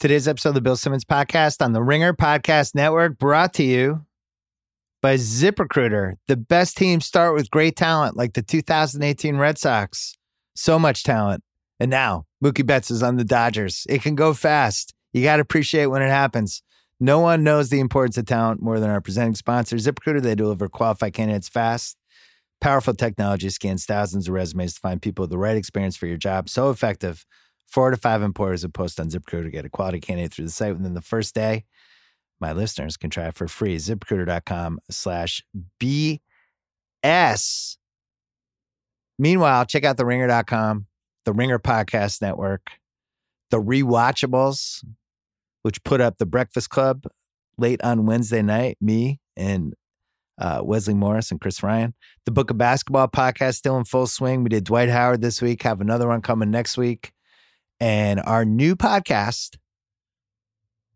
Today's episode of the Bill Simmons Podcast on the Ringer Podcast Network brought to you by ZipRecruiter. The best teams start with great talent like the 2018 Red Sox. So much talent. And now Mookie Betts is on the Dodgers. It can go fast. You got to appreciate when it happens. No one knows the importance of talent more than our presenting sponsor, ZipRecruiter. They deliver qualified candidates fast. Powerful technology scans thousands of resumes to find people with the right experience for your job. So effective. Four to five employers have posted on ZipRecruiter to get a quality candidate through the site within the first day. My listeners can try it for free. ZipRecruiter.com slash BS. Meanwhile, check out theringer.com, the Ringer Podcast Network, the Rewatchables, which put up the Breakfast Club late on Wednesday night, me and uh, Wesley Morris and Chris Ryan. The Book of Basketball podcast still in full swing. We did Dwight Howard this week, have another one coming next week. And our new podcast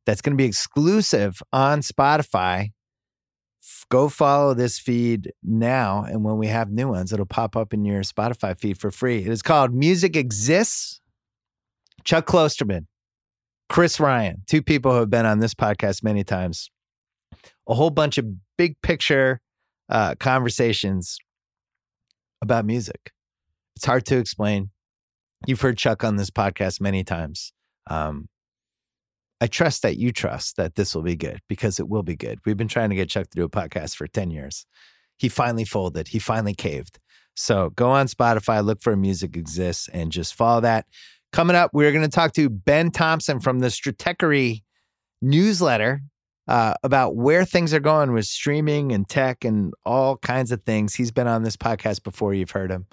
that's going to be exclusive on Spotify. Go follow this feed now. And when we have new ones, it'll pop up in your Spotify feed for free. It is called Music Exists. Chuck Klosterman, Chris Ryan, two people who have been on this podcast many times. A whole bunch of big picture uh, conversations about music. It's hard to explain. You've heard Chuck on this podcast many times. Um, I trust that you trust that this will be good because it will be good. We've been trying to get Chuck to do a podcast for 10 years. He finally folded, he finally caved. So go on Spotify, look for Music Exists, and just follow that. Coming up, we're going to talk to Ben Thompson from the Stratechery newsletter uh, about where things are going with streaming and tech and all kinds of things. He's been on this podcast before, you've heard him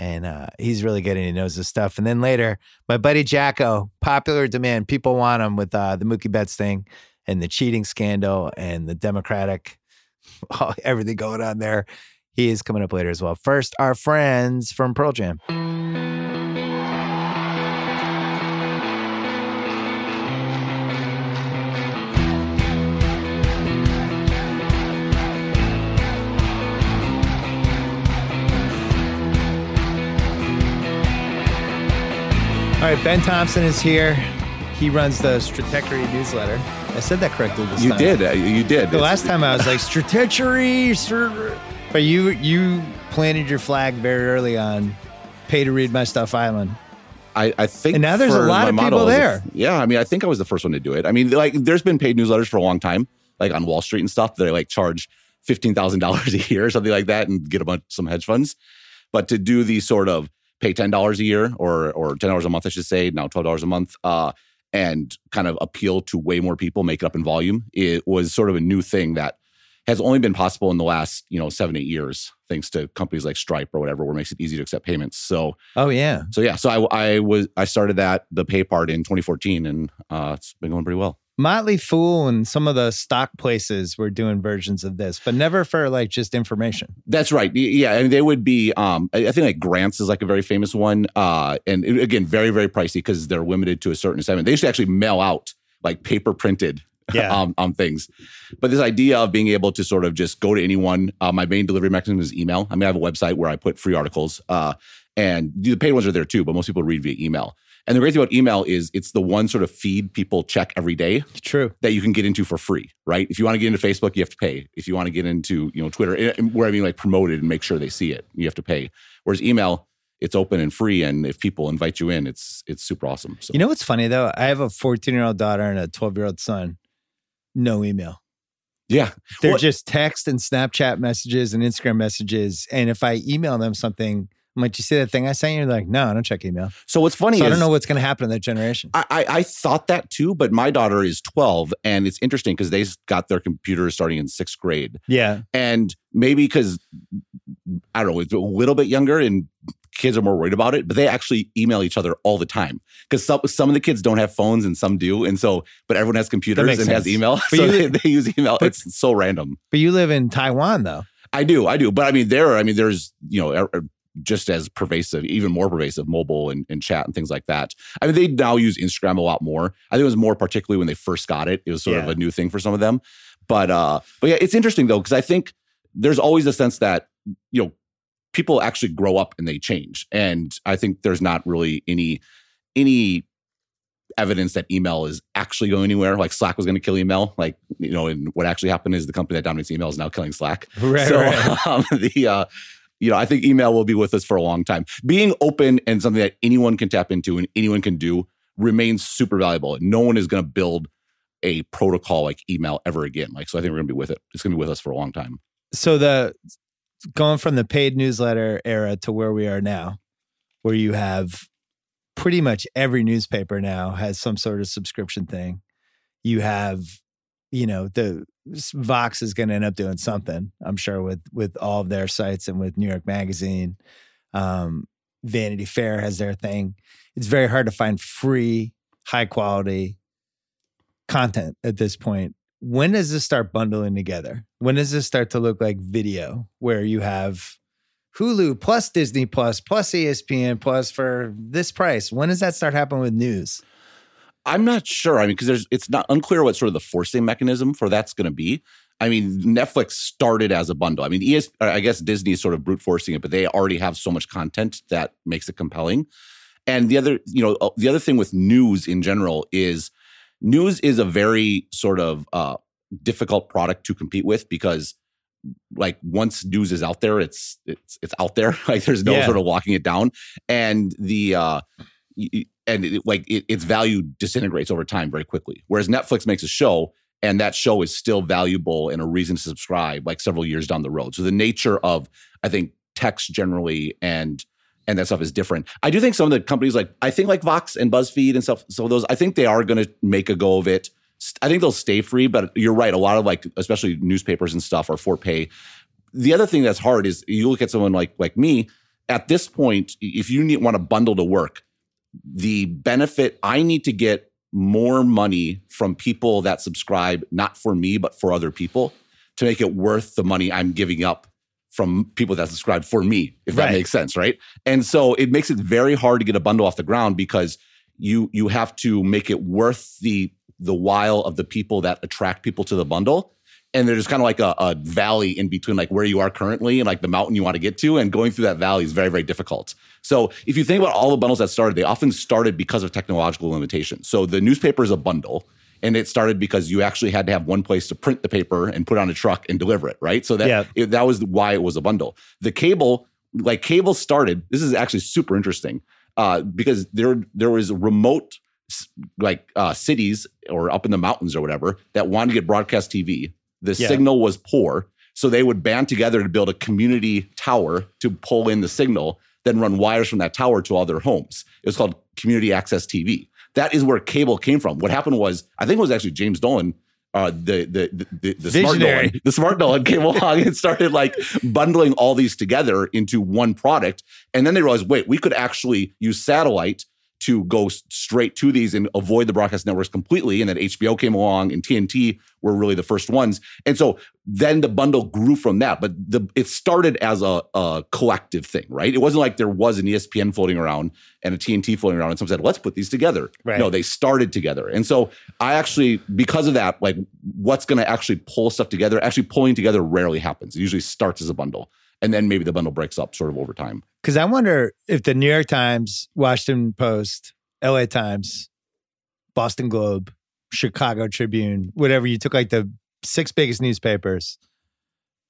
and uh, he's really good and he knows his stuff. And then later, my buddy JackO, popular demand, people want him with uh, the Mookie Betts thing and the cheating scandal and the Democratic, everything going on there. He is coming up later as well. First, our friends from Pearl Jam. All right, Ben Thompson is here. He runs the Stratechery newsletter. I said that correctly this You time. You did. uh, You did. The last time I was like Stratechery, sir. but you you planted your flag very early on. Pay to read my stuff island. I, I think. And now there's a lot of people as a- there. yeah, I mean, I think I was the first one to do it. I mean, like, there's been paid newsletters for a long time, like on Wall Street and stuff. They like charge fifteen thousand dollars a year or something like that, and get a bunch some hedge funds. But to do the sort of pay ten dollars a year or or ten dollars a month, I should say, now twelve dollars a month, uh, and kind of appeal to way more people, make it up in volume, it was sort of a new thing that has only been possible in the last you know seven eight years, thanks to companies like Stripe or whatever, where it makes it easy to accept payments. So Oh yeah. so yeah, so I, I was I started that the pay part in 2014, and uh, it's been going pretty well. Motley Fool and some of the stock places were doing versions of this, but never for like just information. That's right. Yeah, and they would be. Um, I I think like Grants is like a very famous one, uh, and it- again, very very pricey because they're limited to a certain segment. They used to actually mail out like paper printed. Yeah. um, um, things, but this idea of being able to sort of just go to anyone. Uh, my main delivery mechanism is email. I mean, I have a website where I put free articles, uh, and the paid ones are there too. But most people read via email. And the great thing about email is it's the one sort of feed people check every day. True. that you can get into for free, right? If you want to get into Facebook, you have to pay. If you want to get into, you know, Twitter, eh, where I mean like promoted and make sure they see it, you have to pay. Whereas email, it's open and free, and if people invite you in, it's it's super awesome. So You know what's funny though? I have a 14 year old daughter and a 12 year old son. No email. yeah, They're Well- just text and Snapchat messages and Instagram messages. And if I email them something, I'm like, "Do you see that thing I sent you?" They're like, "No, I don't check email." So what's funny So I don't know what's going to happen in that generation. I, I I thought that too, but my daughter is 12, and it's interesting because they got their computers starting in sixth grade, Yeah, and maybe because I don't know, it's a little bit younger and kids are more worried about it, but they actually email each other all the time because some some of the kids don't have phones and some do, and so but everyone has computers and has email, But so they, they use email. but- it's so random. but you live in Taiwan though. I do, I do, but I mean, there, I mean, there's you know. Er, just as pervasive, even more pervasive, mobile and, and chat and things like that. I mean, they now use Instagram a lot more. I think it was more particularly when they first got it. It was sort of a new thing for some of them. But uh, but yeah, it's interesting though because I think there's always a sense that you know people actually grow up and they change, and I think there's not really any any evidence that email is actually going anywhere. Like Slack was going to kill email. Like you know, and what actually happened is the company that dominates email is now killing Slack. Right. So right. um, the uh, you know, I think email will be with us for a long time. Being open and something that anyone can tap into and anyone can do remains super valuable. No one is going to build a protocol like email ever again. Like, so I think we're going to be with it. It's going to be with us for a long time. So the going from the paid newsletter era to where we are now, where you have pretty much every newspaper now has some sort of subscription thing. You have, you know, the Vox is going to end up doing something, I'm sure, with with all of their sites and with New York Magazine. Um, Vanity Fair has their thing. It's very hard to find free, high quality content at this point. When does this start bundling together? When does this start to look like video where you have Hulu plus Disney plus plus ESPN plus for this price? When does that start happening with news? I'm not sure. I mean, because there's it's not unclear what sort of the forcing mechanism for that's going to be. I mean, Netflix started as a bundle. I mean, ES, I guess Disney is sort of brute forcing it, but they already have so much content that makes it compelling. And the other, you know, uh, the other thing with news in general is news is a very sort of uh, difficult product to compete with because like once news is out there, it's it's it's out there. Like there's no Yeah. sort of locking it down, and the uh, and it, like it, its value disintegrates over time very quickly. Whereas Netflix makes a show, and that show is still valuable and a reason to subscribe like several years down the road. So the nature of I think text generally and and that stuff is different. I do think some of the companies like I think like Vox and BuzzFeed and stuff. So those I think they are going to make a go of it. I think they'll stay free, but you're right. A lot of like especially newspapers and stuff are for pay. The other thing that's hard is you look at someone like like me. At this point, if you need, want to bundle to work, the benefit I need to get more money from people that subscribe, not for me, but for other people to make it worth the money I'm giving up from people that subscribe for me, if that makes sense, right? And so it makes it very hard to get a bundle off the ground because you you have to make it worth the the while of the people that attract people to the bundle. And there's kind of like a, a valley in between like where you are currently and like the mountain you want to get to. And going through that valley is very, very difficult. So if you think about all the bundles that started, they often started because of technological limitations. So the newspaper is a bundle. And it started because you actually had to have one place to print the paper and put it on a truck and deliver it, right? So that Yeah. it, that was why it was a bundle. The cable, like cable started. This is actually super interesting uh, because there there was remote like uh, cities or up in the mountains or whatever that wanted to get broadcast TV. The Yeah. signal was poor, so they would band together to build a community tower to pull in the signal, then run wires from that tower to all their homes. It was called community access TV. That is where cable came from. What happened was, I think it was actually James Dolan, uh, the the the, the, smart Visionary. Dolan, the smart Dolan came along and started like bundling all these together into one product. And then they realized, wait, we could actually use satellite to go straight to these and avoid the broadcast networks completely. And then HBO came along and TNT were really the first ones. And so then the bundle grew from that. But the it started as a, a collective thing, right? It wasn't like there was an ESPN floating around and a TNT floating around and someone said, let's put these together. Right. No, they started together. And so I actually, because of that, like what's going to actually pull stuff together, actually pulling together rarely happens. It usually starts as a bundle. And then maybe the bundle breaks up sort of over time. Because I wonder if the New York Times, Washington Post, LA Times, Boston Globe, Chicago Tribune, whatever, you took like the six biggest newspapers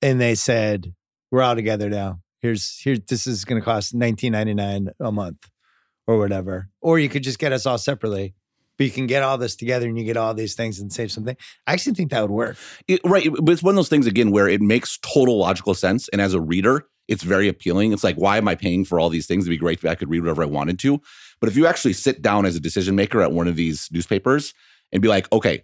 and they said, we're all together now. Here's here this is gonna cost nineteen ninety nine a month or whatever. Or you could just get us all separately. But you can get all this together and you get all these things and save something. I actually think that would work. It, right. But it's one of those things, again, where it makes total logical sense. And as a reader, it's very appealing. It's like, why am I paying for all these things? It'd be great if I could read whatever I wanted to. But if you actually sit down as a decision maker at one of these newspapers and be like, okay,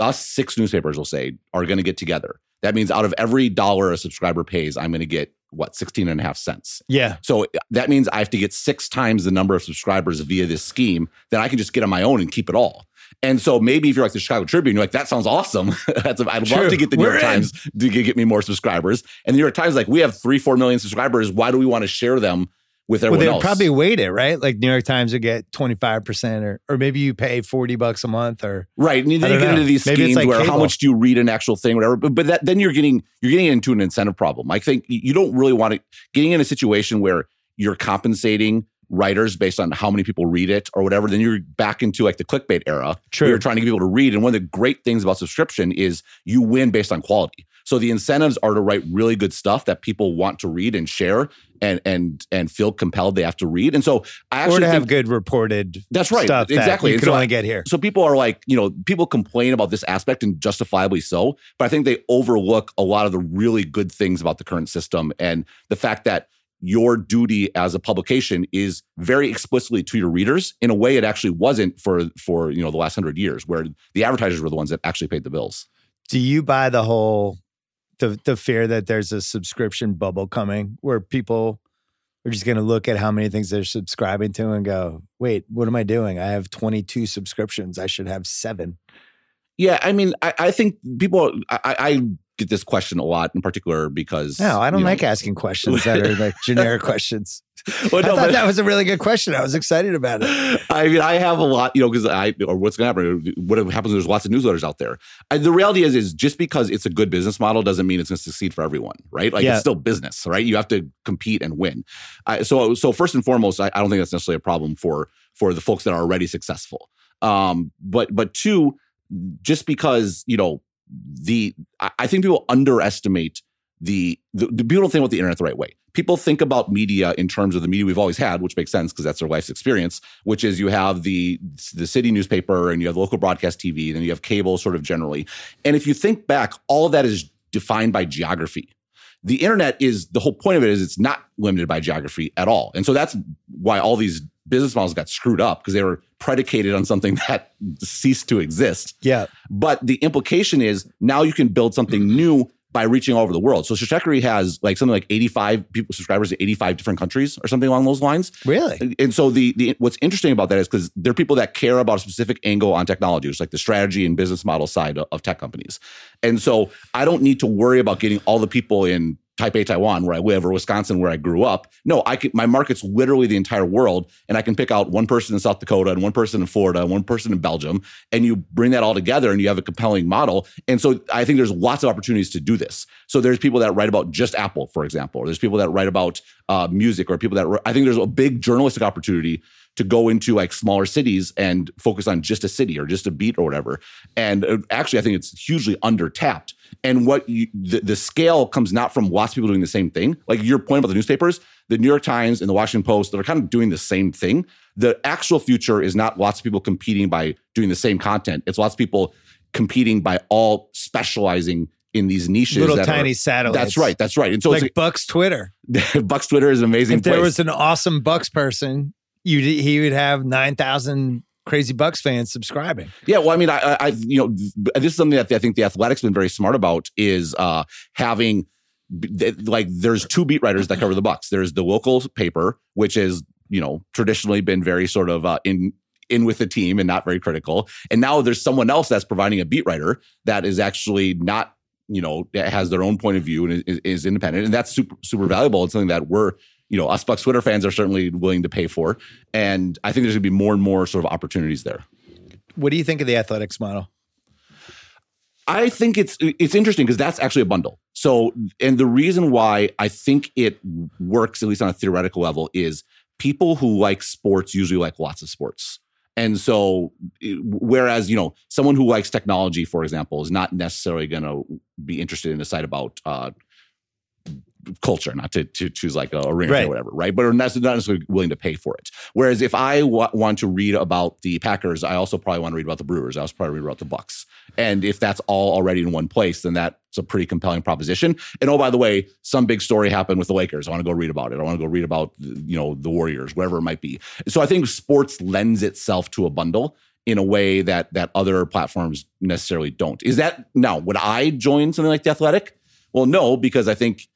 us six newspapers will say are going to get together. That means out of every dollar a subscriber pays, I'm going to get what, 16 and a half cents. Yeah. So uh, that means I have to get six times the number of subscribers via this scheme that I can just get on my own and keep it all. And so maybe if you're like the Chicago Tribune, you're like, that sounds awesome. That's I'd True. love to get the New We're York in. Times to get get me more subscribers. And the New York Times, like, we have three, four million subscribers. Why do we want to share them with Well, they'd else? probably weight it, right? Like New York Times would get 25% or or maybe you pay 40 bucks a month or Right. And then you get know. into these Maybe schemes like where how much do you read an actual thing, whatever. But, but that then you're getting you're getting into an incentive problem. I think you don't really want to getting in a situation where you're compensating writers based on how many people read it or whatever, then you're back into like the clickbait era. True. Where you're trying to get people to read. And one of the great things about subscription is you win based on quality. So the incentives are to write really good stuff that people want to read and share and and and feel compelled they have to read. And so I actually or to have good reported That's right. stuff that Exactly. you can so only I- get here. so people are like, you know, people complain about this aspect and justifiably so, but I think they overlook a lot of the really good things about the current system and the fact that your duty as a publication is very explicitly to your readers in a way it actually wasn't for for you know the last hundred years where the advertisers were the ones that actually paid the bills Do you buy the whole the the fear that there's a subscription bubble coming where people are just going to look at how many things they're subscribing to and go, "Wait, what am I doing? I have 22 subscriptions. I should have 7." yeah i mean i, I think people I, I get this question a lot in particular because No, I don't you know- like asking questions that are like generic questions. Well, I thought that was a really good question. I was excited about it. I mean, I have a lot, you know, because I or what's going to happen? What happens? There's lots of newsletters out there. I, the reality is, is just because it's a good business model doesn't mean it's going to succeed for everyone, right? Like Yeah. it's still business, right? You have to compete and win. I, so, so first and foremost, I, I don't think that's necessarily a problem for for the folks that are already successful. Um, but but two, just because you know the, I, think people underestimate the, the the people don't about the internet the right way. People think about media in terms of the media we've always had, which makes sense because that's their life's experience. Which is you have the the city newspaper and you have local broadcast TV, then you have cable, sort of generally. And if you think back, all of that is defined by geography. The internet is the whole point of it is it's not limited by geography at all, and so that's why all these business models got screwed up because they were predicated on something that ceased to exist. Yeah. But the implication is now you can build something new by reaching all over the world. So Stratechery has like something like 85 people subscribers to 85 different countries or something along those lines. Really? And- And so the the what's interesting about that is because there are people that care about a specific angle on technology, which is like the strategy and business model side of, of tech companies. And so I don't need to worry about getting all the people in Taipei, Taiwan, where I live, or Wisconsin, where I grew up. No, I can, my market's literally the entire world, and I can pick out one person in South Dakota and one person in Florida and one person in Belgium, and you bring that all together, and you have a compelling model. And so I think there's lots of opportunities to do this. So there's people that write about just Apple, for example, or there's people that write about uh, music, or people that I think there's a big journalistic opportunity to go into like smaller cities and focus on just a city or just a beat or whatever. And uh, actually, I think it's hugely undertapped. And what you, the, the scale comes not from lots of people doing the same thing. Like your point about the newspapers, the New York Times and the Washington Post, that are kind of doing the same thing. The actual future is not lots of people competing by doing the same content. It's lots of people competing by all specializing in these niches. Little tiny are, satellites. That's right. That's right. And so like Buck's Twitter. it's Buck's Twitter is an amazing If there place. was an awesome Bucks person, you he would have 9,000 crazy Bucks fans subscribing. Yeah, well, I mean, I, I, you know, this is something that I think the Athletic's been very smart about is uh, having like there's two beat writers that cover the Bucks. There's the local paper, which is you know traditionally been very sort of uh, in in with the team and not very critical, and now there's someone else that's providing a beat writer that is actually not you know has their own point of view and is, is independent, and that's super super valuable. It's something that we're you know us Bucks Twitter fans are certainly willing to pay for, and I think there's going to be more and more sort of opportunities there. What do you think of the athletics model? I think it's it's interesting because that's actually a bundle. So, and the reason why I think it works, at least on a theoretical level, is people who like sports usually like lots of sports. And so, whereas you know, someone who likes technology, for example, is not necessarily going to be interested in a site about uh, culture, not to, to choose like a, a ring Right. or whatever, right? But are not not necessarily willing to pay for it. Whereas if I want to read about the Packers, I also probably want to read about the Brewers. I also probably read about the Bucks. And if that's all already in one place, then that's a pretty compelling proposition. And oh, by the way, some big story happened with the Lakers. I want to go read about it. I want to go read about you know the Warriors, whatever it might be. So I think sports lends itself to a bundle in a way that that other platforms necessarily don't. Is that now would I join something like the Athletic? Well, no, because I think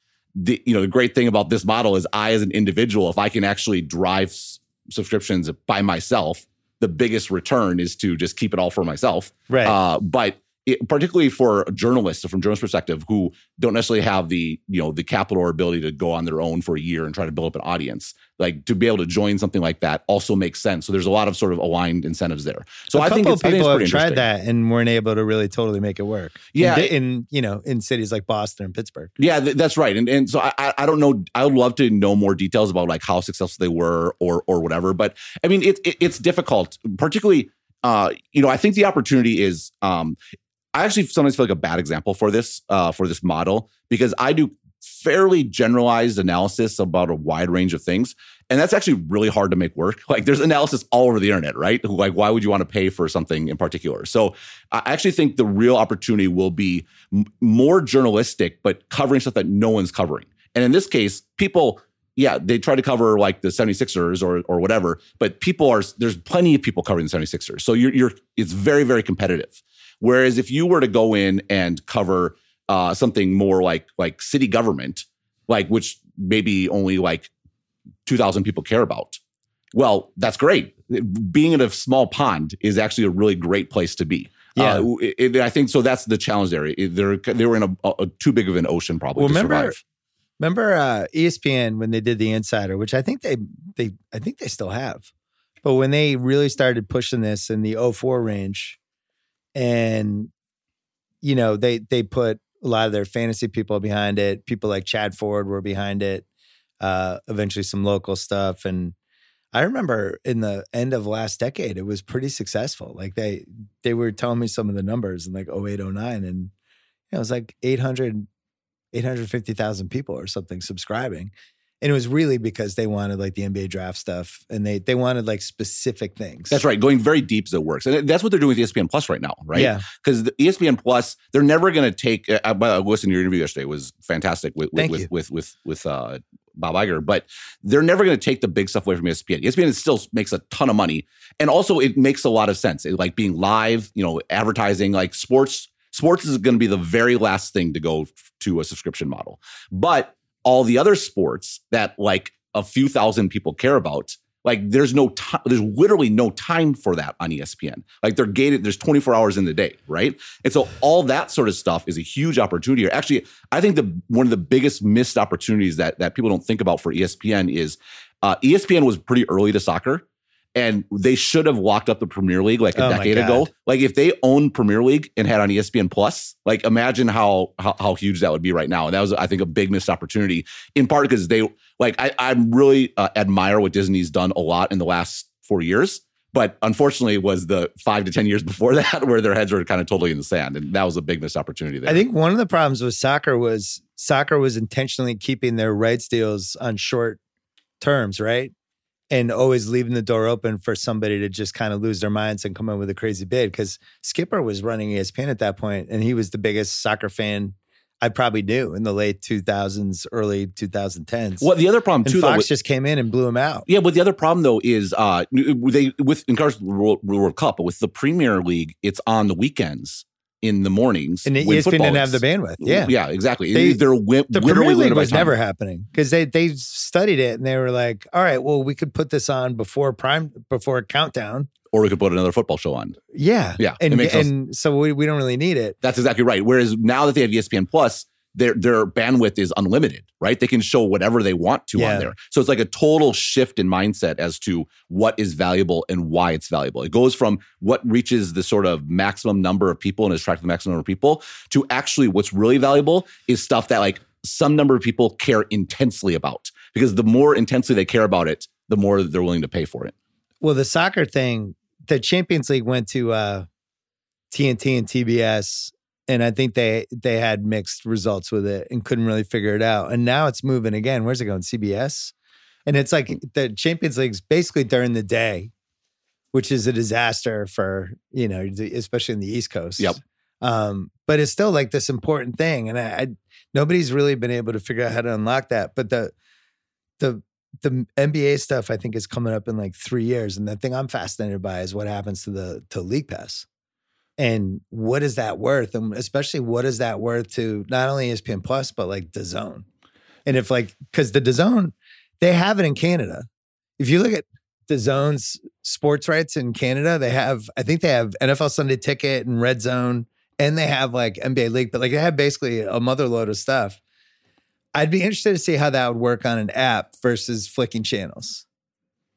the you know the great thing about this model is I as an individual, if I can actually drive s- subscriptions by myself, the biggest return is to just keep it all for myself. Right. Uh, but it, particularly for journalists, from journalist perspective, who don't necessarily have the you know the capital or ability to go on their own for a year and try to build up an audience, like to be able to join something like that also makes sense. So there's a lot of sort of aligned incentives there. So a I think couple it's, I think people have tried that and weren't able to really totally make it work. Yeah. in, in you know in cities like Boston and Pittsburgh. Yeah, th- that's right. And and so I I- I don't know. I would love to know more details about like how successful they were or or whatever. But I mean, it, it it's difficult, particularly. Uh, you know, I think the opportunity is. Um, I actually sometimes feel like a bad example for this uh, for this model because I do fairly generalized analysis about a wide range of things, and that's actually really hard to make work. Like, there's analysis all over the internet, right? Like, why would you want to pay for something in particular? So, I actually think the real opportunity will be m- more journalistic, but covering stuff that no one's covering. And in this case, people, yeah, they try to cover like the 76ers or or whatever, but people are there's plenty of people covering the 76ers. So you're you're it's very, very competitive. Whereas if you were to go in and cover uh, something more like like city government, like which maybe only like 2,000 people care about, well, that's great. Being in a small pond is actually a really great place to be. Yeah. Uh, it- I think so. That's the challenge there. They're they were in a, a, too big of an ocean probably Well, to remember- survive. Remember uh, ESPN when they did the Insider, which I think they they I think they still have, but when they really started pushing this in the 04 range, and you know they they put a lot of their fantasy people behind it. People like Chad Ford were behind it. Uh, eventually, some local stuff, and I remember in the end of last decade, it was pretty successful. Like they they were telling me some of the numbers in like 08, 09, and you know, it was like 800 850,000 people or something subscribing. And it was really because they wanted like the NBA draft stuff and they they wanted like specific things. That's right. Going very deep as it works, and that's what they're doing with ESPN Plus right now, right? Yeah. Because ESPN Plus, they're never going to take. Uh, by the way, listening to your interview yesterday was fantastic with with with, with with with uh, Bob Iger, but they're never going to take the big stuff away from ESPN. ESPN still makes a ton of money, and also it makes a lot of sense. It, like being live, you know, advertising, like sports. Sports is going to be the very last thing to go to a subscription model, but all the other sports that like a few thousand people care about like there's no time there's literally no time for that on espn like they're gated there's 24 hours in the day right? And so all that sort of stuff is a huge opportunity actually i think the one of the biggest missed opportunities that that people don't think about for espn is uh, espn was pretty early to soccer and they should have locked up the Premier League like a Oh decade ago. Like if they owned Premier League and had on ESPN Plus, like imagine how, how how huge that would be right now. And that was, I think, a big missed opportunity. In part because they like I I'm really uh, admire what Disney's done a lot in the last four years. But unfortunately, it was the five to ten years before that where their heads were kind of totally in the sand, and that was a big missed opportunity there. I think one of the problems with soccer was soccer was intentionally keeping their rights deals on short terms, right? And always leaving the door open for somebody to just kind of lose their minds and come in with a crazy bid. Because Skipper was running ESPN at that point, and he was the biggest soccer fan I probably knew in the late 2000s, early 2010s. well, the other problem and too, though, Fox with- just came in and blew him out. Yeah, but the other problem though is uh they with in regards to the World, World Cup, but with the Premier League, it's on the weekends in the mornings. And when ESPN didn't have the bandwidth. Yeah. yeah, exactly. They- They, are wi- the Premier League was never happening because they they studied it and they were like, all right, well, we could put this on before prime before countdown. or we could put another football show on. Yeah, Yeah, and and so we, we don't really need it. That's exactly right. Whereas now that they have ESPN Plus, their their bandwidth is unlimited, right? They can show whatever they want to Yeah. on there. So it's like a total shift in mindset as to what is valuable and why it's valuable. It goes from what reaches the sort of maximum number of people and is attracting the maximum number of people to actually what's really valuable is stuff that like some number of people care intensely about. Because the more intensely they care about it, the more they're willing to pay for it. Well, the soccer thing, the Champions League went to uh, TNT and TBS, and I think they they had mixed results with it and couldn't really figure it out. And now it's moving again. Where's it going? CBS, and it's like the Champions League's basically during the day, which is a disaster for you know, especially in the East Coast. Yep. Um, but it's still like this important thing, and I, I nobody's really been able to figure out how to unlock that. But the the the NBA stuff I think is coming up in like three years, and the thing I'm fascinated by is what happens to the to League Pass, and what is that worth, and especially what is that worth to not only ESPN Plus but like DAZN, and if like because DAZN they have it in Canada. If you look at DAZN's sports rights in Canada, they have I think they have NFL Sunday Ticket and Red Zone and they have like NBA League, but like they have basically a mother load of stuff. I'd be interested to see how that would work on an app versus flicking channels.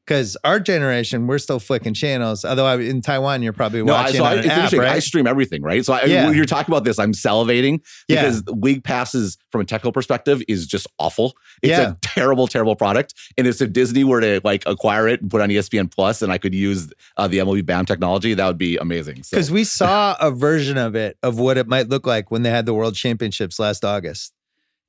Because our generation, we're still flicking channels. Although I, in Taiwan, you're probably No, watching so I, it's app, interesting. I stream everything, right? So I, Yeah. when you're talking about this, I'm salivating Yeah. because League Passes, from a technical perspective, is just awful. It's Yeah. a terrible, terrible product. And if Disney were to like acquire it and put it on ESPN Plus, and I could use uh, the MLB BAM technology, that would be amazing. So Because we saw a version of it of what it might look like when they had the World Championships last August.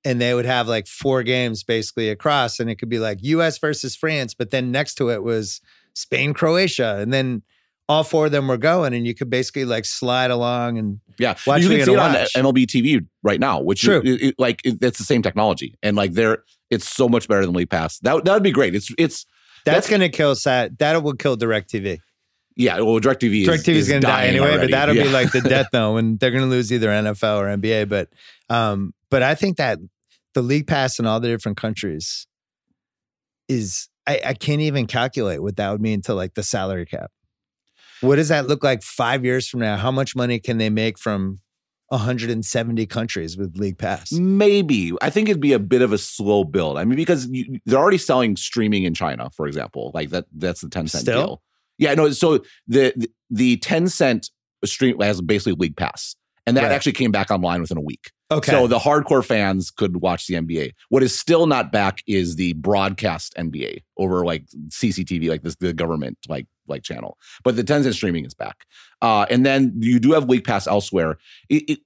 And they would have like four games basically across, and it could be like US versus France, but then next to it was Spain, Croatia. And then all four of them were going, and you could basically like slide along and yeah, watch you can see it on. MLB TV right now, which True. Is, it- like it, it's the same technology, and like they're it's so much better than League Pass. That that would be great. It's it's that's, gonna kill Sat. That will kill DirecTV. yeah. Well, Directv is DirecTV is gonna die anyway, already. but that'll be like the death knell, and they're gonna lose either NFL or NBA. But um, but I think that the league pass in all the different countries is I, I can't even calculate what that would mean to like the salary cap. What does that look like five years from now? How much money can they make from 170 countries with league pass? Maybe I think it'd be a bit of a slow build. I mean, because you, they're already selling streaming in China, for example. Like that, that's the Tencent Still? deal. Yeah, no. So the the, the Tencent stream has basically League Pass, and that Right. actually came back online within a week. Okay. So the hardcore fans could watch the NBA. What is still not back is the broadcast NBA over like CCTV, like this the government like like channel. But the Tencent streaming is back, uh, and then you do have League Pass elsewhere. It, it,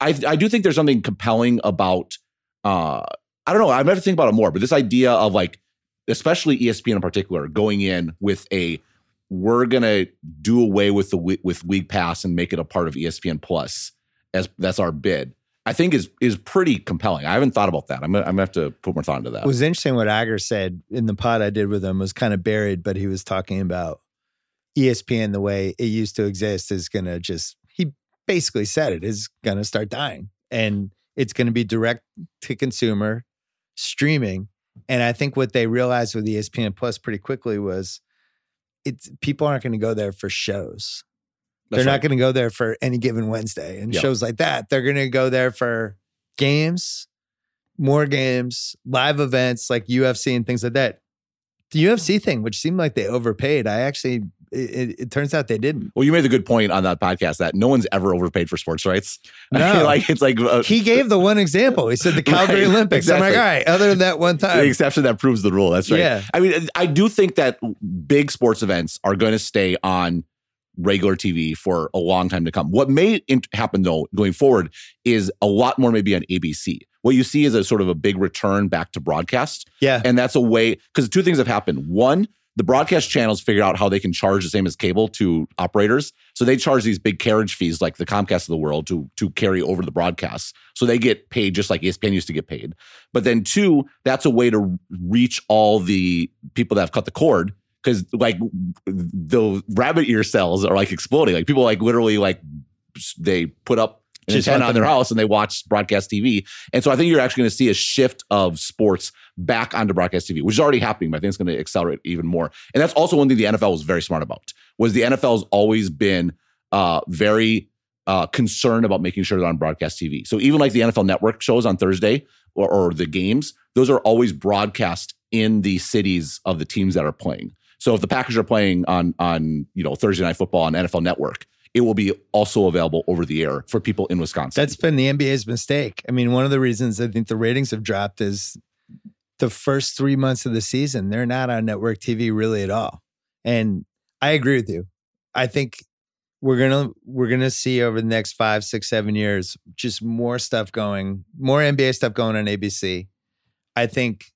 I I do think there's something compelling about. Uh, I don't know. I've never think about it more, but this idea of like, especially ESPN in particular, going in with a we're gonna do away with the with League Pass and make it a part of ESPN Plus as that's our bid. I think is is pretty compelling. I haven't thought about that. I'm gonna, I'm gonna have to put more thought into that. It was interesting what Iger said in the pod I did with him was kind of buried, but he was talking about ESPN the way it used to exist is to just, he basically said it is to start dying and it's to be direct to consumer streaming. And I think what they realized with ESPN Plus pretty quickly was it's people aren't to go there for shows. That's They're right. not going to go there for any given Wednesday and Yeah. shows like that. They're going to go there for games, more games, live events like UFC and things like that. The UFC thing, which seemed like they overpaid, I actually, it, it, turns out they didn't. Well, you made the good point on that podcast that no one's ever overpaid for sports rights. No. like it's like uh, He gave the one example. He said the Calgary Right, Olympics. I'm like, exactly. all right, other than that one time, the exception that proves the rule. That's right. Yeah. I mean, I do think that big sports events are going to stay on regular TV for a long time to come. What may happen though going forward is a lot more maybe on ABC. What you see is a sort of a big return back to broadcast. Yeah. And that's a way because two things have happened. One, the broadcast channels figured out how they can charge the same as cable to operators. So they charge these big carriage fees like the Comcast of the world to, to carry over the broadcasts. So they get paid just like ESPN used to get paid. But then two, that's a way to reach all the people that have cut the cord. Cause like the rabbit ear cells are like exploding. Like people like literally like they put up an Just antenna on their house and they watch broadcast TV. And so I think you're actually going to see a shift of sports back onto broadcast TV, which is already happening, but I think it's going to accelerate even more. And that's also one thing the NFL was very smart about. Was the NFL's always been uh, very uh, concerned about making sure they're on broadcast TV. So even like the NFL Network shows on Thursday or, or the games, those are always broadcast in the cities of the teams that are playing. So if the Packers are playing on on you know Thursday Night Football on NFL Network, it will be also available over the air for people in Wisconsin. That's been the NBA's mistake. I mean, one of the reasons I think the ratings have dropped is the first three months of the season, they're not on network TV really at all. And I agree with you. I think we're gonna we're gonna see over the next five, six, seven years just more stuff going, more NBA stuff going on ABC. I think,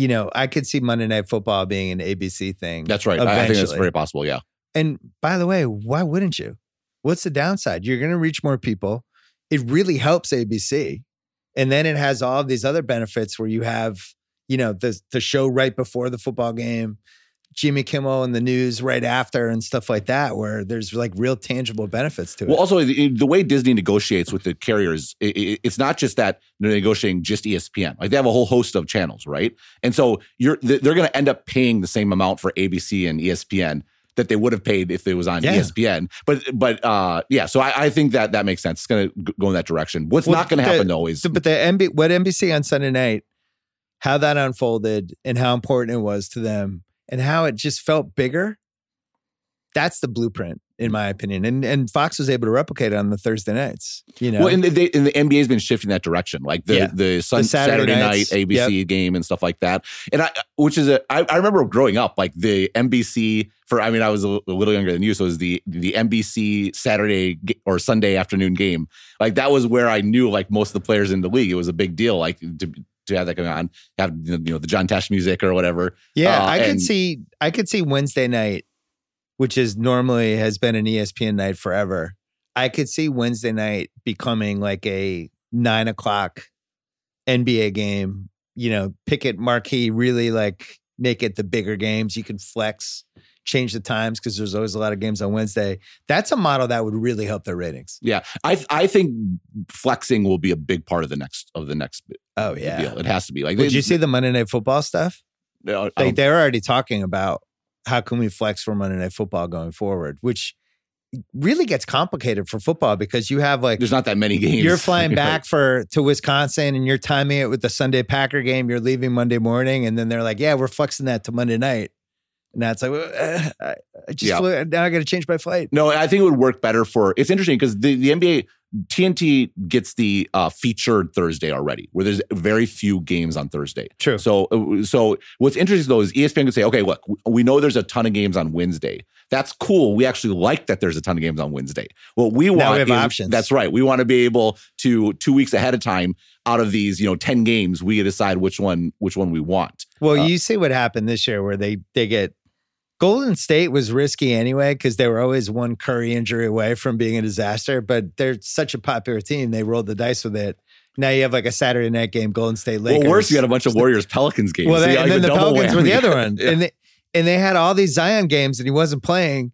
you know, I could see Monday Night Football being an ABC thing. That's right. I, I think that's very possible. Yeah. And by the way, why wouldn't you? What's the downside? You're going to reach more people. It really helps ABC. And then it has all of these other benefits where you have, you know, the the show right before the football game, Jimmy Kimmel and the news right after and stuff like that where there's like real tangible benefits to it. Well, also the, the way Disney negotiates with the carriers, it's not just that they're negotiating just ESPN. Like they have a whole host of channels, right? And so you're they're going to end up paying the same amount for ABC and ESPN that they would have paid if it was on Yeah. ESPN. But but uh, yeah, so I, I think that that makes sense. It's going to go in that direction. What's Well, not going to happen though is but the what NBC on Sunday night, how that unfolded and how important it was to them and how it just felt bigger. That's the blueprint, in mm. my opinion. And and Fox was able to replicate it on the Thursday nights. You know, well, and they, and the NBA has been shifting that direction, like the Yeah. the, sun, The Saturday Saturday, night ABC game and stuff like that. And I, which is a, I, I remember growing up, like the NBC for. I mean, I was a, a little younger than you, so it was the the NBC Saturday or Sunday afternoon game. Like that was where I knew like most of the players in the league. It was a big deal, like to to have that going on, have you know the John Tesh music or whatever. yeah, uh, I could and- see, I could see Wednesday night, which is normally has been an ESPN night forever. I could see Wednesday night becoming like a nine o'clock NBA game. You know, pick it marquee, really like make it the bigger games. You can flex, change the times because there's always a lot of games on Wednesday. That's a model that would really help their ratings. Yeah, I I think flexing will be a big part of the next of the next Oh yeah. deal. It has to be. Like, Did they- you see the Monday Night Football stuff? they- I Like they're already talking about how can we flex for Monday Night Football going forward, which really gets complicated for football because you have like there's not that many games. you're flying back for to Wisconsin and you're timing it with the Sunday Packer game. You're leaving Monday morning, and then they're like, "Yeah, we're flexing that to Monday night." And that's like, uh, I just Yeah. flew, now I got to change my flight. No, I think it would work better for. It's interesting because the, the NBA TNT gets the uh, featured Thursday already, where there's very few games on Thursday. True. So, uh, so what's interesting though is ESPN could say, okay, look, we know there's a ton of games on Wednesday. That's cool. We actually like that there's a ton of games on Wednesday. What we want Now we have is, options. That's right. We want to be able to two weeks ahead of time out of these, you know, ten games, we decide which one which one we want. Well, Uh, you see what happened this year where they they get Golden State was risky anyway because they were always one Curry injury away from being a disaster, but they're such a popular team. They rolled the dice with it. Now you have like a Saturday night game, Golden State Lakers. Well, worse, you had a bunch of Warriors Pelicans games. Well, they, got and then the Pelicans were the other one, Yeah. and they and they had all these Zion games, and he wasn't playing.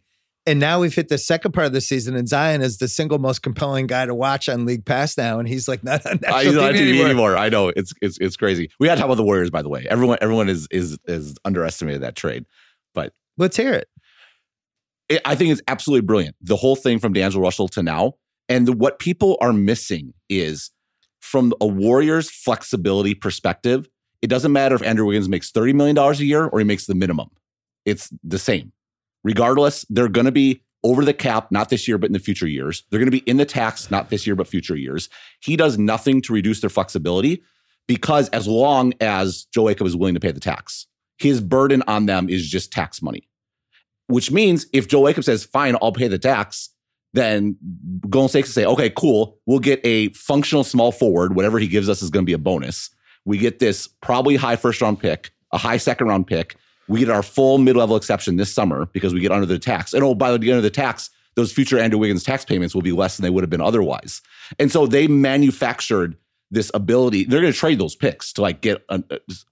And now we've hit the second part of the season, and Zion is the single most compelling guy to watch on League Pass now, and he's like not on national not TV anymore. anymore. I know it's it's it's crazy. We had to talk about the Warriors, by the way. Everyone everyone is is is underestimated that trade. Let's hear it. It, I think it's absolutely brilliant. The whole thing from D'Angelo Russell to now, and the, what people are missing is from a Warriors flexibility perspective. It doesn't matter if Andrew Wiggins makes thirty million dollars a year or he makes the minimum. It's the same. Regardless, they're going to be over the cap, not this year, but in the future years. They're going to be in the tax, not this year, but future years. He does nothing to reduce their flexibility because as long as Joe Lacob is willing to pay the tax, his burden on them is just tax money. Which means if Joe Lacob says, fine, I'll pay the tax, then Golden State can say, okay, cool, we'll get a functional small forward. Whatever he gives us is going to be a bonus. We get this probably high first round pick, a high second round pick. We get our full mid level exception this summer because we get under the tax. And oh, by the end of the tax, those future Andrew Wiggins tax payments will be less than they would have been otherwise. And so they manufactured this ability. They're going to trade those picks to like get a,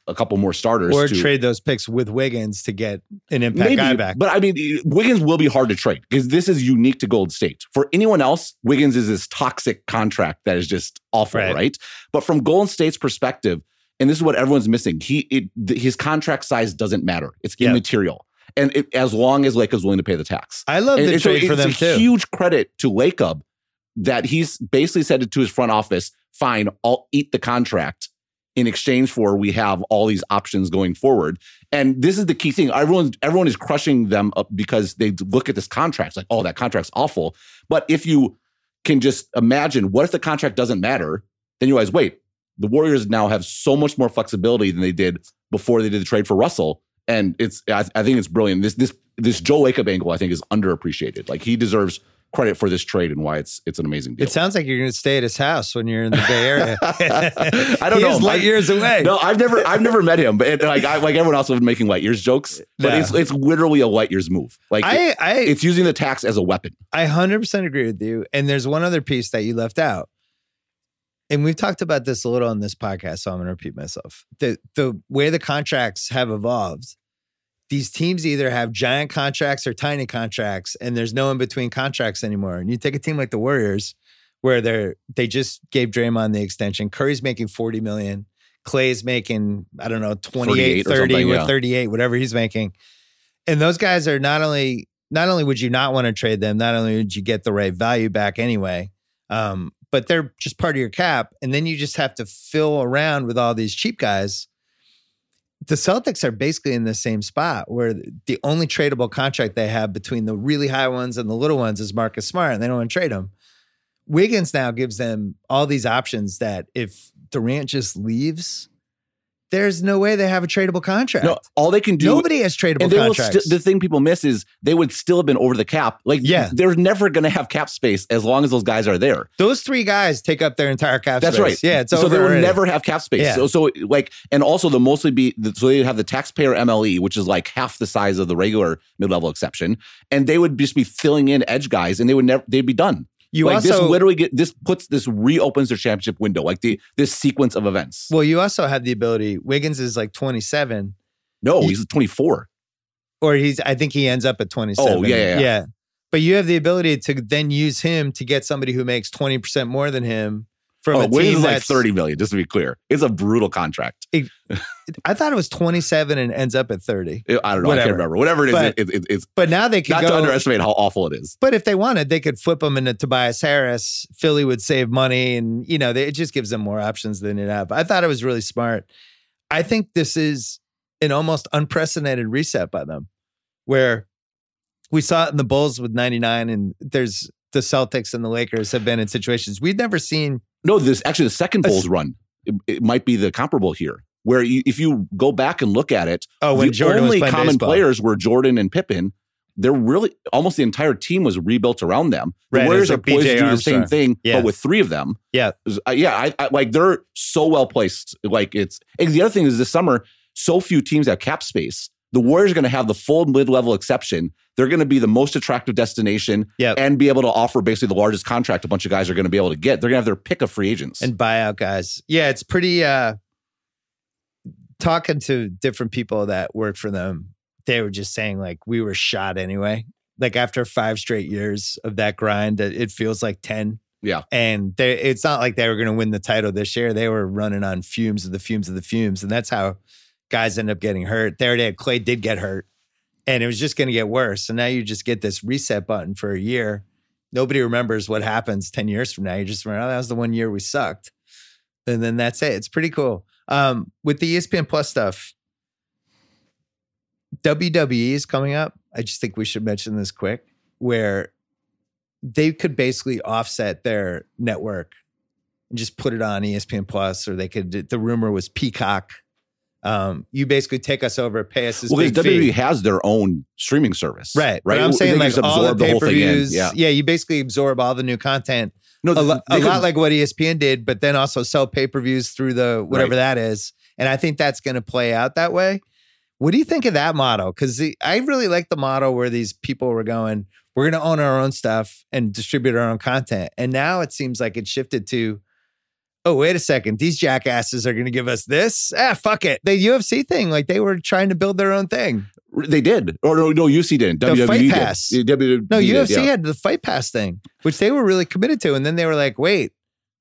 a couple more starters Or to, trade those picks with Wiggins to get an impact guy back. but I mean, Wiggins will be hard to trade because this is unique to Gold State. For anyone else, Wiggins is this toxic contract that is just awful, Right. right? But from Golden State's perspective, and this is what everyone's missing, he it, th- his contract size doesn't matter; it's Yeah. immaterial. And it, as long as Lacob's willing to pay the tax, I love and, the and so trade for it's them a too. huge credit to Lacob that he's basically said to his front office, "Fine, I'll eat the contract." In exchange for we have all these options going forward, and this is the key thing. Everyone, everyone is crushing them up because they look at this contract like, oh, that contract's awful. But if you can just imagine, what if the contract doesn't matter? Then you realize, wait, the Warriors now have so much more flexibility than they did before they did the trade for Russell, and it's I, I think it's brilliant. This this this Joe Lacob angle I think is underappreciated. Like he deserves credit for this trade and why it's it's an amazing deal. It sounds like you're going to stay at his house when you're in the Bay Area. I don't he know. Light years away. No, I've never I've never met him, but it, like I, like everyone else was making light years jokes, but Yeah. it's it's literally a light years move. Like it- I I it's using the tax as a weapon. I 100% agree with you. And there's one other piece that you left out. And we've talked about this a little on this podcast, so I'm going to repeat myself. The the way the contracts have evolved, these teams either have giant contracts or tiny contracts, and there's no in between contracts anymore. And you take a team like the Warriors, where they're they just gave Draymond the extension. Curry's making 40 million. Clay's making, I don't know, 28, 38 30 something, or yeah. 38, whatever he's making. And those guys are not only not only would you not want to trade them, not only would you get the right value back anyway, um, but they're just part of your cap. And then you just have to fill around with all these cheap guys. The Celtics are basically in the same spot where the only tradable contract they have between the really high ones and the little ones is Marcus Smart, and they don't want to trade him. Wiggins now gives them all these options that if Durant just leaves, there's no way they have a tradable contract. No, all they can do. Nobody has tradable and they will contracts. sti- the thing people miss is they would still have been over the cap. Like, Yeah. they're never going to have cap space as long as those guys are there. Those three guys take up their entire cap That's space. right. Yeah, it's so over they will already. never have cap space. Yeah. So, so like, and also the mostly be so they have the taxpayer MLE, which is like half the size of the regular mid level exception, and they would just be filling in edge guys, and they would never they'd be done. You like also this literally get this puts this reopens their championship window, like the this sequence of events. well, you also have the ability. Wiggins is like 27, no, you- he's 24. or he's. I think he ends up at 27. Oh, yeah, yeah, yeah. But you have the ability to then use him to get somebody who makes 20 percent more than him from Oh, a team is like 30 million, just to be clear. It's a brutal contract. I thought it was 27 and ends up at 30. I don't know. I can't remember. Whatever it is, But- it, it, it's But now they could not go. to underestimate how awful it is. But if they wanted, they could flip them into Tobias Harris. Philly would save money, and you know, they, it just gives them more options than it have. I thought it was really smart. I think this is an almost unprecedented reset by them, where we saw it in the Bulls with '99, and there's the Celtics and the Lakers have been in situations we've never seen. No, this actually the second Bulls run. It, it might be the comparable here, where you, if you go back and look at it, Oh, when the Jordan only common baseball. players were Jordan and Pippen. They're really almost the entire team was rebuilt around them. The Right, Warriors are like poised to do the same thing, Yeah. but with three of them. Yeah. Uh, yeah, I, I like they're so well placed. Like it's and the other thing is this summer, so few teams have cap space. The Warriors are going to have the full mid level exception. They're going to be the most attractive destination Yep. and be able to offer basically the largest contract a bunch of guys are going to be able to get. They're going to have their pick of free agents. and buyout guys. Yeah, it's pretty uh talking to different people that work for them, they were just saying like we were shot anyway. Like after five straight years of that grind, it it feels like 10. Yeah. And they, it's not like they were going to win the title this year. They were running on fumes of the fumes of the fumes. And that's how guys end up getting hurt. There already had Klay did get hurt and it was just going to get worse. And now you just get this reset button for a year. Nobody remembers what happens 10 years from now. You just remember, oh, that was the one year we sucked. And then that's it. It's pretty cool. Um, with the ESPN Plus stuff, WWE is coming up. I just think we should mention this quick, where they could basically offset their network and just put it on ESPN Plus, or they could. The rumor was Peacock. Um, you basically take us over, pay us this well, big because fee. WWE has their own streaming service, Right. Right. But I'm saying like all the absorb the pay per views. Yeah. Yeah. you basically absorb all the new content. No, A, lo- a could- lot like what ESPN did, but then also sell pay per views through the whatever Right. that is. And I think that's going to play out that way. What do you think of that model? Because I really like the model where these people were going, we're going to own our own stuff and distribute our own content. And now it seems like it shifted to, oh, wait a second, these jackasses are going to give us this. Ah, fuck it. The UFC thing, like they were trying to build their own thing. They did. Or no, no, UC didn't. The WWE Fight. Pass. Yeah, WWE No, did, UFC yeah. had the Fight Pass thing, which they were really committed to. And then they were like, wait,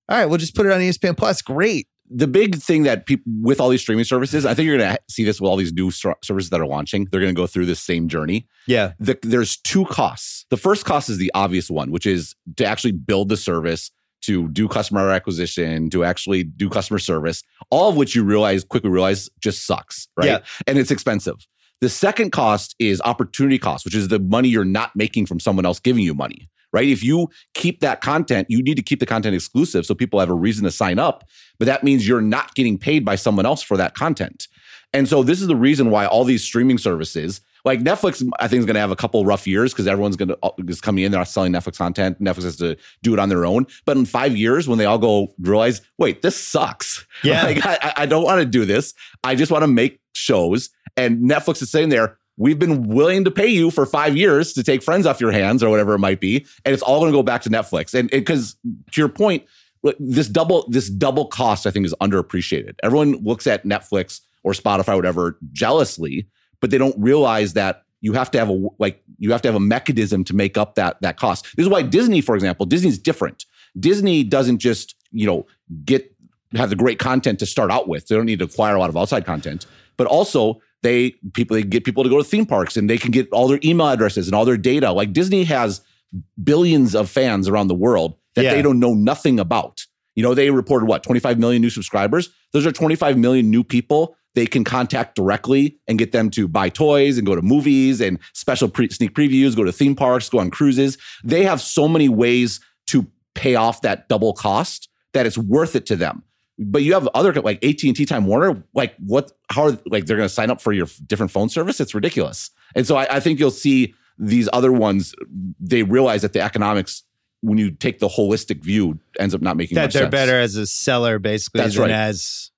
all right, we'll just put it on ESPN Plus. Great. the big thing that people with all these streaming services, I think you're going to see this with all these new services that are launching. They're going to go through this same journey. Yeah. The, there's two costs. The first cost is the obvious one, which is to actually build the service, to do customer acquisition, to actually do customer service, all of which you realize quickly realize just sucks, right? Yeah. And it's expensive. The second cost is opportunity cost, which is the money you're not making from someone else giving you money, right? If you keep that content, you need to keep the content exclusive so people have a reason to sign up. But that means you're not getting paid by someone else for that content. And so this is the reason why all these streaming services, like Netflix, I think is going to have a couple rough years because everyone's going to uh, is coming in. They're not selling Netflix content. Netflix has to do it on their own. But in five years, when they all go realize, wait, this sucks. Yeah. like, I, I don't want to do this. I just want to make shows. And Netflix is saying there, we've been willing to pay you for five years to take friends off your hands or whatever it might be, and it's all going to go back to Netflix. And because to your point, this double this double cost I think is underappreciated. Everyone looks at Netflix or Spotify, whatever, jealously, but they don't realize that you have to have a like you have to have a mechanism to make up that that cost. This is why Disney, for example, Disney's different. Disney doesn't just you know get have the great content to start out with. They don't need to acquire a lot of outside content, but also they people they get people to go to theme parks and they can get all their email addresses and all their data. Like Disney has billions of fans around the world that Yeah. they don't know nothing about. You know, they reported what 25 million new subscribers. Those are 25 million new people they can contact directly and get them to buy toys and go to movies and special pre- sneak previews, go to theme parks, go on cruises. They have so many ways to pay off that double cost that it's worth it to them. But you have other like AT and T, Time Warner. Like what? How are like they're going to sign up for your different phone service? It's ridiculous. And so I, I think you'll see these other ones. They realize that the economics, when you take the holistic view, ends up not making that they're sense. better as a seller basically That's than right. as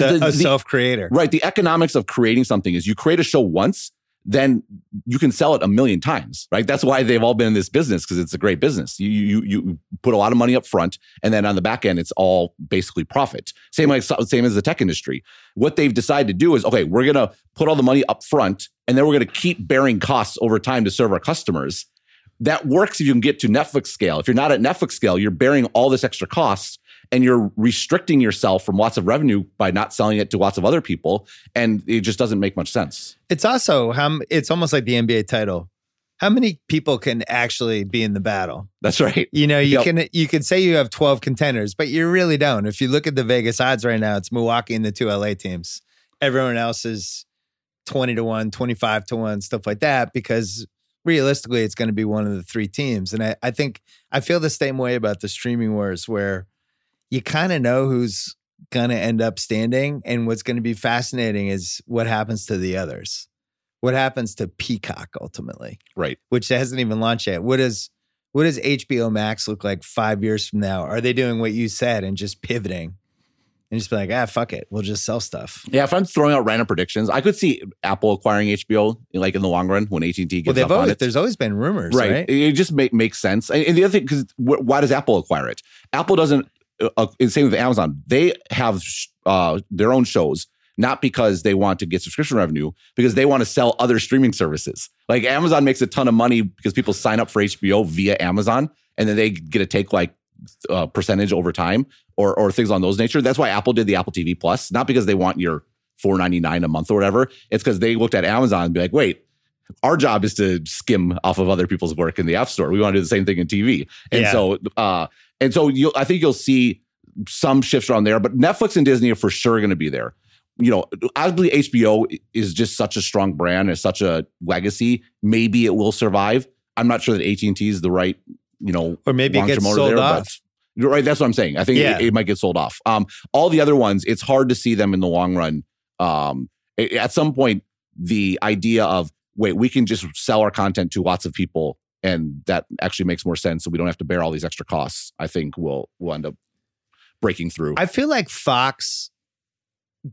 the, the- a self creator. Right. The economics of creating something is you create a show once, then you can sell it a million times. Right. That's why they've all been in this business because it's a great business. You you you put a lot of money up front, and then on the back end, it's all basically profit. Same like same as the tech industry. What they've decided to do is okay, we're gonna put all the money up front, and then we're gonna keep bearing costs over time to serve our customers. That works if you can get to Netflix scale. If you're not at Netflix scale, you're bearing all this extra costs and you're restricting yourself from lots of revenue by not selling it to lots of other people and it just doesn't make much sense It's also how it's almost like the NBA title. How many people can actually be in the battle? that's right You know, you Yep. can you can say you have 12 contenders, but you really don't. If you look at the Vegas odds right now, it's Milwaukee and the two LA teams. Everyone else is 20 to 1, 25 to 1, stuff like that, because realistically it's going to be one of the three teams. And I, I think I feel the same way about the streaming wars where you kind of know who's going to end up standing. And what's going to be fascinating is what happens to the others. What happens to Peacock ultimately? right which hasn't even launched yet. What does what does HBO Max look like five years from now? Are they doing what you said and just pivoting and just be like, ah, fuck it, we'll just sell stuff? yeah if i'm throwing out random predictions i could see apple acquiring hbo like in the long run when at&t gets Well, they've up on always it there's always been rumors, right. right? It just make, makes sense. And, and the other thing, because why does Apple acquire it? Apple doesn't. Uh, uh, same with Amazon. They have sh- uh, their own shows, not because they want to get subscription revenue, because they want to sell other streaming services. Like Amazon makes a ton of money because people sign up for HBO via Amazon, and then they get to take like uh, percentage over time or or things on those nature. That's why Apple did the Apple TV Plus, not because they want your four ninety nine a month or whatever. It's because they looked at Amazon and be like, wait, our job is to skim off of other people's work in the app store. We want to do the same thing in TV. And Yeah. so uh and so you I think you'll see some shifts around there, but Netflix and Disney are for sure going to be there. You know, obviously HBO is just such a strong brand, it's such a legacy. Maybe it will survive. I'm not sure that AT&T is the right, you know, Or maybe it gets sold there, off. You're right. That's what I'm saying. I think Yeah. it, it might get sold off. Um, all the other ones, it's hard to see them in the long run. Um, at some point, the idea of wait, we can just sell our content to lots of people, and that actually makes more sense. So we don't have to bear all these extra costs. I think we'll we'll end up breaking through. I feel like Fox.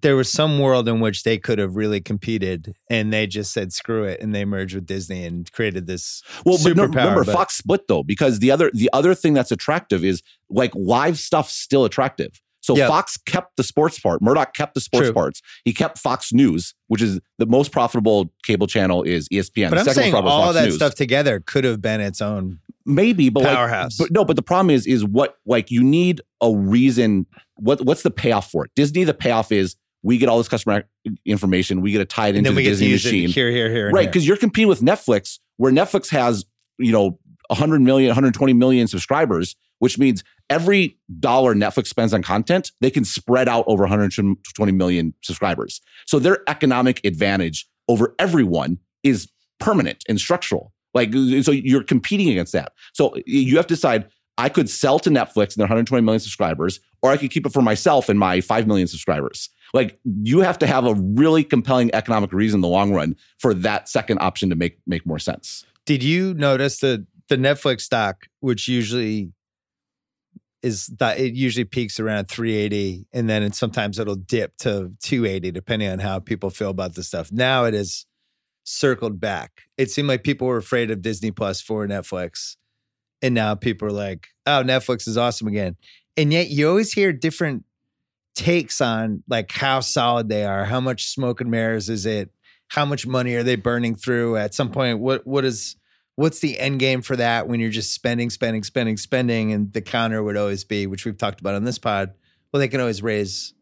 There was some world in which they could have really competed, and they just said screw it, and they merged with Disney and created this. Well, but no, remember but- Fox split though, because the other the other thing that's attractive is like live stuff still attractive. So Yeah. Fox kept the sports part. Murdoch kept the sports True. parts. He kept Fox News, which is the most profitable cable channel is ESPN. But the I'm saying most profitable is all that News. stuff together could have been its own maybe, but like, powerhouse. but no, but the problem is is what like you need a reason. What what's the payoff for it? Disney, the payoff is we get all this customer information, we get to tie it and into the we get to Disney machine. here, here, here, right because you're competing with netflix where netflix has you know 100 million 120 million subscribers which means every dollar netflix spends on content they can spread out over 120 million subscribers. So their economic advantage over everyone is permanent and structural. Like so you're competing against that. So you have to decide i could sell to netflix and their 120 million subscribers or i could keep it for myself and my 5 million subscribers. Like you have to have a really compelling economic reason in the long run for that second option to make make more sense. Did you notice the the Netflix stock, which usually is that it usually peaks around 380 and then it, sometimes it'll dip to 280 depending on how people feel about the stuff. Now it is circled back. It seemed like people were afraid of Disney Plus for Netflix. And now people are like, oh, Netflix is awesome again. And yet you always hear different takes on like how solid they are, how much smoke and mirrors is it, how much money are they burning through at some point what what is what's the end game for that when you're just spending spending spending spending and the counter would always be which we've talked about on this pod well they can always raise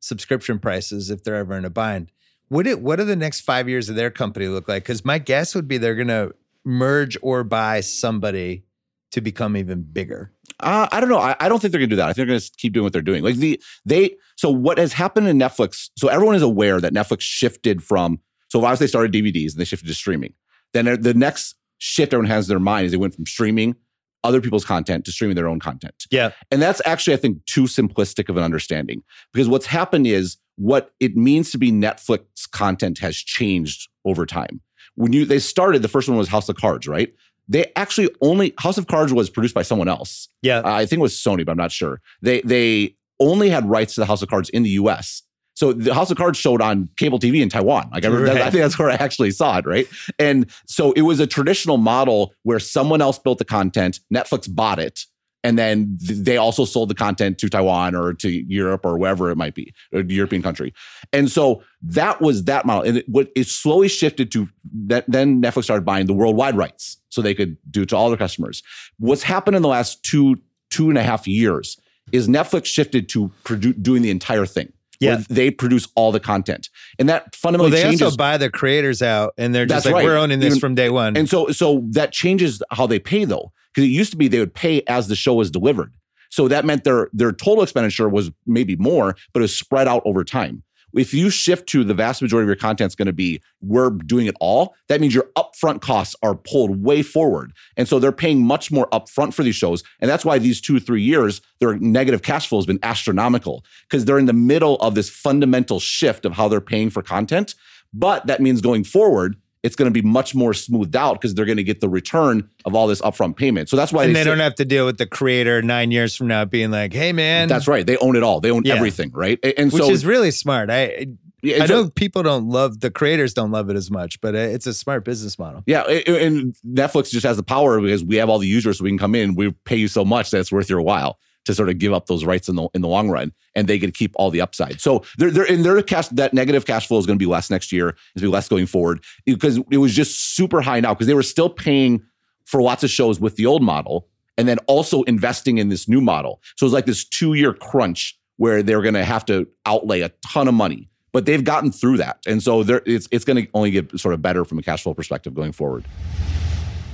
subscription prices if they're ever in a bind What it, what do the next five years of their company look like? Because my guess would be they're going to merge or buy somebody to become even bigger. Uh, I don't know. I, I don't think they're going to do that. I think they're going to keep doing what they're doing. Like the they. So what has happened in Netflix? So everyone is aware that Netflix shifted from. So obviously they started DVDs and they shifted to streaming. Then the next shift everyone has in their mind is they went from streaming other people's content to streaming their own content. Yeah. And that's actually, I think, too simplistic of an understanding because what's happened is what it means to be Netflix content has changed over time. When you they started, the first one was House of Cards, right? They actually only House of Cards was produced by someone else. Yeah. Uh, I think it was Sony, but I'm not sure. They they only had rights to the House of Cards in the US. So the House of Cards showed on cable TV in Taiwan. Like I, right. I think that's where I actually saw it, right? And so it was a traditional model where someone else built the content, Netflix bought it, and then they also sold the content to Taiwan or to Europe or wherever it might be, or the European country. And so that was that model. And it, what it slowly shifted to that. Then Netflix started buying the worldwide rights so they could do it to all their customers. What's happened in the last two two and a half years is Netflix shifted to produ- doing the entire thing yeah. they produce all the content. And that fundamentally well, they changes. also buy the creators out and they're just like, right. we're owning this Even, from day one. And so, so that changes how they pay though. Because it used to be they would pay as the show was delivered. So that meant their their total expenditure was maybe more, but it was spread out over time if you shift to the vast majority of your content is going to be we're doing it all, that means your upfront costs are pulled way forward. And so they're paying much more upfront for these shows. And that's why these two, three years, their negative cash flow has been astronomical because they're in the middle of this fundamental shift of how they're paying for content. But that means going forward, it's going to be much more smoothed out because they're going to get the return of all this upfront payment. So that's why and they, they don't have to deal with the creator nine years from now being like, "Hey, man." That's right. They own it all. They own yeah. everything, right? And which so, is really smart. I yeah, I know a, people don't love the creators don't love it as much, but uh, it's a smart business model. Yeah, and Netflix just has the power because we have all the users, so we can come in. We pay you so much that it's worth your while to sort of give up those rights in the in the long run, and they to keep all the upside. So they're, they're in their cash that negative cash flow is going to be less next year. It's going to be less going forward because it was just super high now because they were still paying for lots of shows with the old model and then also investing in this new model. So it's like this two year crunch where they're going to have to outlay a ton of money. But they've gotten through that, and so it's it's going to only get sort of better from a cash flow perspective going forward.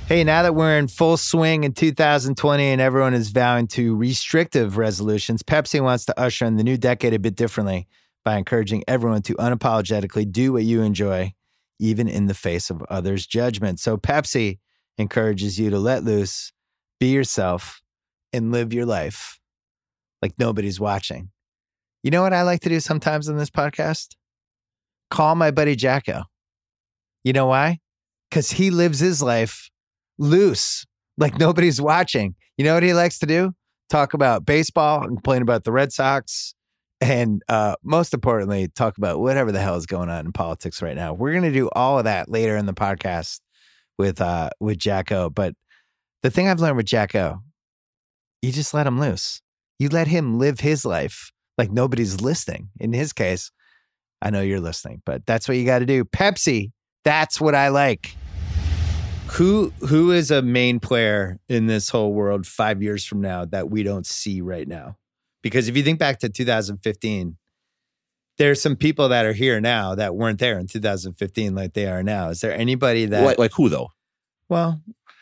Hey, now that we're in full swing in 2020 and everyone is vowing to restrictive resolutions, Pepsi wants to usher in the new decade a bit differently by encouraging everyone to unapologetically do what you enjoy, even in the face of others' judgment. So, Pepsi encourages you to let loose, be yourself, and live your life like nobody's watching. You know what I like to do sometimes on this podcast? Call my buddy JackO. You know why? Because he lives his life loose, like nobody's watching. You know what he likes to do? Talk about baseball and complain about the Red Sox. And uh, most importantly, talk about whatever the hell is going on in politics right now. We're going to do all of that later in the podcast with uh, with JackO. But the thing I've learned with JackO, you just let him loose. You let him live his life like nobody's listening. In his case, I know you're listening, but that's what you got to do. Pepsi, that's what I like. Who who is a main player in this whole world 5 years from now that we don't see right now? Because if you think back to 2015, there's some people that are here now that weren't there in 2015 like they are now. Is there anybody that like, like who though? Well,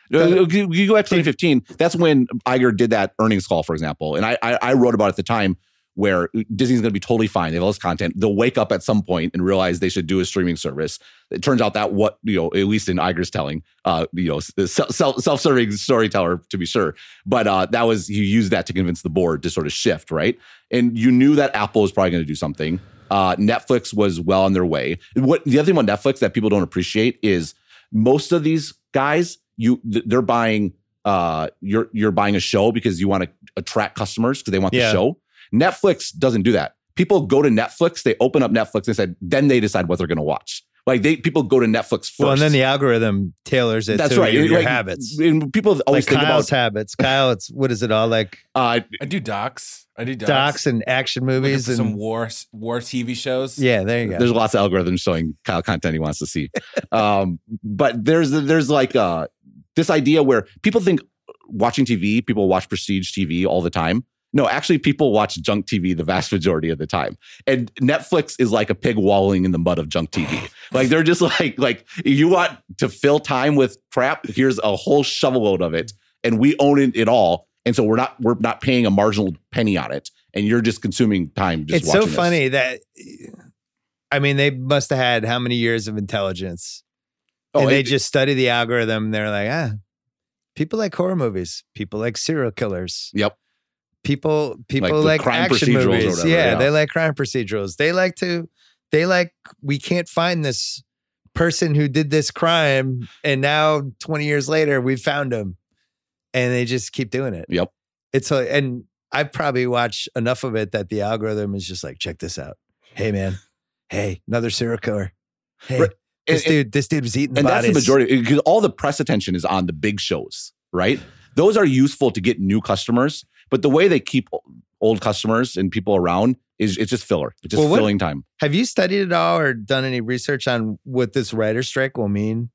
the, you go back to 2015. That's when Iger did that earnings call, for example, and I, I, I wrote about it at the time where Disney's going to be totally fine. They have all this content. They'll wake up at some point and realize they should do a streaming service. It turns out that what you know, at least in Iger's telling, uh, you know, self self serving storyteller to be sure, but uh, that was you used that to convince the board to sort of shift right. And you knew that Apple was probably going to do something. Uh, Netflix was well on their way. What the other thing about Netflix that people don't appreciate is most of these guys, you they're buying. Uh, you're you're buying a show because you want to attract customers because they want yeah. the show Netflix doesn't do that. People go to Netflix, they open up Netflix and said, then they decide what they're going to watch. Like they people go to Netflix first. Well, and then the algorithm tailors it. That's right. Your, your like, habits. And people always like think Kyle's about habits. Kyle, it's what is it all like? Uh, I do docs. I do docs, docs and action movies and some war war TV shows. Yeah, there you go. There's lots of algorithms showing Kyle content he wants to see. um, but there's there's like uh, this idea where people think watching TV, people watch prestige TV all the time No, actually, people watch junk TV the vast majority of the time, and Netflix is like a pig wallowing in the mud of junk TV. like they're just like like you want to fill time with crap. Here's a whole shovel load of it, and we own it, it all. And so we're not we're not paying a marginal penny on it, and you're just consuming time. Just it's so this. funny that I mean they must have had how many years of intelligence, Oh, and they it- just study the algorithm. And they're like, ah, people like horror movies, people like serial killers, Yep. People people like, crime action movies. whatever, yeah, yeah. they like crime procedurals. They like to they like we can't find this person who did this crime, and now twenty years later we found him, and they just keep doing it. Yep. It's a, and I've probably watched enough of it that the algorithm is just like, check this out. Hey man, hey another serial killer. Hey, Right. this And- dude, this dude was eating the and that's the majority because all the press attention is on the big shows, right? Those are useful to get new customers, but the way they keep old customers and people around is it's just filler. It's just Well, what- filling time. Have you studied at all or done any research on what this writer strike will mean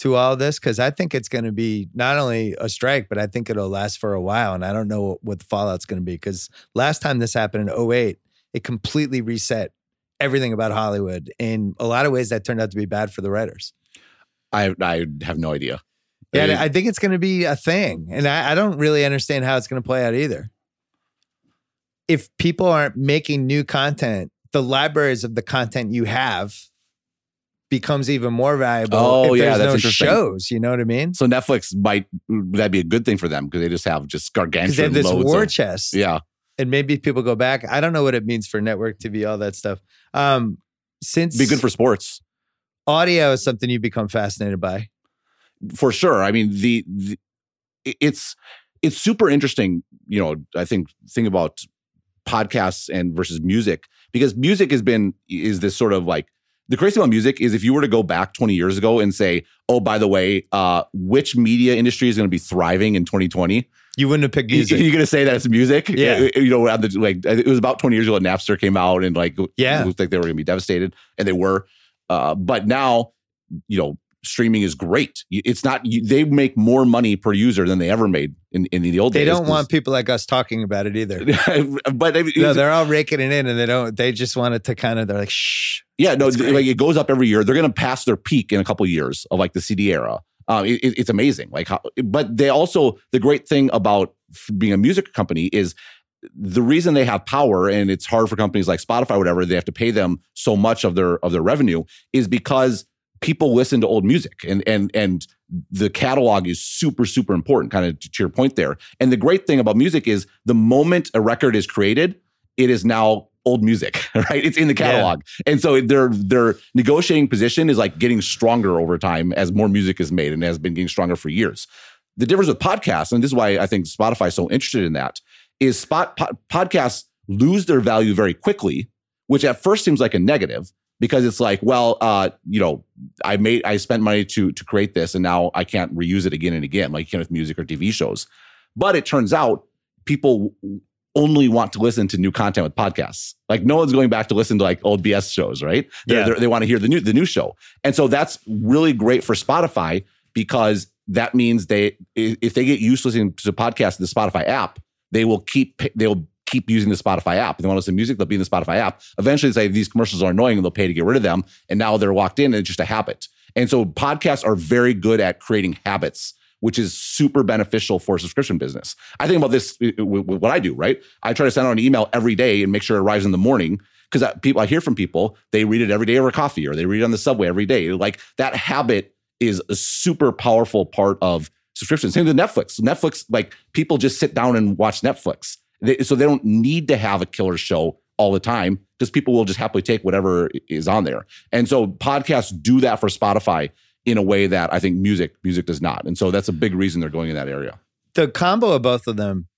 to all this? Because I think it's going to be not only a strike, but I think it'll last for a while. And I don't know what the fallout's going to be. Because last time this happened in 08, it completely reset everything about Hollywood. In a lot of ways, that turned out to be bad for the writers. I I have no idea. Yeah, I mean, I think it's going to be a thing. And I, I don't really understand how it's going to play out either. If people aren't making new content, the libraries of the content you have becomes even more valuable. Oh, if yeah, there's that's no interesting. shows. You know what I mean? so Netflix might that'd be a good thing for them because they just have just gargantuan they have this loads war of- chest. yeah. And maybe people go back. I don't know what it means for network TV, all that stuff. Um, since Be good for sports. audio is something you become fascinated by. For sure. I mean, the, the it's it's super interesting. You know, I think think about podcasts and versus music because music has been is this sort of like the crazy about music is if you were to go back 20 years ago and say, oh, by the way, uh, which media industry is going to be thriving in 2020? You wouldn't have picked music. You're going to say that it's music? Yeah. You know, the, like it was about 20 years ago when Napster came out and like Yeah. it looked like they were going to be devastated and they were. Uh, but now, you know, streaming is great. It's not you, they make more money per user than they ever made in, in the old they days. They don't want people like us talking about it either. but I No, they're all raking it in, and they don't. They just want it to kind of. They're like, shh. yeah, no, th- like it goes up every year. They're going to pass their peak in a couple of years of like the CD era. Uh, it, it- it's amazing. Like, how, but they also the great thing about being a music company is the reason they have power and it's hard for companies like Spotify, whatever, they have to pay them so much of their of their revenue is because people listen to old music and and and the catalog is super super important. Kind of to your point there. And the great thing about music is the moment a record is created, it is now old music, right? It's in the Yeah. catalog. And so their their negotiating position is like getting stronger over time as more music is made and has been getting stronger for years. The difference with podcasts, and this is why I think Spotify is so interested in that, is spot po- podcasts lose their value very quickly, which at first seems like a negative because it's like, well, uh, you know, I made I spent money to to create this, and now I can't reuse it again and again, like you can with music or TV shows. But it turns out people only want to listen to new content with podcasts. Like no one's going back to listen to like old BS shows, right? They're- Yeah. they're- they want to hear the new the new show, and so that's really great for Spotify because that means they if they get used to listening to podcasts in the Spotify app, they will keep they'll keep using the Spotify app. If they want to listen to music, they'll be in the Spotify app. Eventually, they say these commercials are annoying and they'll pay to get rid of them. And now they're locked in and it's just a habit. And so podcasts are very good at creating habits, which is super beneficial for subscription business. I think about this uh, with what I do, right? I try to send out an email every day and make sure it arrives in the morning because people I hear from people, they read it every day over coffee or they read it on the subway every day. Like that habit is a super powerful part of subscription. Same with Netflix. Netflix, like people just sit down and watch Netflix. They, so they don't need to have a killer show all the time because people will just happily take whatever is on there. And so podcasts do that for Spotify in a way that I think music music does not. And so that's a big reason they're going in that area. The combo of both of them,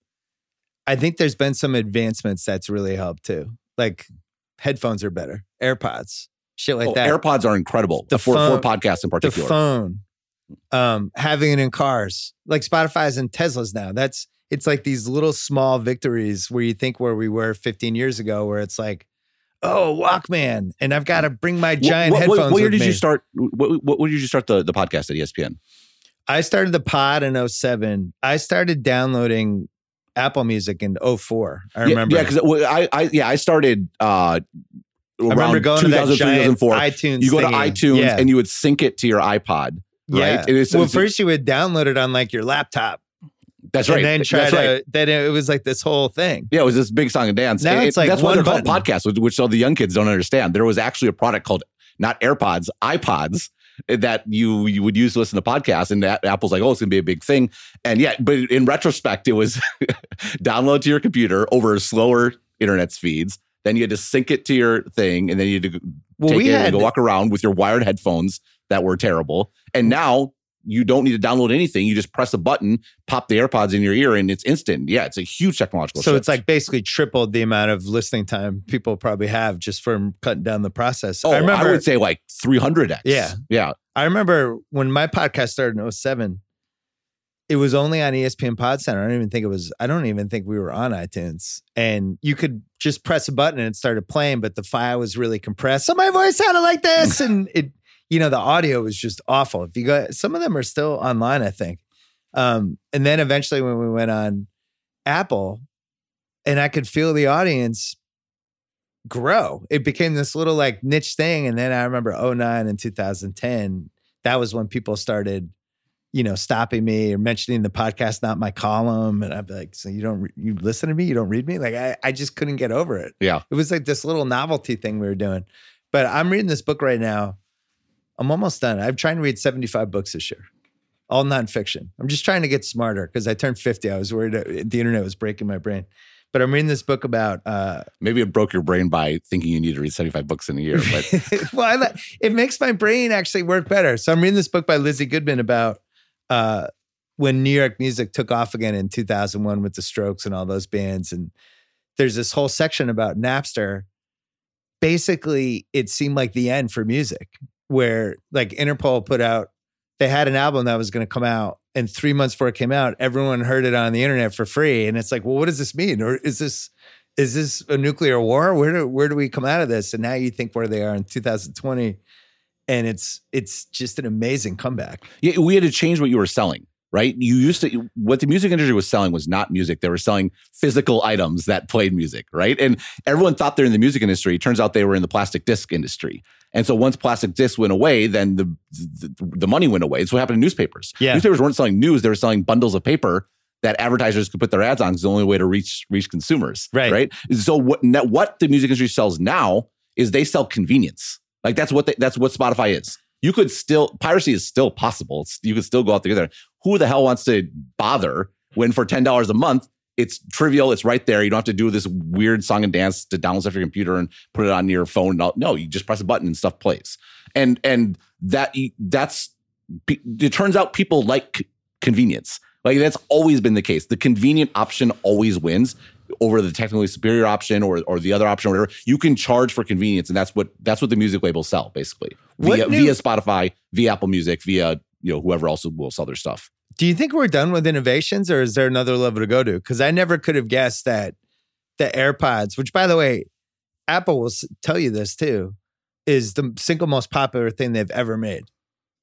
I think there's been some advancements that's really helped too. Like headphones are better, AirPods, shit like Oh, that. AirPods are incredible The for, phone- for podcasts in particular. the phone, um, having it in cars, like Spotify's and Teslas now. That's it's like these little small victories where you think where we were 15 years ago, where it's like, oh, Walkman, and I've got to bring my giant what, what, headphones. what year did me. you start? What, what, what did you start the, the podcast at ESPN? I started the pod in 07. I started downloading Apple Music in 04. I remember. Yeah, because I, I, yeah, I started uh, I remember around going to that 2003, giant 2004. iTunes. You go to thingy. iTunes yeah. and you would sync it to your iPod, right? Yeah. And it's- well, it's- first you would download it on like your laptop, that's right. and then try that's to. right. Then it was like this whole thing. Yeah, it was this big song and dance. Now And it's like that's why one they're called button. podcasts, which, all the young kids don't understand. There was actually a product called not AirPods, iPods eh, that you you would use to listen to podcasts, and that Apple's like, oh, it's gonna be a big thing. And yeah, but in retrospect, it was download to your computer over slower internet speeds. Then you had to sync it to your thing, and then you had to Well, take we it had and go walk around with your wired headphones that were terrible. And now you don't need to download anything. You just press a button, pop the AirPods in your ear, and it's instant. Yeah, it's a huge technological so shift. it's like basically tripled the amount of listening time people probably have just from cutting down the process. oh, I remember. I would say like 300x. Yeah. Yeah. I remember when my podcast started in 07, it was only on ESPN Pod Center. I don't even think it was, I don't even think we were on iTunes. And you could just press a button and it started playing, but the file was really compressed. So my voice sounded like this. and it, you know, the audio was just awful. If you go, some of them are still online, I think. Um, and then eventually when we went on Apple, and I could feel the audience grow. It became this little like niche thing. And then I remember 09 and 2010, that was when people started, you know, stopping me or mentioning the podcast, not my column. And I'd be like, so you don't, re- you listen to me? You don't read me? Like, I, I just couldn't get over it. Yeah. It was like this little novelty thing we were doing. But I'm reading this book right now. I'm almost done. I'm trying to read 75 books this year, all nonfiction. I'm just trying to get smarter because I turned 50. I was worried the internet was breaking my brain. But I'm reading this book about uh, Maybe it broke your brain by thinking you need to read 75 books in a year. But well, I, it makes my brain actually work better. So I'm reading this book by Lizzy Goodman about uh, when New York music took off again in 2001 with the Strokes and all those bands. And there's this whole section about Napster. Basically, it seemed like the end for music, where like Interpol put out, they had an album that was going to come out. And three months before it came out, everyone heard it on the internet for free. And it's like, well, what does this mean? Or is this is this a nuclear war? Where do where do we come out of this? And now you think where they are in 2020, and it's it's just an amazing comeback. yeah, we had to change what you were selling, right? You used to, what the music industry was selling was not music. They were selling physical items that played music, right? And everyone thought they're in the music industry. It turns out they were in the plastic disc industry. And so once plastic discs went away, then the, the, the money went away. It's what happened to newspapers. Yeah. Newspapers weren't selling news. They were selling bundles of paper that advertisers could put their ads on. It's the only way to reach, reach consumers. Right. Right. So what, what the music industry sells now is they sell convenience. Like that's what they, that's what Spotify is. You could still piracy is still possible. It's, you could still go out there. Who the hell wants to bother when for ten dollars a month it's trivial. It's right there. You don't have to do this weird song and dance to download off your computer and put it on your phone. No, no, you just press a button and stuff plays. And and that that's it turns out people like convenience. Like that's always been the case. The convenient option always wins over the technically superior option or or the other option or whatever. You can charge for convenience, and that's what that's what the music labels sell basically What via new- via Spotify, via Apple Music, via you know whoever else will sell their stuff. Do you think we're done with innovations, or is there another level to go to? Because I never could have guessed that the AirPods, which by the way, Apple will tell you this too, is the single most popular thing they've ever made.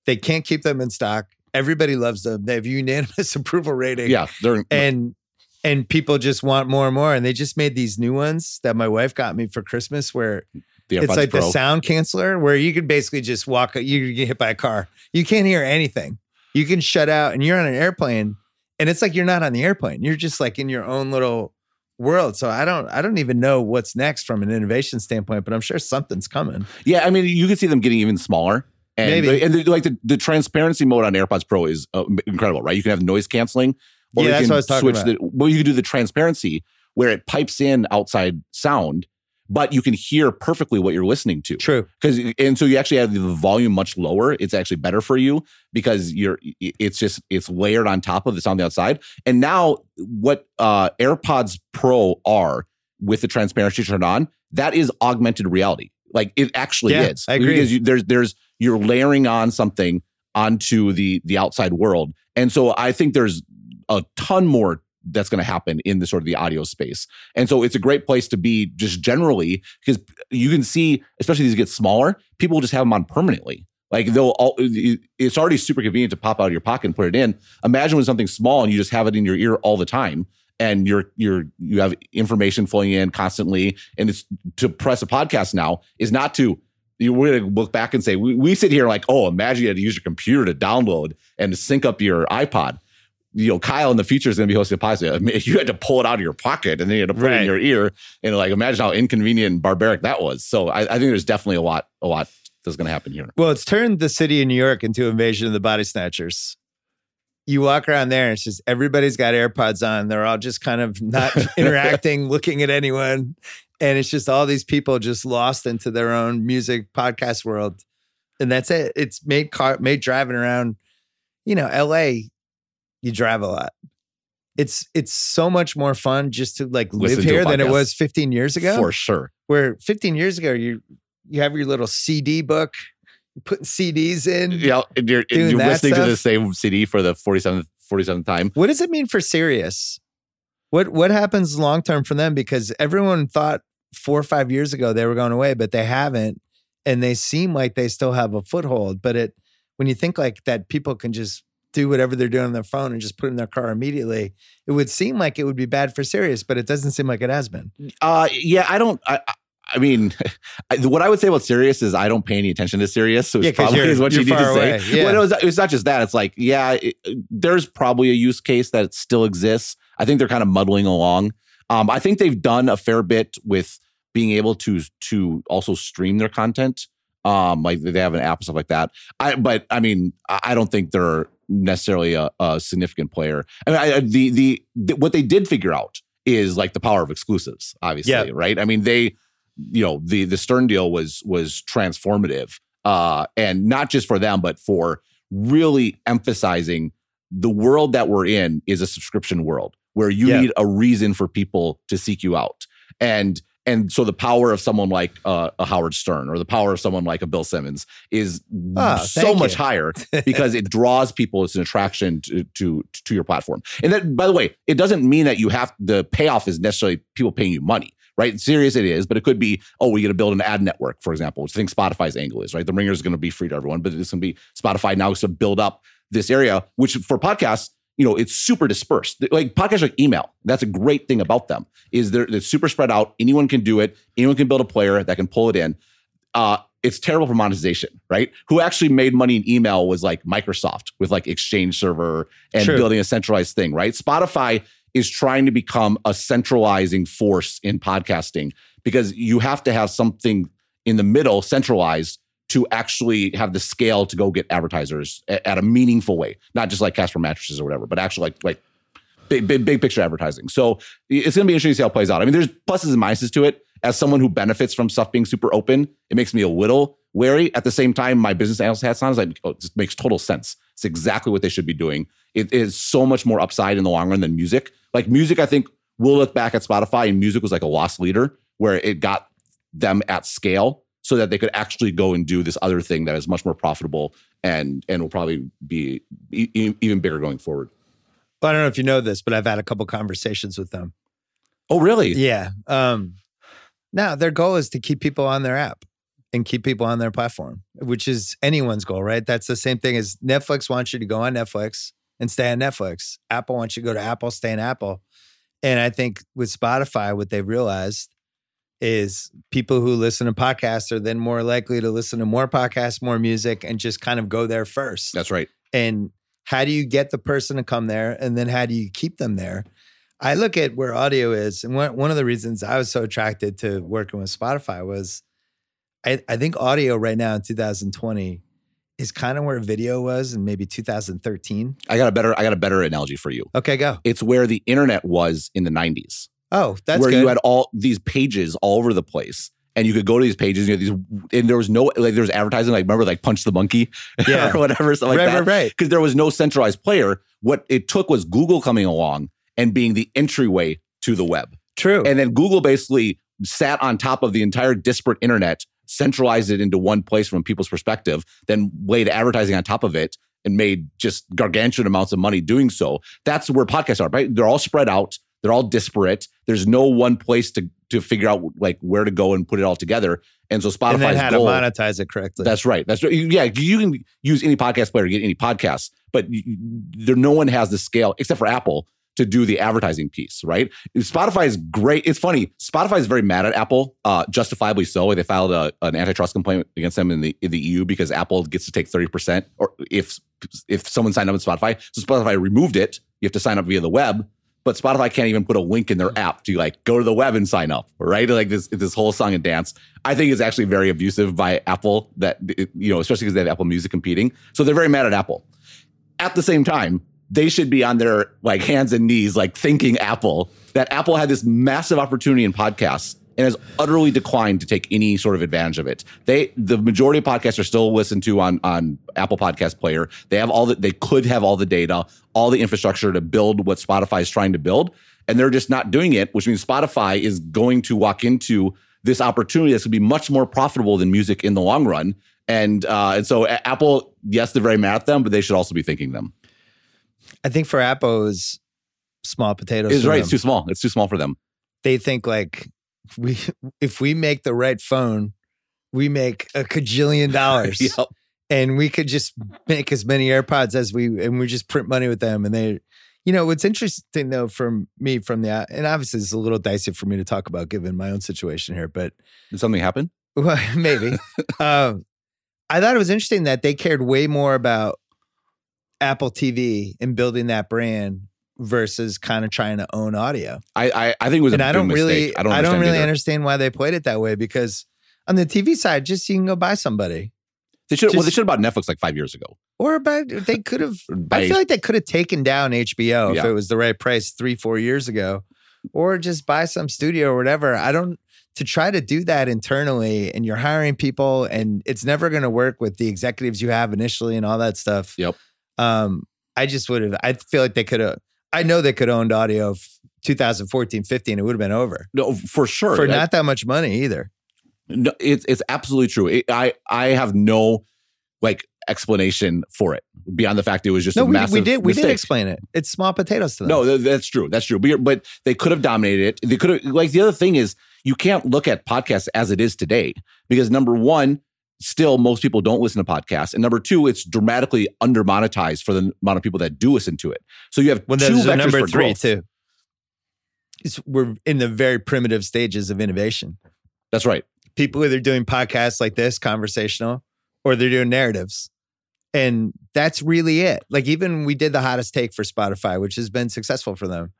They can't keep them in stock. Everybody loves them. They have unanimous approval rating. Yeah, they're and and people just want more and more. And they just made these new ones that my wife got me for Christmas, where the it's like Pro. the sound canceller, where you could basically just walk. You can get hit by a car, you can't hear anything. You can shut out, and you're on an airplane, and it's like you're not on the airplane. You're just like in your own little world. So I don't, I don't even know what's next from an innovation standpoint, but I'm sure something's coming. Yeah, I mean, you can see them getting even smaller. And, Maybe. and the, like the, the transparency mode on AirPods Pro is uh, incredible, right? You can have noise canceling, Yeah, you that's can what I was talking switch the well, you can do the transparency where it pipes in outside sound, but you can hear perfectly what you're listening to. True. Because and so you actually have the volume much lower. It's actually better for you because you're it's just it's layered on top of the sound on the outside. And now what uh AirPods Pro are with the transparency turned on, that is augmented reality. Like it actually Yeah, is. I agree. Because you, there's there's you're layering on something onto the the outside world. And so I think there's a ton more that's going to happen in the sort of the audio space. And so it's a great place to be just generally because you can see, especially these get smaller, people just have them on permanently. Like they'll all, it's already super convenient to pop out of your pocket and put it in. Imagine when something's small and you just have it in your ear all the time and you're you're you have information flowing in constantly and it's to press a podcast now is not to you we're going to look back and say we, we sit here like oh imagine you had to use your computer to download and to sync up your ipod you know kyle in the future is going to be hosting a podcast I mean, you had to pull it out of your pocket and then you had to put it in your ear and like imagine how inconvenient and barbaric that was so i, I think there's definitely a lot a lot that's going to happen here Well, it's turned the city of New York into invasion of the body snatchers. You walk around there and it's just everybody's got AirPods on. They're all just kind of not interacting, looking at anyone. And it's just all these people just lost into their own music podcast world. And that's it. It's made car made driving around, you know, LA, you drive a lot. It's it's so much more fun just to like live Listen to a here than it podcast. was 15 years ago for sure where 15 years ago you you have your little CD book, you're putting CDs in. yeah and you're, and Doing you're that listening to the same cd for the 47th 47th time What does it mean for Sirius? What what happens long term for them? Because everyone thought four or five years ago they were going away, but they haven't, and they seem like they still have a foothold. But it when you think like that, people can just do whatever they're doing on their phone and just put it in their car immediately. It would seem like it would be bad for Sirius, but it doesn't seem like it has been. Uh, yeah, I don't. I, I- I mean, I, what I would say about Sirius is I don't pay any attention to Sirius, so it's Yeah, probably is what you're need to far say. yeah. Well, it was, it's not just that. It's like, yeah, it, there's probably a use case that still exists. I think they're kind of muddling along. Um, I think they've done a fair bit with being able to to also stream their content. Um, like they have an app and stuff like that. I, but I mean, I don't think they're necessarily a, a significant player. I mean, I, the, the the what they did figure out is like the power of exclusives. Obviously, Yeah. right? I mean, they, you know, the the Stern deal was was transformative, uh, and not just for them, but for really emphasizing the world that we're in is a subscription world where you Yeah. need a reason for people to seek you out and and so the power of someone like uh, a Howard Stern or the power of someone like a Bill Simmons is Ah, so much you. higher because it draws people. It's an attraction to, to to your platform. And that, by the way, it doesn't mean that you have the payoff is necessarily people paying you money, right? Sirius it is, but it could be oh, we got to build an ad network, for example, which I think Spotify's angle is right. The Ringer is going to be free to everyone, but it's going to be Spotify now is to build up this area, which for podcasts. You know, it's super dispersed. Like podcasts like email. That's a great thing about them. Is they're, they're super spread out. Anyone can do it. Anyone can build a player that can pull it in uh, it's terrible for monetization, right? Who actually made money in email was like Microsoft with like Exchange Server and True. building a centralized thing, right? Spotify is trying to become a centralizing force in podcasting because you have to have something in the middle centralized to actually have the scale to go get advertisers at a meaningful way, not just like Casper mattresses or whatever, but actually like like big big big picture advertising. So it's going to be interesting to see how it plays out. I mean, there's pluses and minuses to it. As someone who benefits from stuff being super open, it makes me a little wary. At the same time, my business analyst hats on is like, oh, it makes total sense. It's exactly what they should be doing. It is so much more upside in the long run than music. Like music, I think we'll look back at Spotify and music was like a loss leader where it got them at scale so that they could actually go and do this other thing that is much more profitable and and will probably be e- even bigger going forward. Well, I don't know if you know this, but I've had a couple conversations with them. Oh, really? Yeah. Um, now their goal is to keep people on their app and keep people on their platform, which is anyone's goal, right? That's the same thing as Netflix wants you to go on Netflix and stay on Netflix. Apple wants you to go to Apple, stay in Apple. And I think with Spotify, what they've realized is people who listen to podcasts are then more likely to listen to more podcasts, more music, and just kind of go there first. That's right. And how do you get the person to come there? And then how do you keep them there? I look at where audio is. And one, one of the reasons I was so attracted to working with Spotify was I, I think audio right now in 2020 is kind of where video was in maybe 2013. I got a better I got a better analogy for you. Okay, go. It's where the internet was in the 90s. Oh, that's where good. you had all these pages all over the place. And you could go to these pages, you know, these, and there was no, like, there was advertising, like, remember, like, Punch the Monkey Yeah. or whatever, stuff like right, that. right, right. Because there was no centralized player. What it took was Google coming along and being the entryway to the web. True. And then Google basically sat on top of the entire disparate internet, centralized it into one place from people's perspective, then laid advertising on top of it and made just gargantuan amounts of money doing so. That's where podcasts are, right? They're all spread out. They're all disparate. There's no one place to to figure out like where to go and put it all together. And so Spotify's and then how goal, to monetize it correctly. that's right. That's right. Yeah, you can use any podcast player to get any podcasts, but you- there no one has the scale except for Apple to do the advertising piece, right? Spotify is great. It's funny. Spotify is very mad at Apple, uh, justifiably so. They filed a, an antitrust complaint against them in the in the EU because Apple gets to take thirty percent, or if if someone signed up with Spotify, so Spotify removed it. You have to sign up via the web, but Spotify can't even put a link in their mm. app to like go to the web and sign up, right? Like this this whole song and dance. I think is actually very abusive by Apple. That you know, especially because they have Apple Music competing, so they're very mad at Apple. At the same time, they should be on their like hands and knees, like thanking Apple that Apple had this massive opportunity in podcasts and has utterly declined to take any sort of advantage of it. They the majority of podcasts are still listened to on on Apple Podcast Player. They have all that they could have all the data, all the infrastructure to build what Spotify is trying to build, and they're just not doing it, which means Spotify is going to walk into this opportunity that's going to be much more profitable than music in the long run. And uh, and so Apple, yes, they're very mad at them, but they should also be thinking them. I think for Apple is small potatoes. It's for right. them. It's too small. It's too small for them. They think like we if we make the right phone, we make a cajillion dollars. Yep. and we could just make as many AirPods as we and we just print money with them. And they, you know, what's interesting though from me from the and obviously it's a little dicey for me to talk about given my own situation here, but Did something happen? well, maybe. um, I thought it was interesting that they cared way more about Apple TV and building that brand versus kind of trying to own audio. I I, I think it was and a I don't mistake. really, I don't. I don't really either. understand why they played it that way because on the TV side, just you can go buy somebody. They should. well, they should have bought Netflix like five years ago. Or about they could have. I feel like they could have taken down HBO if it was the right price three, four years ago, or just buy some studio or whatever. I don't to try to do that internally, and you're hiring people, and it's never going to work with the executives you have initially and all that stuff. Yep. Um, I just would have. I feel like they could have. I know they could have owned audio. f- 2014, 15, it would have been over no, for sure. for I- not that much money either. No, it's it's absolutely true. It, I I have no like explanation for it beyond the fact it was just No, a we, massive we did. We did explain it. It's small potatoes to them. No, th- that's true. That's true. But, but they could have dominated it. They could have like the other thing is you can't look at podcasts as it is today because number one, still most people don't listen to podcasts, and number two, it's dramatically under monetized for the amount of people that do listen to it. So you have Well, two there's a vectors number for three growth. too. It's, we're in the very primitive stages of innovation. That's right. People either doing podcasts like this, conversational, or they're doing narratives, and that's really it. Like even we did the hottest take for Spotify, which has been successful for them.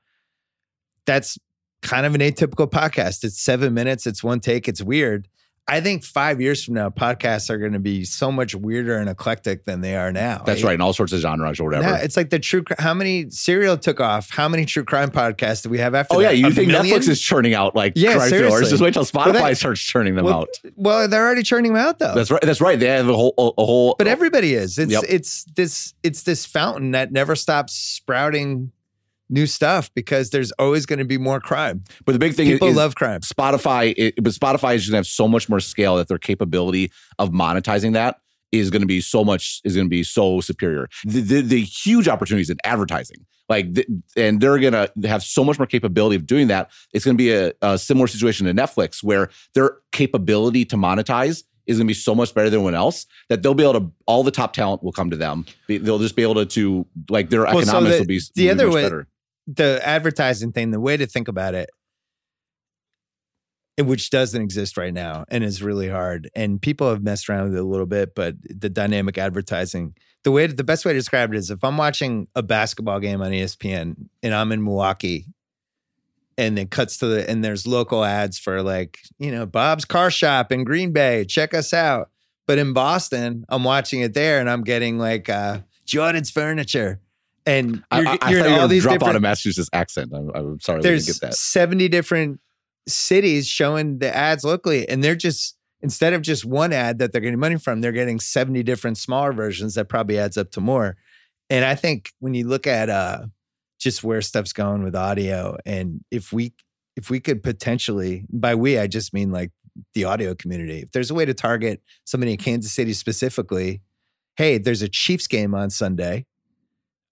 That's kind of an atypical podcast. It's seven minutes. It's one take. It's weird. I think five years from now, podcasts are going to be so much weirder and eclectic than they are now. That's right. In all sorts of genres or whatever. Yeah, it's like the true. How many serial took off? How many true crime podcasts do we have after? Oh yeah, you A think million? Netflix is churning out like Yeah, crime thrillers? Just wait till Spotify Well, that- starts churning them well, out. Well, they're already churning them out though. That's right. That's right. They have a whole a, a whole. But everybody is. It's Yep. it's this it's this fountain that never stops sprouting new stuff because there's always going to be more crime. but the big thing People is, love crime. Spotify. It, but Spotify is going to have so much more scale that their capability of monetizing that is going to be so much is going to be so superior. The, the, the huge opportunities in advertising, like, th- and they're going to have so much more capability of doing that. It's going to be a, a similar situation to Netflix, where their capability to monetize is going to be so much better than anyone else that they'll be able to. All the top talent will come to them. They'll just be able to, to like their Well, so economics the- will be the other much way- better. The advertising thing, the way to think about it, which doesn't exist right now and is really hard. And people have messed around with it a little bit, but the dynamic advertising, the way the best way to describe it is if I'm watching a basketball game on ESPN and I'm in Milwaukee and it cuts to the and there's local ads for like, you know, Bob's car shop in Green Bay, check us out. But in Boston, I'm watching it there and I'm getting like uh Jordan's furniture. And I, you're, I, I you're thought in you all these drop out a Massachusetts accent. I'm, I'm sorry, I didn't there's get that. 70 different cities showing the ads locally and they're just instead of just one ad that they're getting money from they're getting 70 different smaller versions that probably adds up to more and i think when you look at uh just where stuff's going with audio and if we if we could potentially by we i just mean like the audio community if there's a way to target somebody in kansas city specifically hey there's a chiefs game on sunday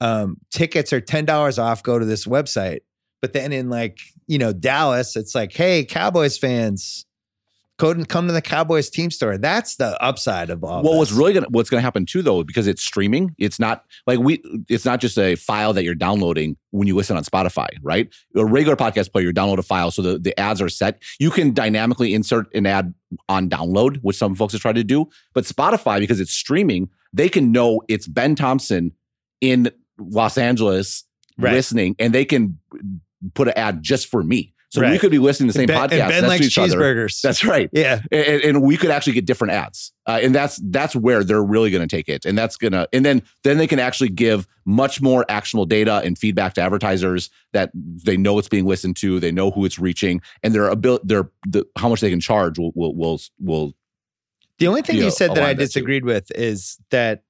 um, tickets are $10 off go to this website but then in like, you know, Dallas, it's like, hey, Cowboys fans, Go and come to the Cowboys team store. That's the upside of all. Well, what's really gonna what's gonna happen too though, because it's streaming, it's not like we it's not just a file that you're downloading when you listen on Spotify, right? A regular podcast player, you download a file, so the, the ads are set. You can dynamically insert an ad on download, which some folks have tried to do. But Spotify, because it's streaming, they can know it's Ben Thompson in Los Angeles Right. listening, and they can put an ad just for me. So we could be listening to the same ben, podcast and Ben likes each other. cheeseburgers. That's right yeah. and, and we could actually get different ads uh, and that's that's where they're really going to take it and that's gonna and then then they can actually give much more actionable data and feedback to advertisers that they know it's being listened to they know who it's reaching and their ability their the, how much they can charge will will will, will The only thing you you, know, said that I disagreed with is that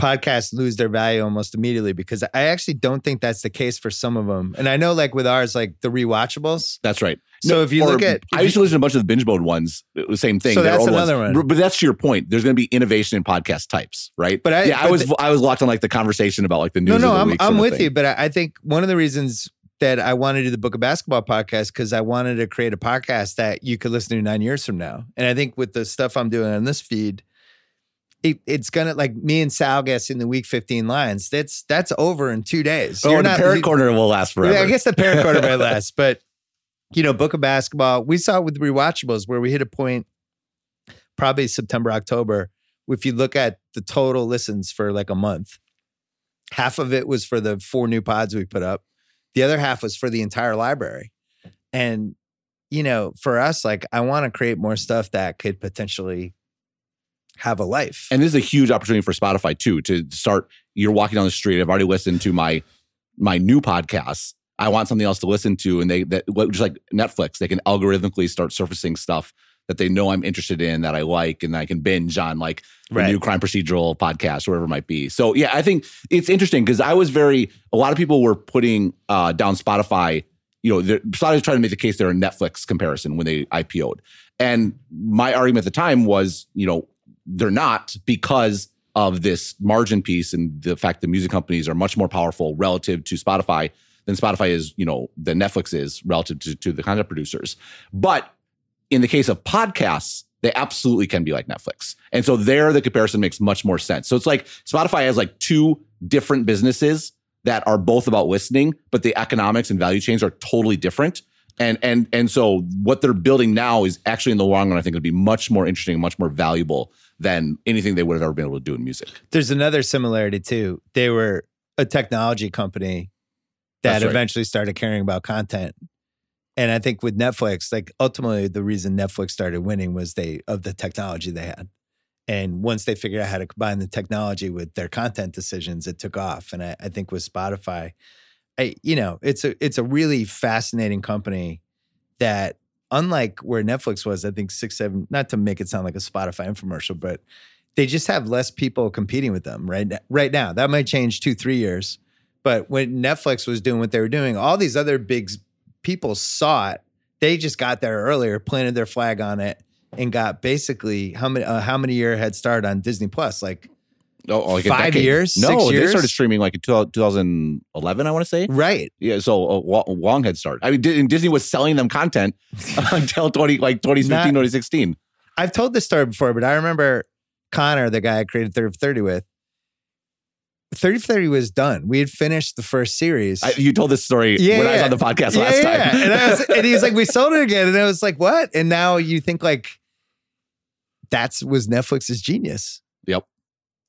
podcasts lose their value almost immediately because I actually don't think that's the case for some of them. And I know, like with ours, like the rewatchables. that's right So if you look at, I used to listen to a bunch of the binge mode ones. The same thing. So that's another ones. one. But that's to your point. There's going to be innovation in podcast types, right? But I- yeah, I was the- I was locked on like the conversation about like the news. no, no, I'm I'm with thing. you, but I, I think one of the reasons that I wanted to do the Book of Basketball podcast because I wanted to create a podcast that you could listen to nine years from now. And I think with the stuff I'm doing on this feed, it, it's gonna like me and Sal guessing the week 15 lines. That's that's over in two days. Oh, You're the not- parrot you- will last forever. Yeah, I guess the quarter might last, but you know, Book of Basketball, we saw it with rewatchables where we hit a point probably September, October. If you look at the total listens for like a month, half of it was for the four new pods we put up. The other half was for the entire library. And, you know, for us, like I want to create more stuff that could potentially have a life. And this is a huge opportunity for Spotify too to start. You're walking down the street. I've already listened to my my new podcasts. I want something else to listen to, and they that just like Netflix, they can algorithmically start surfacing stuff that they know I'm interested in that I like, and I can binge on like Right. new crime procedural podcast, or whatever it might be. So yeah, I think it's interesting because I was very. A lot of people were putting uh, down Spotify. You know, they're- trying to make the case they're a Netflix comparison when they IPO'd, and my argument at the time was, you know, they're not because of this margin piece and the fact that music companies are much more powerful relative to Spotify than Spotify is, you know, than Netflix is relative to, to the content producers. But in the case of podcasts, they absolutely can be like Netflix. And so there the comparison makes much more sense. So it's like Spotify has like two different businesses that are both about listening, but the economics and value chains are totally different. And and and so what they're building now is actually in the long run, I think it'll be much more interesting, much more valuable than anything they would have ever been able to do in music. There's another similarity too. They were a technology company that right. eventually started caring about content. And I think with Netflix, like ultimately the reason Netflix started winning was they of the technology they had. And once they figured out how to combine the technology with their content decisions, it took off. And I, I think with Spotify, I, you know, it's a it's a really fascinating company that unlike where Netflix was, I think six, seven, not to make it sound like a Spotify infomercial, but they just have less people competing with them right right now. That might change two, three years. But when Netflix was doing what they were doing, all these other big people saw it. They just got there earlier, planted their flag on it, and got basically how many uh, how many year head start on Disney Plus? Like Oh, like Five years? No, Six they started streaming like in 2011, I want to say. right, Yeah, so a wa- long head start. I mean, Disney was selling them content until 20 like 2015, Not- 2016. I've told this story before, but I remember Connor, the guy I created 30 for 30 with. 30 for 30 was done. We had finished the first series. I, you told this story Yeah, when I was on the podcast yeah, last yeah. time. and, I was, and he's like, we sold it again. And I was like, what? And now you think like that's was Netflix's genius.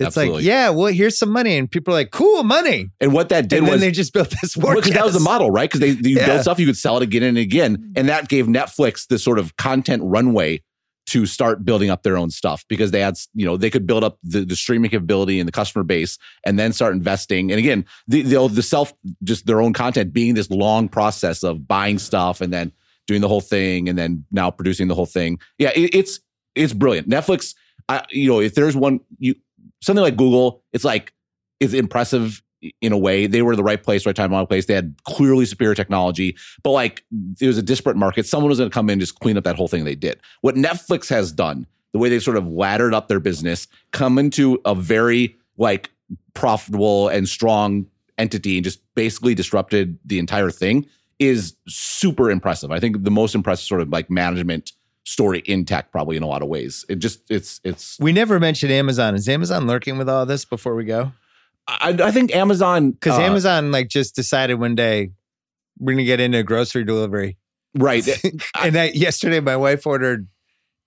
It's Absolutely. like, yeah, well, here's some money. And people are like, cool money. and what that did and then was they just built this war because that was the model, right? Because they you Yeah. build stuff, you could sell it again and again, and that gave Netflix this sort of content runway to start building up their own stuff because they had, you know, they could build up the, the streaming capability and the customer base, and then start investing. And again, the the, the self just their own content being this long process of buying stuff and then doing the whole thing, and then now producing the whole thing. Yeah, it, it's it's brilliant. Netflix, I, you know, if there's one you something like Google, it's like it's impressive in a way. They were the right place, right time, wrong place. They had clearly superior technology, but like it was a disparate market. Someone was going to come in and just clean up that whole thing they did. What Netflix has done, the way they've sort of laddered up their business, come into a very like profitable and strong entity and just basically disrupted the entire thing is super impressive. I think the most impressive sort of like management story intact probably in a lot of ways. It just it's it's. We never mentioned Amazon. Is Amazon lurking with all this before we go? I, I think Amazon Because uh, Amazon like just decided one day we're gonna get into grocery delivery. right. and I, yesterday, my wife ordered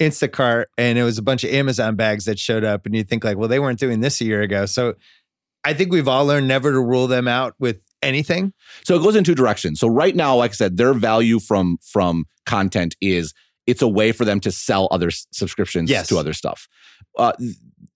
Instacart, and it was a bunch of Amazon bags that showed up. And you think like, well, they weren't doing this a year ago. So I think we've all learned never to rule them out with anything. So it goes in two directions. So right now, like I said, their value from from content is it's a way for them to sell other s- subscriptions Yes. to other stuff. Uh,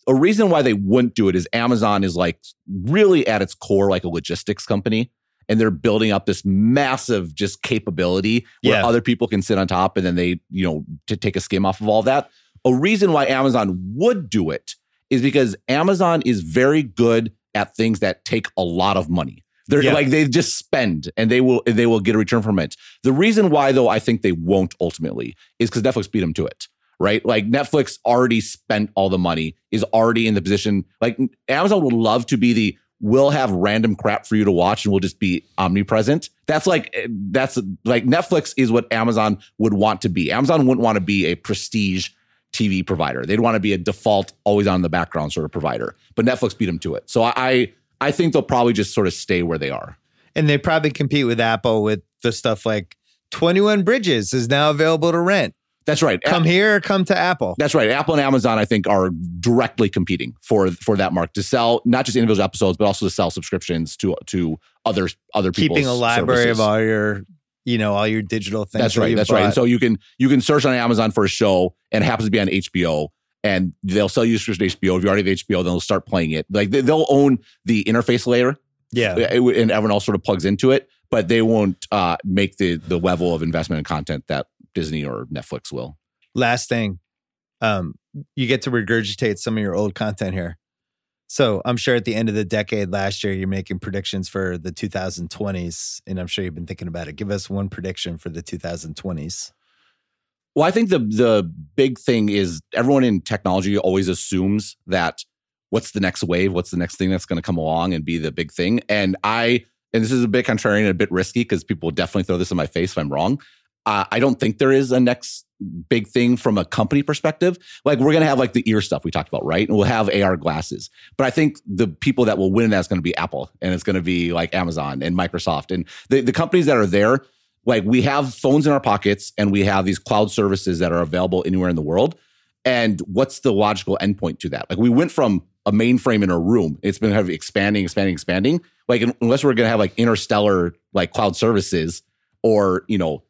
a reason why they wouldn't do it is Amazon is like really at its core like a logistics company, and they're building up this massive just capability where Yeah. other people can sit on top, and then they you know to take a skim off of all that. A reason why Amazon would do it is because Amazon is very good at things that take a lot of money. They're Yeah. like they just spend and they will they will get a return from it. The reason why though I think they won't ultimately is because Netflix beat them to it. Right? Like Netflix already spent all the money, is already in the position. Like Amazon would love to be the we'll have random crap for you to watch and we'll just be omnipresent. That's like eh, that's like Netflix is what Amazon would want to be. Amazon wouldn't want to be a prestige TV provider. They'd want to be a default, always on the background sort of provider. But Netflix beat them to it. So I I think they'll probably just sort of stay where they are. And they probably compete with Apple with the stuff like 21 Bridges is now available to rent. That's right. Come here or come to Apple. That's right. Apple and Amazon, I think, are directly competing for for that mark to sell not just individual episodes, but also to sell subscriptions to to other other people's Keeping a library services. of all your, you know, all your digital things. That's right. you That's right. And so you can you can search on Amazon for a show and it happens to be on HBO, and they'll sell you subscription to HBO. If you already have HBO, then they'll start playing it. Like they, they'll own the interface layer, yeah. and everyone else sort of plugs into it, but they won't uh, make the the level of investment and content that Disney or Netflix will. last thing um you get to regurgitate some of your old content here so i'm sure at the end of the decade last year you're making predictions for the 2020s and i'm sure you've been thinking about it give us one prediction for the 2020s Well, I think the the big thing is everyone in technology always assumes that what's the next wave, what's the next thing that's going to come along and be the big thing. And I and this is a bit contrarian and a bit risky because people will definitely throw this in my face if I'm wrong. Uh, I don't think there is a next big thing from a company perspective. Like we're going to have like the ear stuff we talked about, right? And we'll have AR glasses. But I think the people that will win that is going to be Apple and it's going to be like Amazon and Microsoft and the, the companies that are there. Like we have phones in our pockets and we have these cloud services that are available anywhere in the world. And what's the logical endpoint to that? Like we went from a mainframe in a room. It's been kind of expanding, expanding, expanding. Like unless we're going to have like interstellar like cloud services or, you know,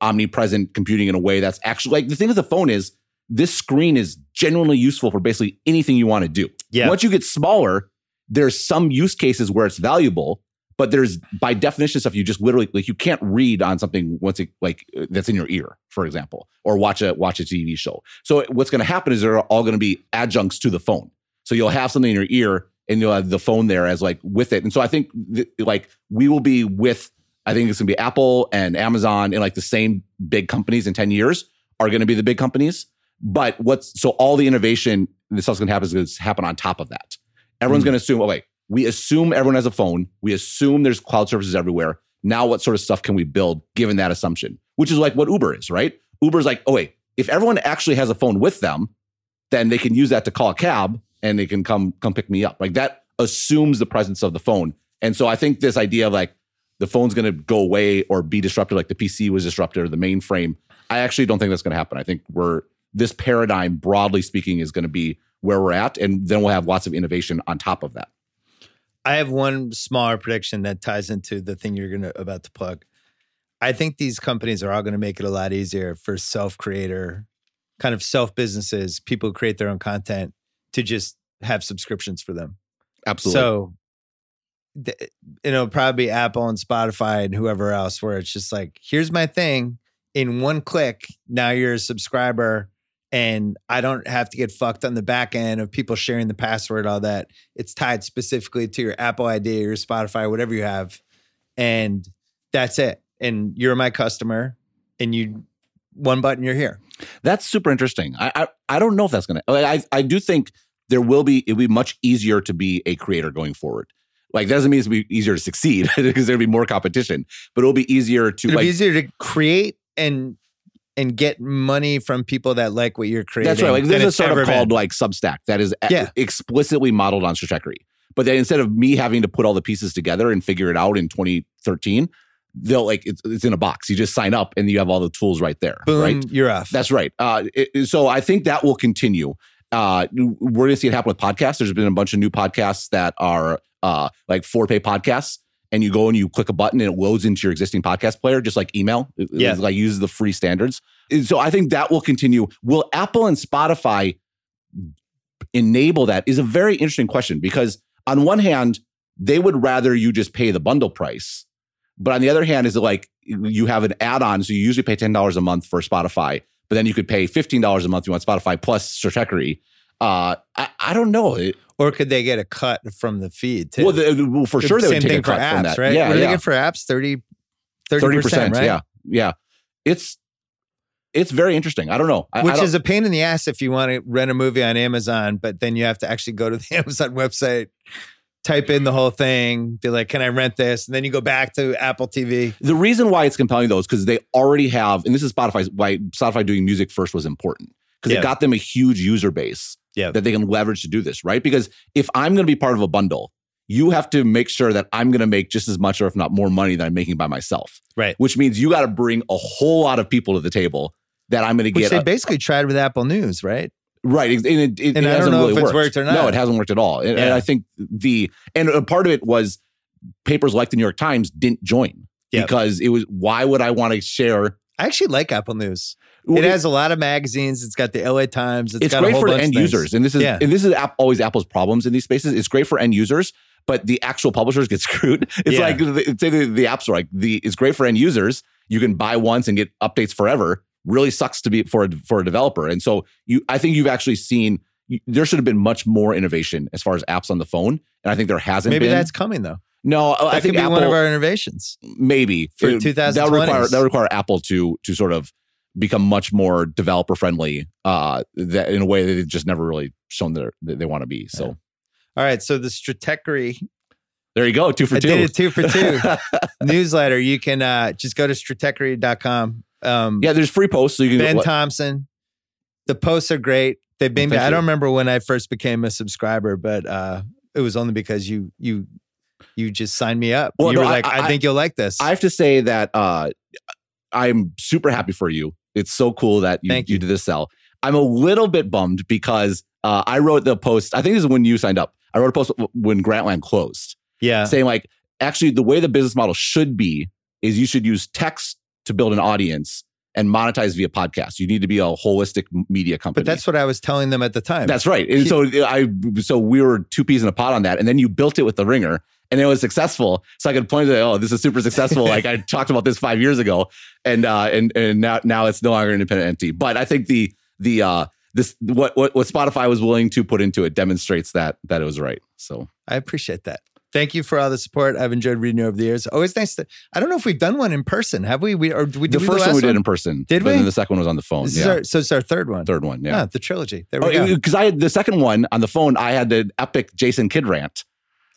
omnipresent computing in a way that's actually like the thing with the phone is this screen is genuinely useful for basically anything you want to do. Yeah. Once you get smaller, there's some use cases where it's valuable, but there's by definition stuff you just literally like you can't read on something once it like that's in your ear, for example, or watch a watch a TV show. So what's going to happen is they're all going to be adjuncts to the phone. So you'll have something in your ear and you'll have the phone there as like with it. And so I think th- like we will be with I think it's going to be Apple and Amazon and like the same big companies in 10 years are going to be the big companies. But what's so all the innovation, this stuff's going to happen is going to happen on top of that. Everyone's Mm. going to assume, oh, wait, we assume everyone has a phone. We assume there's cloud services everywhere. Now, what sort of stuff can we build given that assumption? Which is like what Uber is, right? Uber's like, oh, wait, if everyone actually has a phone with them, then they can use that to call a cab and they can come come pick me up. Like that assumes the presence of the phone. And so I think this idea of like the phone's going to go away or be disrupted, like the PC was disrupted or the mainframe. I actually don't think that's going to happen. I think we're this paradigm, broadly speaking, is going to be where we're at, and then we'll have lots of innovation on top of that. I have one smaller prediction that ties into the thing you're gonna about to plug i think these companies are all going to make it a lot easier for self-creator kind of self businesses people who create their own content to just have subscriptions for them Absolutely. So, th- it'll probably be Apple and Spotify and whoever else, where it's just like, here's my thing. In one click, now you're a subscriber, and I don't have to get fucked on the back end of people sharing the password, all that. It's tied specifically to your Apple ID, or your Spotify, whatever you have, and that's it. And you're my customer, and you one button, you're here. That's super interesting. I I, I don't know if that's gonna. I I do think there will be. It'll be much easier to be a creator going forward. Like that doesn't mean it's be easier to succeed because there'll be more competition, but it'll be easier to It'll like be easier to create and and get money from people that like what you're creating. That's right. Like there's a startup ever been. called like Substack that is Yeah. explicitly modeled on Stratechery. But then instead of me having to put all the pieces together and figure it out in 2013, they'll like it's, it's in a box. You just sign up and you have all the tools right there. boom, Right. you're off. That's right. Uh, it- so I think that will continue. Uh, we're going to see it happen with podcasts. There's been a bunch of new podcasts that are uh, like for pay podcasts, and you go and you click a button and it loads into your existing podcast player, just like email. It, Yeah. like uses the free standards. And So I think that will continue. Will Apple and Spotify enable that? Is a very interesting question because on one hand, they would rather you just pay the bundle price. But on the other hand, is it like you have an add-on? So you usually pay ten dollars a month for Spotify, but then you could pay fifteen dollars a month if you want Spotify plus Stratechery. Uh, I, I don't know. It- or could they get a cut from the feed too? well, the, well, for sure they Same would take thing a for cut apps, from that. right? Yeah, what yeah. they get for apps? 30 thirty percent, right? Yeah, yeah. It's it's very interesting. I don't know. I, I Which don't- is a pain in the ass if you want to rent a movie on Amazon, but then you have to actually go to the Amazon website, type in the whole thing, be like, "Can I rent this?" And then you go back to Apple TV. the reason why it's compelling though is because they already have, and this is Spotify's why Spotify doing music first was important because Yeah. it got them a huge user base Yeah. that they can leverage to do this, right? Because if I'm going to be part of a bundle, you have to make sure that I'm going to make just as much or if not more money than I'm making by myself, Right. which means you got to bring a whole lot of people to the table that I'm going to Which get. they a- basically tried with Apple News, right? Right. And it, it, And it I don't hasn't know really if it's worked. worked or No, it hasn't worked at all. And, and I think the, and a part of it was papers like the New York Times didn't join Yeah. because it was, why would I want to share? I actually like Apple News. It has a lot of magazines. It's got the LA Times. it's got a great for end users. And this is, Yeah. and this is app, always Apple's problems in these spaces. It's great for end users, but the actual publishers get screwed. It's Yeah. like, say the, the app store, like the, it's great for end users. You can buy once and get updates forever. Really sucks to be for a, for a developer. And so you, I think you've actually seen, there should have been much more innovation as far as apps on the phone. And I think there hasn't Maybe been. that's coming though. no, That I could think be Apple, one of our innovations. maybe for It- that would require that would require Apple to to sort of become much more developer friendly uh that in a way that they've just never really shown that that they want to be so All right. So the Stratechery there you go two for I two two for two. newsletter. You can uh, just go to stratechery.com. Um, yeah there's free posts so you can Ben what- Thompson. The posts are great. They've been. I don't remember when I first became a subscriber, but uh, it was only because you you you just signed me up. Well, you no, were I- like, I, I- think you'll like this. I have to say that uh I'm super happy for you it's so cool that you, Thank you you. did this sell I'm a little bit bummed because uh I wrote the post I think this is when you signed up I wrote a post when Grantland closed yeah, saying like actually the way the business model should be is you should use text to build an audience and monetize via podcast. You need to be a holistic media company. but that's what I was telling them at the time. that's right. And so I so we were two peas in a pod on that, and then you built it with the ringer. And it was successful, so I could point to, oh, this is super successful. like I talked about this five years ago, and uh, and and now now it's no longer an independent entity. But I think the the uh, this what what what Spotify was willing to put into it demonstrates that that it was right. So I appreciate that. Thank you for all the support. I've enjoyed reading you over the years. Always nice to. I don't know if we've done one in person. Have we? We or did we? the Did we first the one we did in person, Did we? then the second one was on the phone. This is Yeah, our, so it's our third one. third one. Yeah. Ah, the trilogy. There we go. because I had the second one on the phone. I had the epic Jason Kidd rant,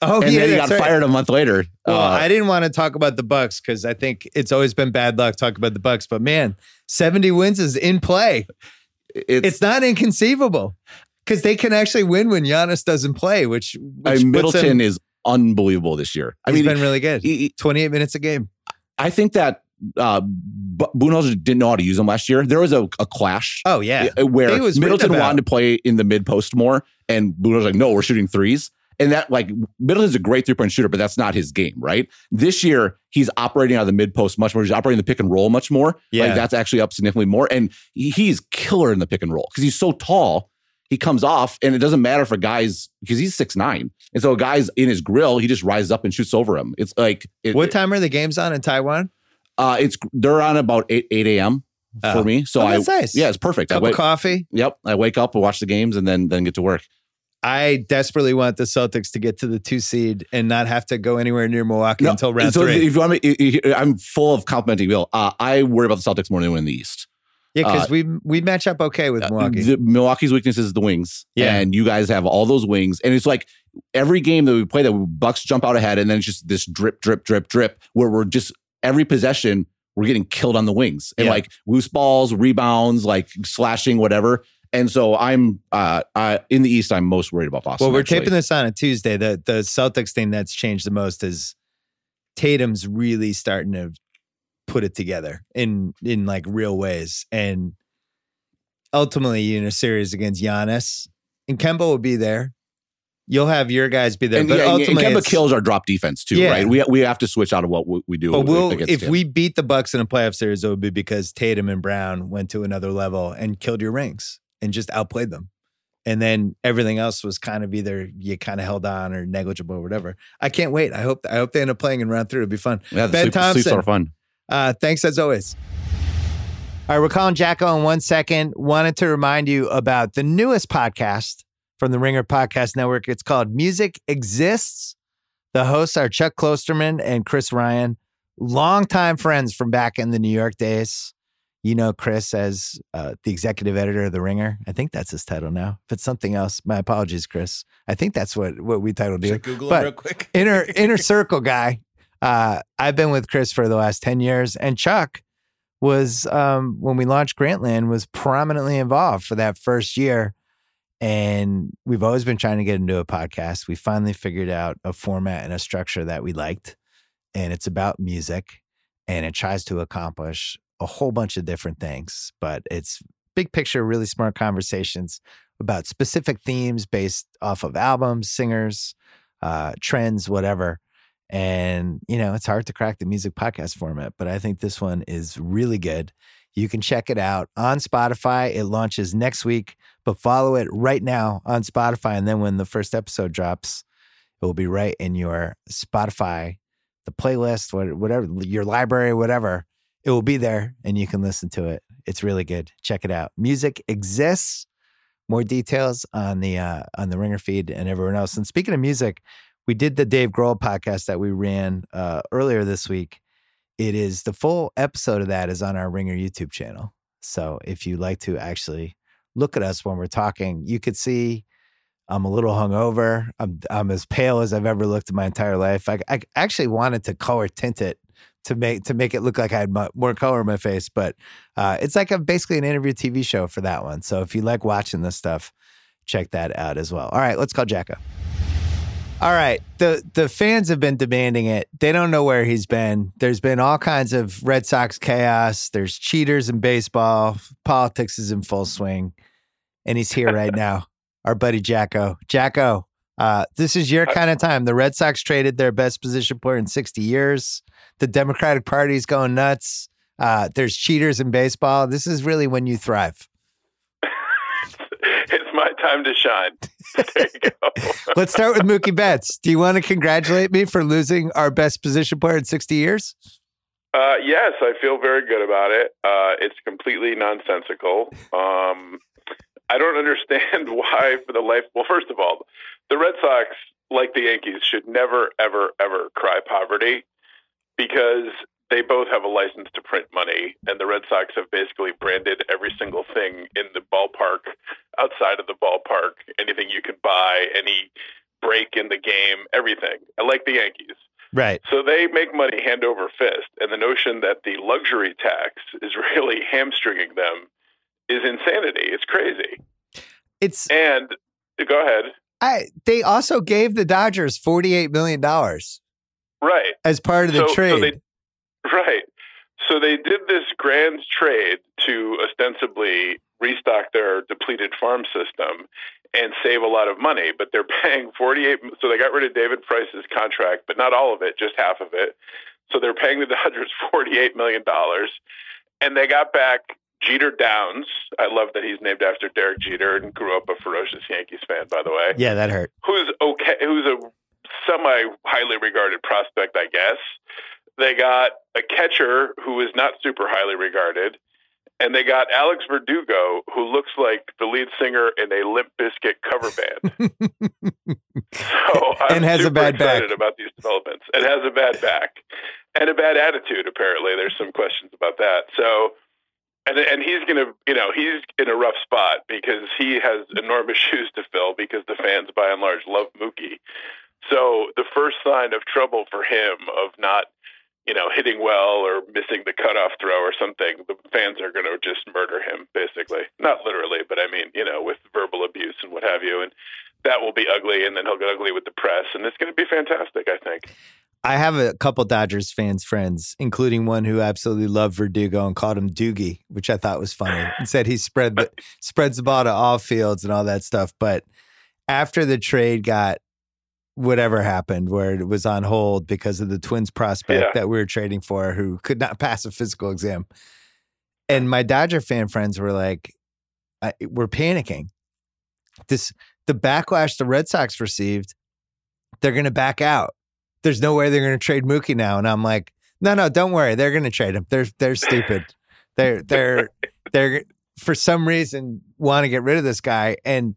Oh, and yeah, then he got right. fired a month later. Well, Uh, I didn't want to talk about the Bucks because I think it's always been bad luck talking about the Bucks. But man, seventy wins is in play. it's, It's not inconceivable because they can actually win when Giannis doesn't play. Which, I which mean, Middleton him, is unbelievable this year. I he's mean, been really good. he- Twenty-eight minutes a game. I think that uh, Budenholzer didn't know how to use him last year. There was a, a clash Oh yeah, where Middleton wanted to play in the mid post more, and Budenholzer was like, "No, we're shooting threes. And that like Middleton's a great three point shooter, but that's not his game, right? This year he's operating out of the mid post much more. He's operating the pick and roll much more. Yeah. Like that's actually up significantly more, and he's killer in the pick and roll because he's so tall. He comes off, and it doesn't matter for guys because he's six nine, and so a guys in his grill, he just rises up and shoots over him. It's like it, what time are the games on in Taiwan? Uh, it's they're on about eight eight a.m. Oh. for me, so oh, I nice. yeah, it's perfect. I cup wake, of coffee. yep, I wake up, and watch the games, and then then get to work. I desperately want the Celtics to get to the two seed and not have to go anywhere near Milwaukee No, until round so three. if you want me, I'm full of complimenting Bill. Uh, I worry about the Celtics more than in the East. yeah, because uh, we we match up okay with Milwaukee. The, Milwaukee's weakness is the wings. Yeah. And you guys have all those wings. And it's like every game that we play that Bucks jump out ahead and then it's just this drip, drip, drip, drip, where we're just every possession we're getting killed on the wings and Yeah. like loose balls, rebounds, like slashing, whatever. And so I'm uh, uh in the East. I'm most worried about Boston. Well, we're actually. taping this on a Tuesday. The the Celtics thing that's changed the most is Tatum's really starting to put it together in in like real ways. And ultimately, in a series against Giannis, and Kemba will be there. You'll have your guys be there, And, but yeah, and- and ultimately, Kemba kills our drop defense too, Yeah. right? We we have to switch out of what we, do. But we'll if we beat the Bucks in a playoff series, it would be because Tatum and Brown went to another level and killed your rings and just outplayed them. And then everything else was kind of either you kind of held on or negligible or whatever. I can't wait. I hope I hope they end up playing in round three. It'll be fun. yeah, Ben sleep, sleeps Thompson. are fun. Uh, thanks as always. All right, we're calling JackO in one second. Wanted to remind you about the newest podcast from the Ringer Podcast Network. It's called Music Exists. The hosts are Chuck Klosterman and Chris Ryan, longtime friends from back in the New York days. You know Chris as uh, the executive editor of The Ringer. I think that's his title now. If it's something else, my apologies, Chris. I think that's what, what we titled you. Google But- it real quick? inner inner circle guy. Uh, I've been with Chris for the last ten years, and Chuck was um, when we launched Grantland was prominently involved for that first year. And we've always been trying to get into a podcast. We finally figured out a format and a structure that we liked, and it's about music, and it tries to accomplish a whole bunch of different things. But it's big picture, really smart conversations about specific themes based off of albums, singers, uh, trends, whatever. And, you know, it's hard to crack the music podcast format, but I think this one is really good. You can check it out on Spotify. It launches next week, but follow it right now on Spotify. And then when the first episode drops, it will be right in your Spotify, the playlist, whatever, your library, whatever. It will be there and you can listen to it. It's really good. Check it out. Music exists. More details on the uh, on the Ringer feed and everyone else. And speaking of music, we did the Dave Grohl podcast that we ran uh, earlier this week. It is the full episode of that is on our Ringer YouTube channel. So if you like to actually look at us when we're talking, you could see I'm a little hungover. I'm I'm as pale as I've ever looked in my entire life. I, I actually wanted to color tint it to make to make it look like I had mo- more color in my face, but uh, it's like a basically an interview TV show for that one. So if you like watching this stuff, check that out as well. All right, let's call JackO. All right. The the fans have been demanding it. They don't know where he's been. There's been all kinds of Red Sox chaos. There's cheaters in baseball. Politics is in full swing. And he's here right now. Our buddy JackO. JackO, uh, this is your kind of time. The Red Sox traded their best position player in 60 years. The Democratic Party is going nuts. Uh, there's cheaters in baseball. This is really when you thrive. it's my time to shine. There you go. Let's start with Mookie Betts. Do you want to congratulate me for losing our best position player in 60 years? Uh, yes, I feel very good about it. Uh, it's completely nonsensical. Um, I don't understand why, for the life. Well, first of all, the Red Sox, like the Yankees, should never, ever, ever cry poverty because they both have a license to print money, and the Red Sox have basically branded every single thing in the ballpark, outside of the ballpark, anything you could buy, any break in the game, everything. I like the Yankees. Right. So they make money hand over fist, and the notion that the luxury tax is really hamstringing them is insanity. It's crazy. It's And go ahead. I they also gave the Dodgers 48 million dollars Right. as part of the So- so trade. they- Right. So they did this grand trade to ostensibly restock their depleted farm system and save a lot of money, but they're paying 48 so they got rid of David Price's contract, but not all of it, just half of it. So they're paying the Dodgers 48 million dollars and they got back Jeter Downs. I love that he's named after Derek Jeter and grew up a ferocious Yankees fan by the way yeah, that hurt. who's okay, who's a semi highly regarded prospect, I guess. They got a catcher who is not super highly regarded, and they got Alex Verdugo, who looks like the lead singer in a Limp Bizkit cover band. So I'm And has a super bad back. excited about these developments. It has a bad back and a bad attitude. Apparently, there's some questions about that. So, and and he's gonna, you know, he's in a rough spot because he has enormous shoes to fill because the fans, by and large, love Mookie. So the first sign of trouble for him of not you know, hitting well or missing the cutoff throw or something, the fans are going to just murder him, basically. Not literally, but I mean, you know, with verbal abuse and what have you. And that will be ugly, and then he'll get ugly with the press, and it's going to be fantastic, I think. I have a couple Dodgers fans friends, including one who absolutely loved Verdugo and called him Doogie, which I thought was funny, and said he spread the, spreads the ball to all fields and all that stuff. But after the trade got whatever happened, where it was on hold because of the Twins prospect Yeah. that we were trading for, who could not pass a physical exam, and my Dodger fan friends were like, I, "We're panicking. This the backlash the Red Sox received, they're going to back out." there's no way they're going to trade Mookie now. And I'm like, no, no, don't worry. They're going to trade him. They're they're stupid. They're they're they're for some reason want to get rid of this guy. And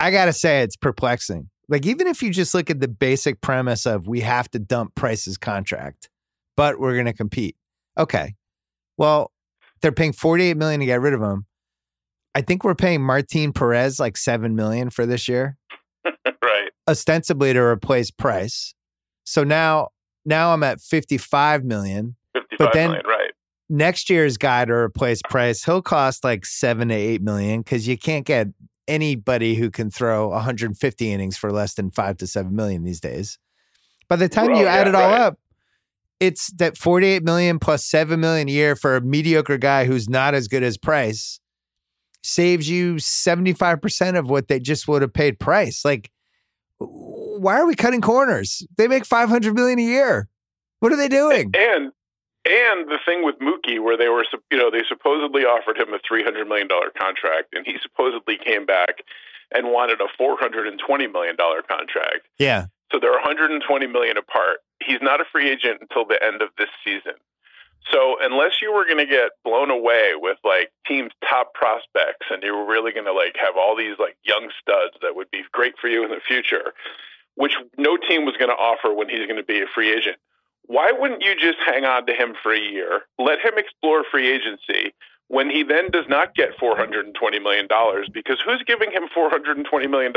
I gotta say, it's perplexing. Like even if you just look at the basic premise of we have to dump Price's contract, but we're going to compete. Okay, well, they're paying 48 million to get rid of him. I think we're paying Martin Perez like seven million for this year right. ostensibly to replace Price. So now now I'm at 55 million. Fifty-five then- million, right. Next year's guy to replace Price, he'll cost like 7 to 8 million cuz you can't get anybody who can throw 150 innings for less than 5 to 7 million these days. By the time Well, you add yeah, it all right. up, it's that 48 million plus 7 million a year for a mediocre guy who's not as good as Price saves you 75% of what they just would have paid Price. Like why are we cutting corners? They make 500 million a year. What are they doing? And and the thing with Mookie, where they were, you know, they supposedly offered him a three hundred million dollar contract, and he supposedly came back and wanted a four hundred and twenty million dollar contract. Yeah. So they're 120 million apart. He's not a free agent until the end of this season. So unless you were going to get blown away with like teams' top prospects, and you were really going to like have all these like young studs that would be great for you in the future, which no team was going to offer when he's going to be a free agent. Why wouldn't you just hang on to him for a year, let him explore free agency when he then does not get $420 million? Because who's giving him $420 million?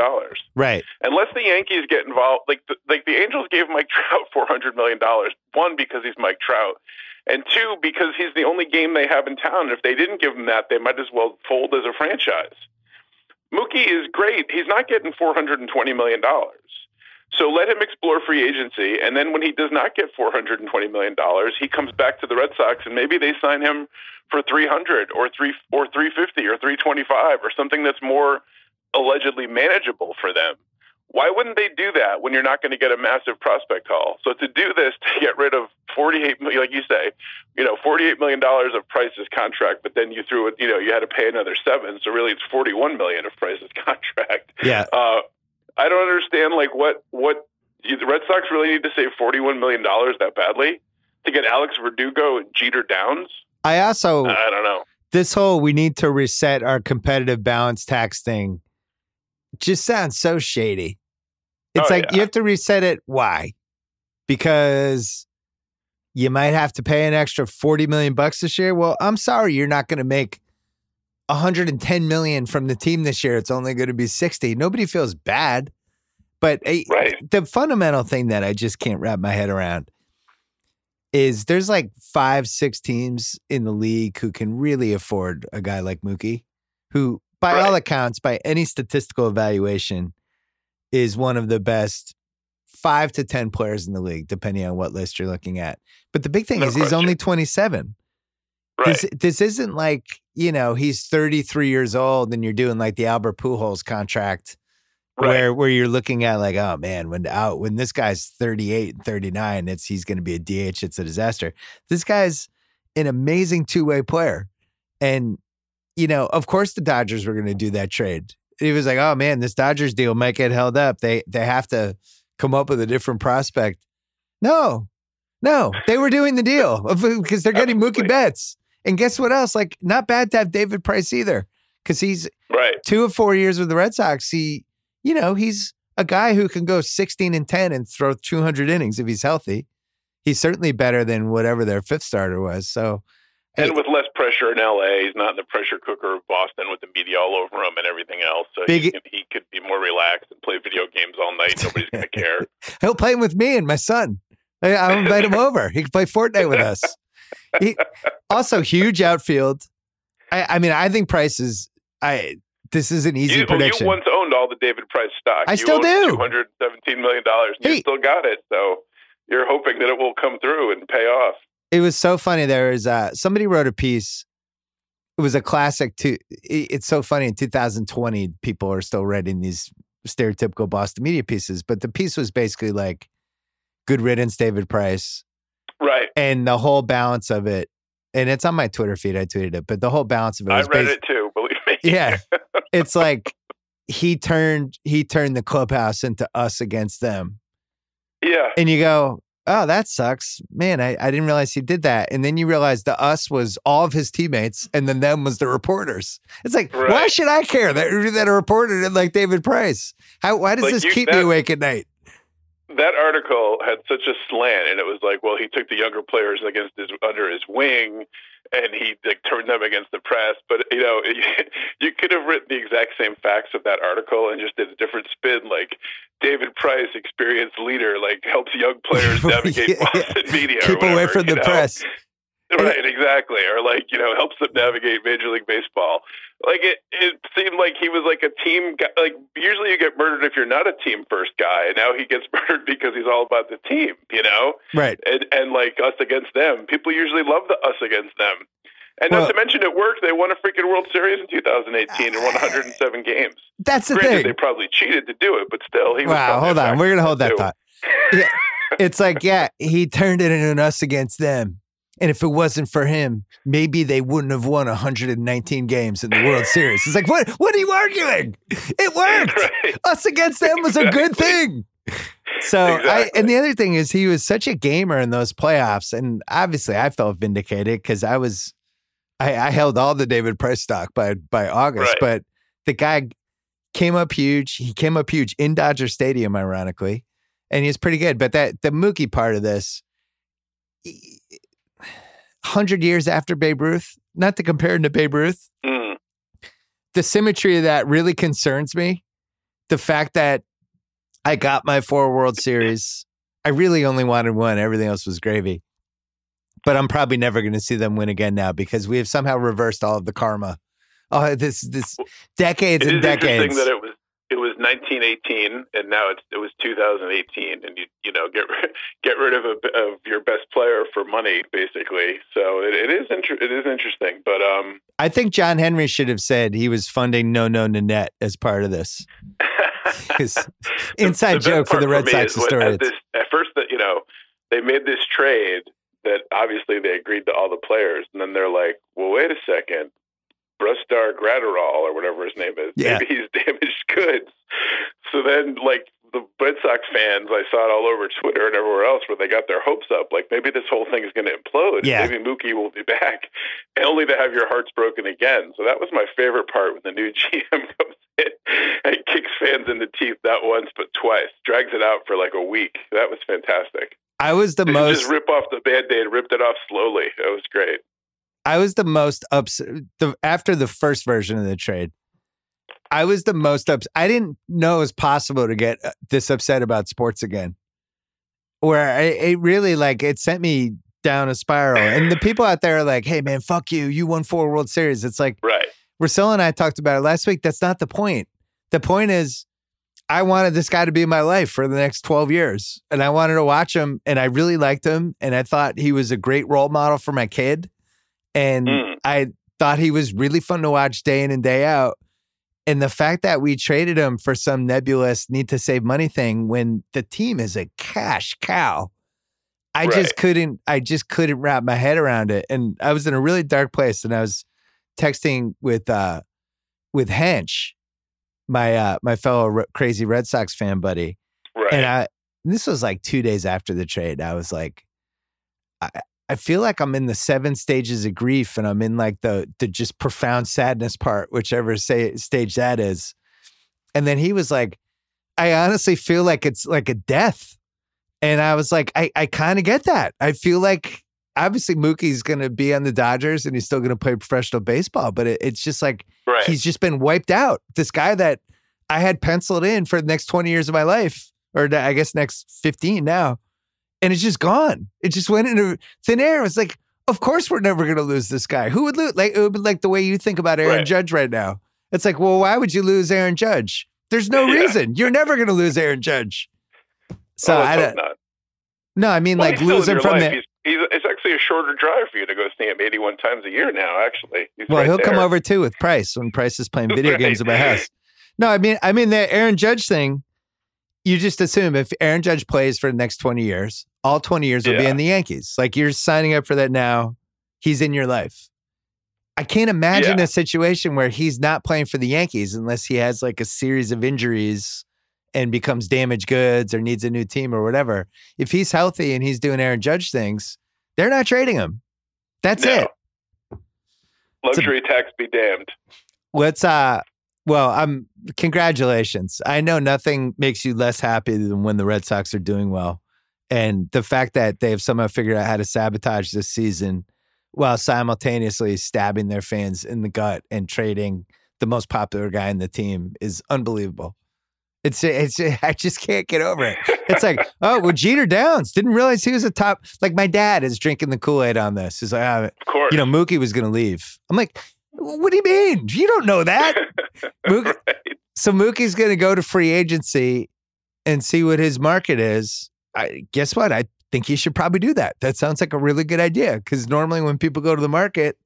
Right. unless the Yankees get involved, like the, like the Angels gave Mike Trout four hundred million dollars. One because he's Mike Trout, and two because he's the only game they have in town. And if they didn't give him that, they might as well fold as a franchise. Mookie is great. He's not getting four hundred and twenty million dollars. So let him explore free agency, and then when he does not get four hundred and twenty million dollars, he comes back to the Red Sox, and maybe they sign him for three hundred or three or three fifty or three twenty five or something that's more allegedly manageable for them. Why wouldn't they do that when you're not going to get a massive prospect haul? So to do this to get rid of 48 million, like you say, you know, 48 million dollars of Price's contract, but then you threw it, you know, you had to pay another seven, so really it's 41 million of Price's contract. Yeah. Uh, I don't understand, like what what you, the Red Sox really need to save 41 million dollars that badly to get Alex Verdugo and Jeter Downs. I also I don't know. this whole we need to reset our competitive balance tax thing just sounds so shady. It's Oh, like yeah. you have to reset it. Why? Because you might have to pay an extra 40 million bucks this year. Well, I'm sorry, you're not going to make 110 million from the team this year. It's only going to be 60. Nobody feels bad. But eh, Right. the fundamental thing that I just can't wrap my head around is there's like five, six teams in the league who can really afford a guy like Mookie, who, by all accounts, by any statistical evaluation, is one of the best five to 10 players in the league, depending on what list you're looking at. But the big thing No is he's only 27. Right. This, this isn't like, you know, he's 33 years old and you're doing like the Albert Pujols contract right. where where you're looking at like, oh man, when out when this guy's 38 and 39, it's he's going to be a DH. It's a disaster. This guy's an amazing two way player, and you know, of course, the Dodgers were going to do that trade. He was like, oh man, this Dodgers deal might get held up. They they have to come up with a different prospect. No, no, they were doing the deal because uh, they're getting Mookie. Betts. And guess what else? Like, not bad to have David Price either, because he's right. two of four years with the Red Sox, he, you know, he's a guy who can go 16 and 10 and throw 200 innings if he's healthy. He's certainly better than whatever their fifth starter was. So, And with less pressure in LA, he's not in the pressure cooker of Boston with the media all over him and everything else. So Big- he, can, he could be more relaxed and play video games all night. Nobody's going to care. he'll play with me and my son. I'll invite him over. He can play Fortnite with us. He, also, huge outfield. I, I mean, I think Price is. I this is an easy You, prediction. you once owned all the David Price stock. I you still do. Two hundred seventeen million dollars. You still got it. So you're hoping that it will come through and pay off. it was so funny. There was uh, somebody wrote a piece. It was a classic. It- It's so funny. In 2020, people are still writing these stereotypical Boston media pieces, but the piece was basically like, "Good riddance, David Price," Right. and the whole balance of it. And it's on my Twitter feed. I tweeted it, but the whole balance of it I read basi- it too. Believe me. yeah it's like he turned he turned the clubhouse into us against them Yeah. and you go oh that sucks man I, I didn't realize he did that and then you realize the us was all of his teammates and then them was the reporters it's like why should i care that, that a reporter did like david price how why does Like, this you- keep me awake at night that article had such a slant, and it was like, well, he took the younger players against his under his wing, and he like turned them against the press. But you know, you could have written the exact same facts of that article and just did a different spin, like David Price, experienced leader, like helps young players navigate Yeah, yeah. Media. keep away from the know? press Right, exactly. Or like, you know, helps them navigate Major League Baseball. Like it, it seemed like he was like a team guy. Like usually you get murdered if you're not a team first guy. And now he gets murdered because he's all about the team, you know? right And, and like us against them. People usually love the us against them. And Well- not to mention it worked. They won a freaking World Series in 2018 and ah. won 107 games. that's the Granted, thing they probably cheated to do it, but still, he was wow hold on we're gonna hold that too. thought yeah. it's like yeah he turned it into an us against them and if it wasn't for him maybe they wouldn't have won 119 games in the world series. It's like what what are you arguing? It worked. Right. us against them was a good thing. So I, and the other thing is he was such a gamer in those playoffs and obviously i felt vindicated because i was I, I held all the david price stock by by august Right. but the guy came up huge. He came up huge in dodger stadium ironically and he's pretty good. But that the mookie part of this 100 years after babe ruth not to compare him to babe ruth Mm. the symmetry of that really concerns me. The fact that I got my four World Series, I really only wanted one. Everything else was gravy. But I'm probably never going to see them win again now because we have somehow reversed all of the karma. Oh, this this decades It and decades. interesting that it was it was 1918 and now it's it was 2018 and you you know get rid- get rid of a, of your best player for money basically. So it, it is inter- it is interesting, but um. I think John Henry should have said he was funding No No Nanette as part of this. inside best joke for the Red me Sox historians. At, this, at first, that you know, they made this trade that obviously they agreed to all the players, and then they're like, "Well, wait a second, Brusdar Graterol or whatever his name is, Yeah. maybe he's damaged goods." So then, like the Red Sox fans, I saw it all over Twitter and everywhere else where they got their hopes up, like maybe this whole thing is going to implode. Yeah. Maybe Mookie will be back, and only to have your hearts broken again. So that was my favorite part when the new GM comes in and kicks fans in the teeth not once but twice, drags it out for like a week. That was fantastic. I was the They most just rip off the band-aid, ripped it off slowly. It was great. I was the most upset the after the first version of the trade. I was the most upset. I didn't know it was possible to get uh, this upset about sports again. Where I, it really like it sent me down a spiral. And the people out there are like, "Hey man, fuck you! You won four World Series." It's like Right. Russell and I talked about it last week. That's not the point. The point is, I wanted this guy to be in my life for the next 12 years. And I wanted to watch him. And I really liked him. And I thought he was a great role model for my kid. And Mm. I thought he was really fun to watch day in and day out. And the fact that we traded him for some nebulous need to save money thing when the team is a cash cow. I just couldn't I just couldn't wrap my head around it. And I was in a really dark place and I was texting with uh with Hench, my uh my fellow Re- crazy Red Sox fan buddy. Right. And I this was like 2 days after the trade. I was like I I feel like I'm in the seven stages of grief and I'm in like the the just profound sadness part, whichever say, stage that is. And then he was like I honestly feel like it's like a death. And I was like I I kind of get that. I feel like obviously Mookie's going to be on the Dodgers and he's still going to play professional baseball, but it, it's just like right. he's just been wiped out. This guy that I had penciled in for the next 20 years of my life, or I guess next 15 now. And it's just gone. It just went into thin air. It's like, of course we're never going to lose this guy. Who would lose? Like it would be like the way you think about Aaron Right. Judge right now. It's like, well, why would you lose Aaron Judge? There's no Yeah. reason. You're never going to lose Aaron Judge. So Oh, I don't. No, I mean Well, like lose him from life. the. He's, he's, it's actually a shorter drive for you to go see him 81 times a year now. Actually, he's Well, right he'll come over too with Price when Price is playing video Right. games at my house. No, I mean, I mean the Aaron Judge thing. You just assume if Aaron Judge plays for the next twenty years, all twenty years will be in the Yankees. Like you're signing up for that now. He's in your life. I can't imagine Yeah. a situation where he's not playing for the Yankees unless he has like a series of injuries and becomes damaged goods or needs a new team or whatever. If he's healthy and he's doing Aaron Judge things, they're not trading him. That's No. it. Luxury tax be damned. Let's uh well, I'm congratulations. I know nothing makes you less happy than when the Red Sox are doing well. And the fact that they've somehow figured out how to sabotage this season while simultaneously stabbing their fans in the gut and trading the most popular guy in the team is unbelievable. It's it's I just can't get over it. It's like, oh, well, Jeter Downs didn't realize he was a top. Like my dad is drinking the Kool Aid on this. He's like, ah, Of course. you know, Mookie was going to leave. I'm like, what do you mean? You don't know that. Mookie, Right. so Mookie's going to go to free agency and see what his market is. I guess what? I think he should probably do that. That sounds like a really good idea because normally when people go to the market,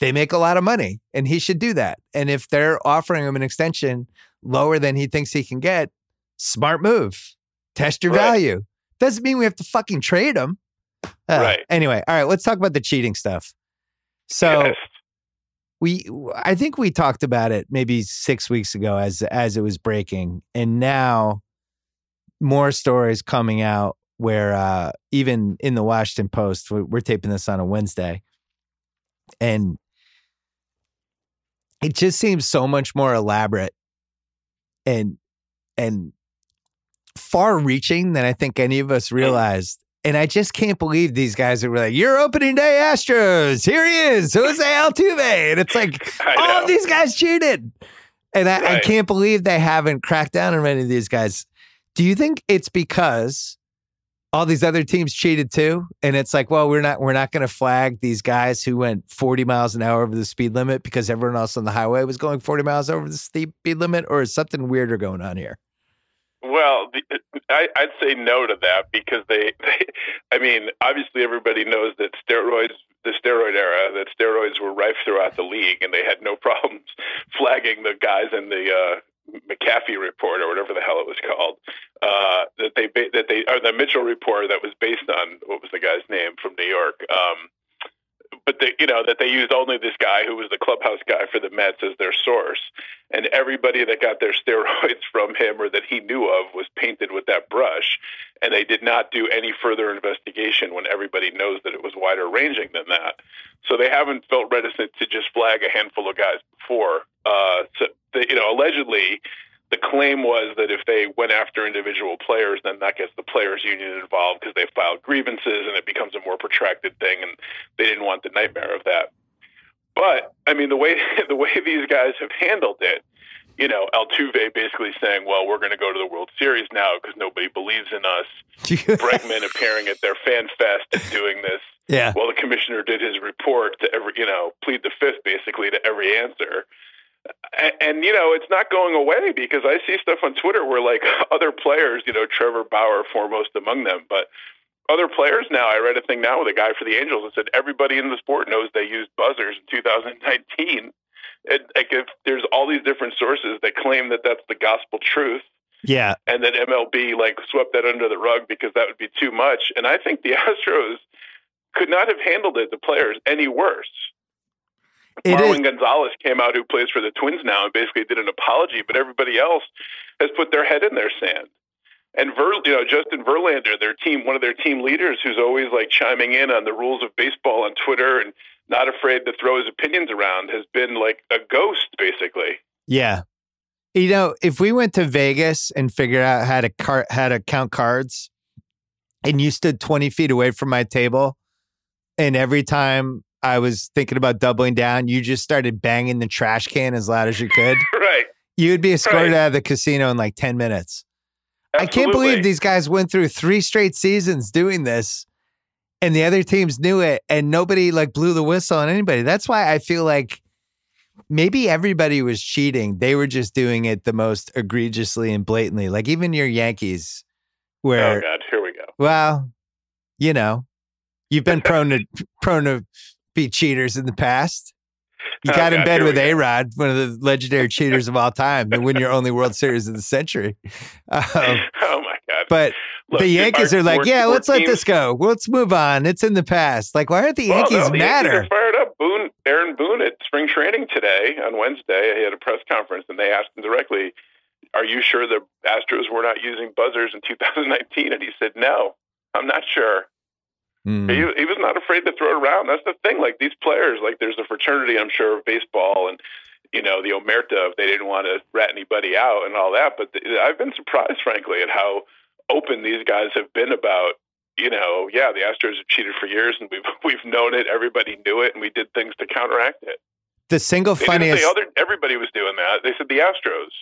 they make a lot of money, and he should do that. And if they're offering him an extension lower than he thinks he can get, smart move. Test your Right. value. Doesn't mean we have to fucking trade him. Uh, Right. Anyway, all right. Let's talk about the cheating stuff. So Yes. we I think we talked about it maybe six weeks ago as as it was breaking, and now more stories coming out where uh, even in the Washington Post, we're, we're taping this on a Wednesday, and it just seems so much more elaborate and and far reaching than I think any of us realized. And I just can't believe these guys are like, "Your opening day Astros, here he is, Jose Altuve," and it's like all of these guys cheated. And I, I can't believe they haven't cracked down on any of these guys. Do you think it's because all these other teams cheated too? And it's like, well, we're not we're not gonna flag these guys who went 40 miles an hour over the speed limit because everyone else on the highway was going 40 miles over the speed limit, or is something weirder going on here? Well, the, I, I'd say no to that because they, they, I mean, obviously everybody knows that steroids, the steroid era, that steroids were rife throughout the league, and they had no problems flagging the guys in the uh, McAfee report or whatever the hell it was called. Uh, that they that they or the Mitchell report that was based on what was the guy's name from New York. Um, but they, you know, that they used only this guy who was the clubhouse guy for the Mets as their source, and everybody that got their steroids from him or that he knew of was painted with that brush, and they did not do any further investigation when everybody knows that it was wider ranging than that. So they haven't felt reticent to just flag a handful of guys before. Uh, so they, you know, allegedly. The claim was that if they went after individual players, then that gets the players' union involved because they filed grievances and it becomes a more protracted thing, and they didn't want the nightmare of that. But I mean, the way the way these guys have handled it, you know, Altuve basically saying, "Well, we're going to go to the World Series now because nobody believes in us." Bregman appearing at their fan fest and doing this. yeah. Well, the commissioner did his report to every, you know, plead the fifth basically to every answer. And, and you know, it's not going away because I see stuff on Twitter where like other players, you know, Trevor Bauer foremost among them, but other players now. I read a thing now with a guy for the Angels that said everybody in the sport knows they used buzzers in 2019. And like if there's all these different sources that claim that that's the gospel truth, Yeah. and that MLB like swept that under the rug because that would be too much. And I think the Astros could not have handled it, the players, any worse. It Marlon is. Gonzalez came out, who plays for the Twins now, and basically did an apology, but everybody else has put their head in their sand. And Ver, you know, Justin Verlander, their team, one of their team leaders, who's always like chiming in on the rules of baseball on Twitter and not afraid to throw his opinions around, has been like a ghost, basically. Yeah. You know, if we went to Vegas and figured out how to car- how to count cards, and you stood twenty feet away from my table, and every time I was thinking about doubling down, you just started banging the trash can as loud as you could, right. you would be escorted Right. out of the casino in like ten minutes. I can't believe these guys went through three straight seasons doing this and the other teams knew it and nobody like blew the whistle on anybody. That's why I feel like maybe everybody was cheating. They were just doing it the most egregiously and blatantly. Like even your Yankees, were Oh God, here we go. well, you know, you've been prone to prone to be cheaters in the past. You Oh, got in God, bed with A. Rod, one of the legendary cheaters of all time, to win your only World Series of the century. Um, oh my God. but Look, the Yankees are like, yeah, let's let this go. Let's move on. It's in the past. Like, why aren't the Well, Yankees no, the matter? Yankees are fired up. Boone, Aaron Boone at spring training today on Wednesday, he had a press conference and they asked him directly, "Are you sure the Astros were not using buzzers in 2019?" And he said, "No, I'm not sure." Hmm. He, he was not afraid to throw it around. That's the thing. Like these players, like there's a fraternity, I'm sure, of baseball and you know the omerta. If they didn't want to rat anybody out and all that, but th- I've been surprised, frankly, at how open these guys have been about. You know, yeah, the Astros have cheated for years, and we've we've known it. Everybody knew it, and we did things to counteract it. The single didn't other. Everybody was doing that. They said the Astros.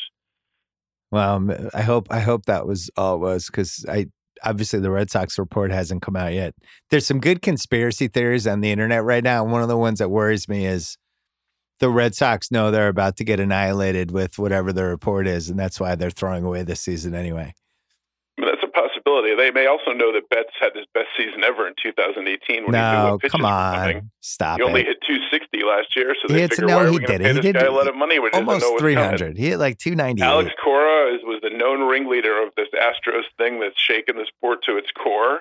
Well, I hope I hope that was all it was because I obviously the Red Sox report hasn't come out yet. There's some good conspiracy theories on the internet right now. And one of the ones that worries me is the Red Sox know they're about to get annihilated with whatever the report is, and that's why they're throwing away this season anyway. That's a possibility. They may also know that Betts had his best season ever in 2018 when he No, what come on, stop He only it. hit 260 last year, so He they figure, no, why are he did it. pay He this did guy a lot of money? when he Almost what's three coming? hundred. He hit like two ninety Alex. Cora is, known ringleader of this Astros thing that's shaken the sport to its core.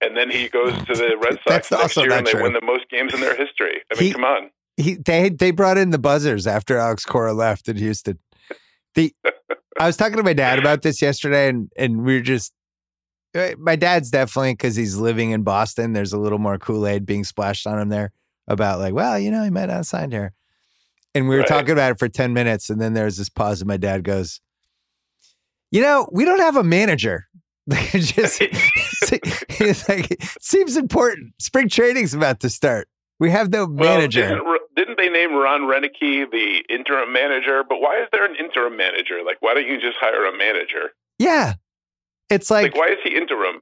And then he goes to the Red Sox next year and they true. win the most games in their history. I mean, He- come on. he they they brought in the buzzers after Alex Cora left in Houston. The I was talking to my dad about this yesterday, and and we were just uh, my dad's definitely because he's living in Boston. There's a little more Kool Aid being splashed on him there about like, well, you know, he might not sign here. And we were Right. talking about it for ten minutes, and then there's this pause, and my dad goes, "You know, we don't have a manager." Just he's like, it seems important. Spring training's about to start. We have no Well, manager. didn't, didn't they name Ron Roenicke the interim manager? But why is there an interim manager? Like, why don't you just hire a manager? Yeah. It's like, Like, why is he interim?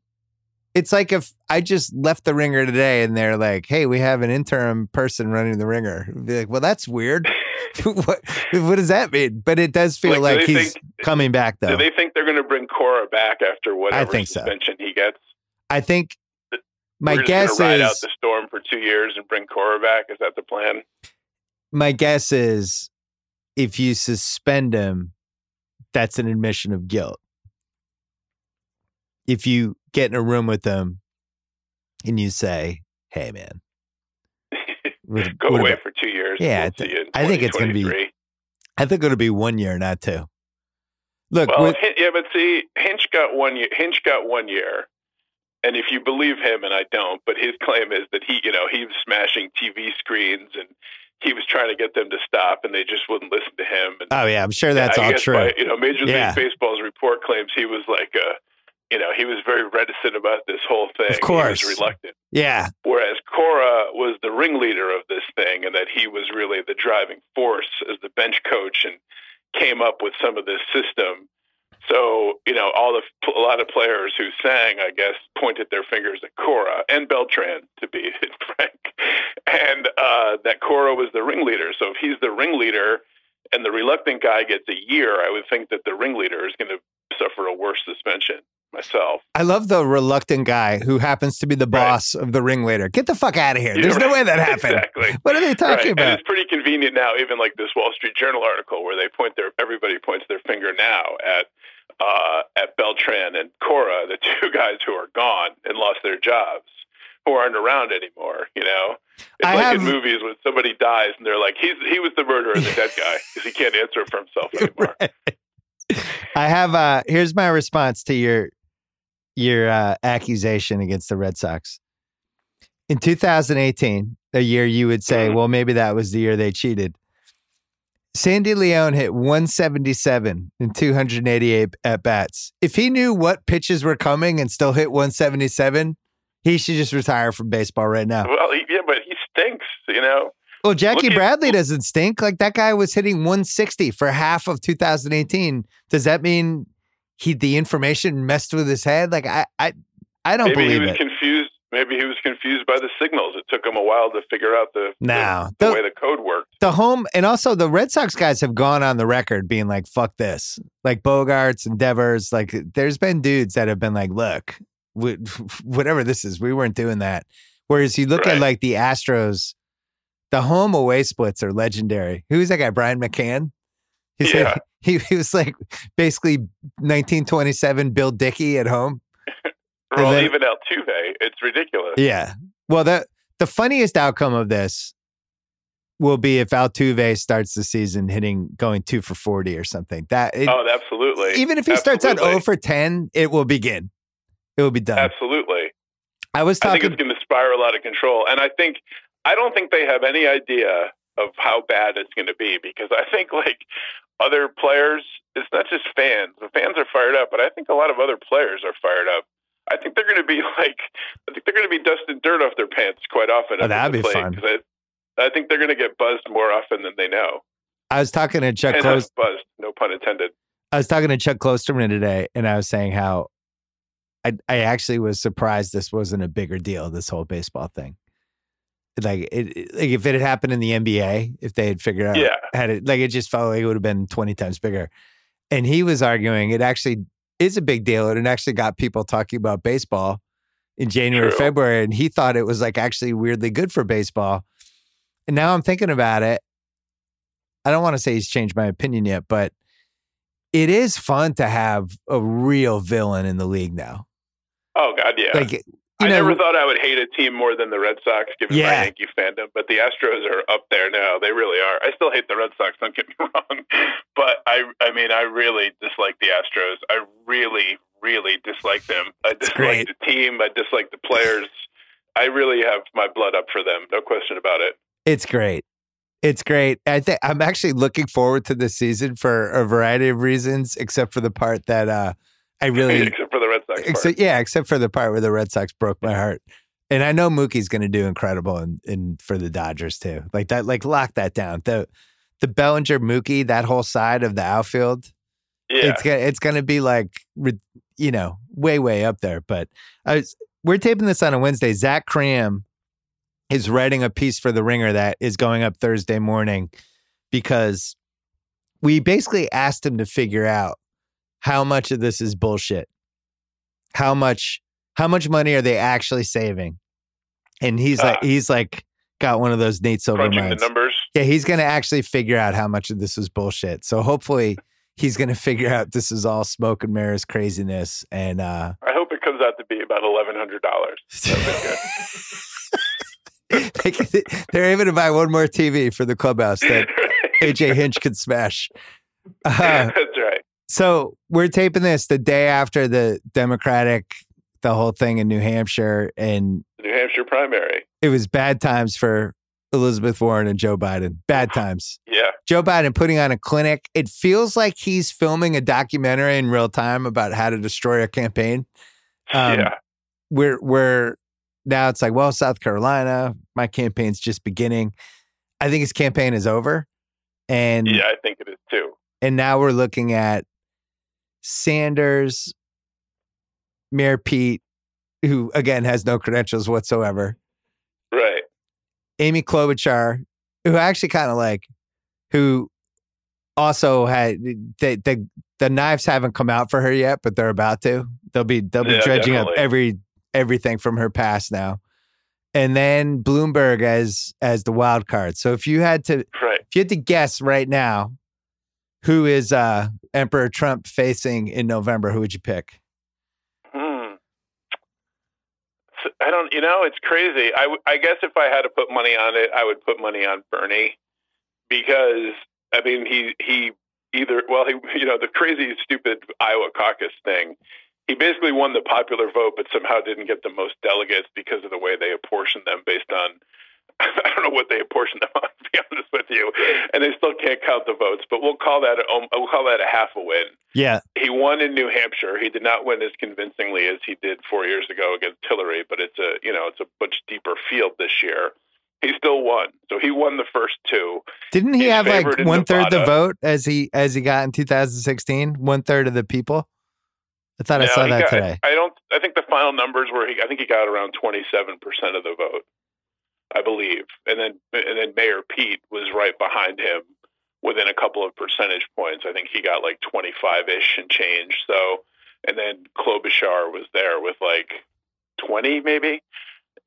It's like if I just left the ringer today and they're like, "Hey, we have an interim person running the ringer." I'd be like, "Well, that's weird. what what does that mean?" But it does feel Like, like, do he's think- coming back though. Do they think they're going to bring Cora back after whatever think so. suspension he gets? I think my guess ride out the storm for two years and bring Cora back. Is that the plan? my guess is if you suspend him, that's an admission of guilt. If you get in a room with them and you say, "Hey, man, Go away about- for two years. Yeah, we'll see you I think it's gonna be- I think it'll be one year, not two. Look, Well, yeah, but see, Hinch got one year. Hinch got one year, and if you believe him, and I don't, but his claim is that he, you know, he was smashing TV screens and he was trying to get them to stop, and they just wouldn't listen to him. And oh yeah, I'm sure that's I all true. by- you know, Major League Yeah. Baseball's report claims he was like, uh, you know, he was very reticent about this whole thing. Of course. he was reluctant. yeah, Whereas Cora was the ringleader of this thing, and that he was really the driving force as the bench coach and came up with some of this system. So you know, all the a lot of players who sang, I guess, pointed their fingers at Cora and Beltran, to be frank, and uh, that Cora was the ringleader. So if he's the ringleader and the reluctant guy gets a year, I would think that the ringleader is going to suffer a worse suspension. Myself, I love the reluctant guy who happens to be the Right. boss of the ringleader. Get the fuck out of here. Yeah, There's no way that happened. Exactly. What are they talking right. And about? it's pretty convenient now, even like this Wall Street Journal article where they point their everybody points their finger now at uh, at Beltran and Cora, the two guys who are gone and lost their jobs, who aren't around anymore. You know, it's I like have- in movies when somebody dies and they're like, "He's he was the murderer, of the dead guy," because he can't answer for himself anymore. I have uh here's my response to your your uh, accusation against the Red Sox. In 2018, a year you would say, Mhm. well, maybe that was the year they cheated. Sandy León hit 177 in 288 at bats. If he knew what pitches were coming and still hit 177, he should just retire from baseball right now. Well, yeah, but he stinks. You know, Well, Jackie at- Bradley doesn't stink. Like that guy was hitting 160 for half of 2018. Does that mean he the information messed with his head. Like I I I don't believe. Maybe he was it. confused. Maybe he was confused by the signals. It took him a while to figure out the the- No. the, The- way the code worked. the home and also the Red Sox guys have gone on the record being like, fuck this. Like Bogaerts and Devers, like there's been dudes that have been like, look, wh- whatever this is, we weren't doing that. Whereas you look at like the Astros, the home away splits are legendary. Who's that guy? Brian McCann? He said Yeah. He, he was like basically 1927 Bill Dickey at home. Well, then- even Altuve, it's ridiculous. Yeah. Well, the the funniest outcome of this will be if Altuve starts the season hitting going two for forty or something. That it, oh, absolutely. even if he starts out Absolutely. zero for ten, it will begin. It will be done. Absolutely. I was I think talking. it's going to spiral out of control. And I think, I don't think they have any idea of how bad it's going to be because I think like other players, it's not just fans. The fans are fired up, but I think a lot of other players are fired up. I think they're going to be like, I think they're going to be dusting dirt off their pants quite often. Oh, that'd be plate, fun. I, I think they're going to get buzzed more often than they know. I was talking to Chuck Close. buzzed, no pun intended. I was talking to Chuck Klosterman today, and I was saying how I I actually was surprised this wasn't a bigger deal. This whole baseball thing, like it, it- like if it had happened in the NBA, if they had figured out Yeah. had it like it just felt like it would have been twenty times bigger. And he was arguing it actually is a big deal, and it actually got people talking about baseball in January, True. February, and he thought it was like actually weirdly good for baseball. And now I'm thinking about it. I don't want to say he's changed my opinion yet, but it is fun to have a real villain in the league now. Oh God, yeah. Like you I know, never thought I would hate a team more than the Red Sox, given Yeah. my Yankee fandom. But the Astros are up there now. They really are. I still hate the Red Sox. Don't get me wrong, but I, I mean, I really dislike the Astros. I really, really dislike them. I dislike great. the team. I dislike the players. I really have my blood up for them. No question about it. it's great. It's great. I think I'm actually looking forward to this season for a variety of reasons, except for the part that uh, I really except for the part. Except, yeah, except for the part where the Red Sox broke my heart. And I know Mookie's going to do incredible in, in for the Dodgers too. Like that, like lock that down. The the Bellinger Mookie, that whole side of the outfield, yeah, it's gonna it's gonna be like you know way way up there. But I was, we're taping this on a Wednesday. Zach Kram is writing a piece for the Ringer that is going up Thursday morning because we basically asked him to figure out how much of this is bullshit. How much how much money are they actually saving? And he's like Ah. he's like got one of those Nate Silver minds. numbers. Yeah, he's going to actually figure out how much of this is bullshit. So hopefully he's going to figure out this is all smoke and mirrors craziness. And uh, I hope it comes out to be about eleven hundred dollars. they're able to buy one more TV for the clubhouse that AJ Hinch could smash. Uh. So we're taping this the day after the Democratic, the whole thing in New Hampshire, and The New Hampshire primary. it was bad times for Elizabeth Warren and Joe Biden. Bad times. Yeah. Joe Biden putting on a clinic. It feels like he's filming a documentary in real time about how to destroy a campaign. Um, yeah. We're we're now it's like, well, South Carolina, my campaign's just beginning. I think his campaign is over. And Yeah, I think it is too. and now we're looking at Sanders, Mayor Pete, who again has no credentials whatsoever. Right. Amy Klobuchar, who I actually kind of like, who also had the, the the knives haven't come out for her yet, but they're about to. They'll be they'll be Yeah, dredging up every everything from her past now. And then Bloomberg as as the wild card. So if you had to Right. if you had to guess right now, who is uh Emperor Trump facing in November, who would you pick? Hmm. So, I don't. You know, it's crazy. I, I guess if I had to put money on it, I would put money on Bernie because I mean he he either well he you know the crazy stupid Iowa caucus thing. He basically won the popular vote, but somehow didn't get the most delegates because of the way they apportioned them based on. Know what they apportioned them on, to be honest with you, and they still can't count the votes. But we'll call that a, um, we'll call that a half a win Yeah, he won in New Hampshire. He did not win as convincingly as he did four years ago against Hillary, but it's a you know it's a much deeper field this year. He still won, so he won the first two. didn't he He's have like one third the vote as he as he got in 2016? One third of the people. I thought I saw that got- today. I don't. I think the final numbers were. He, I think he got around twenty seven percent of the vote, I believe, and then and then Mayor Pete was right behind him, within a couple of percentage points. I think he got like twenty five ish and change. So, and then Klobuchar was there with like twenty maybe,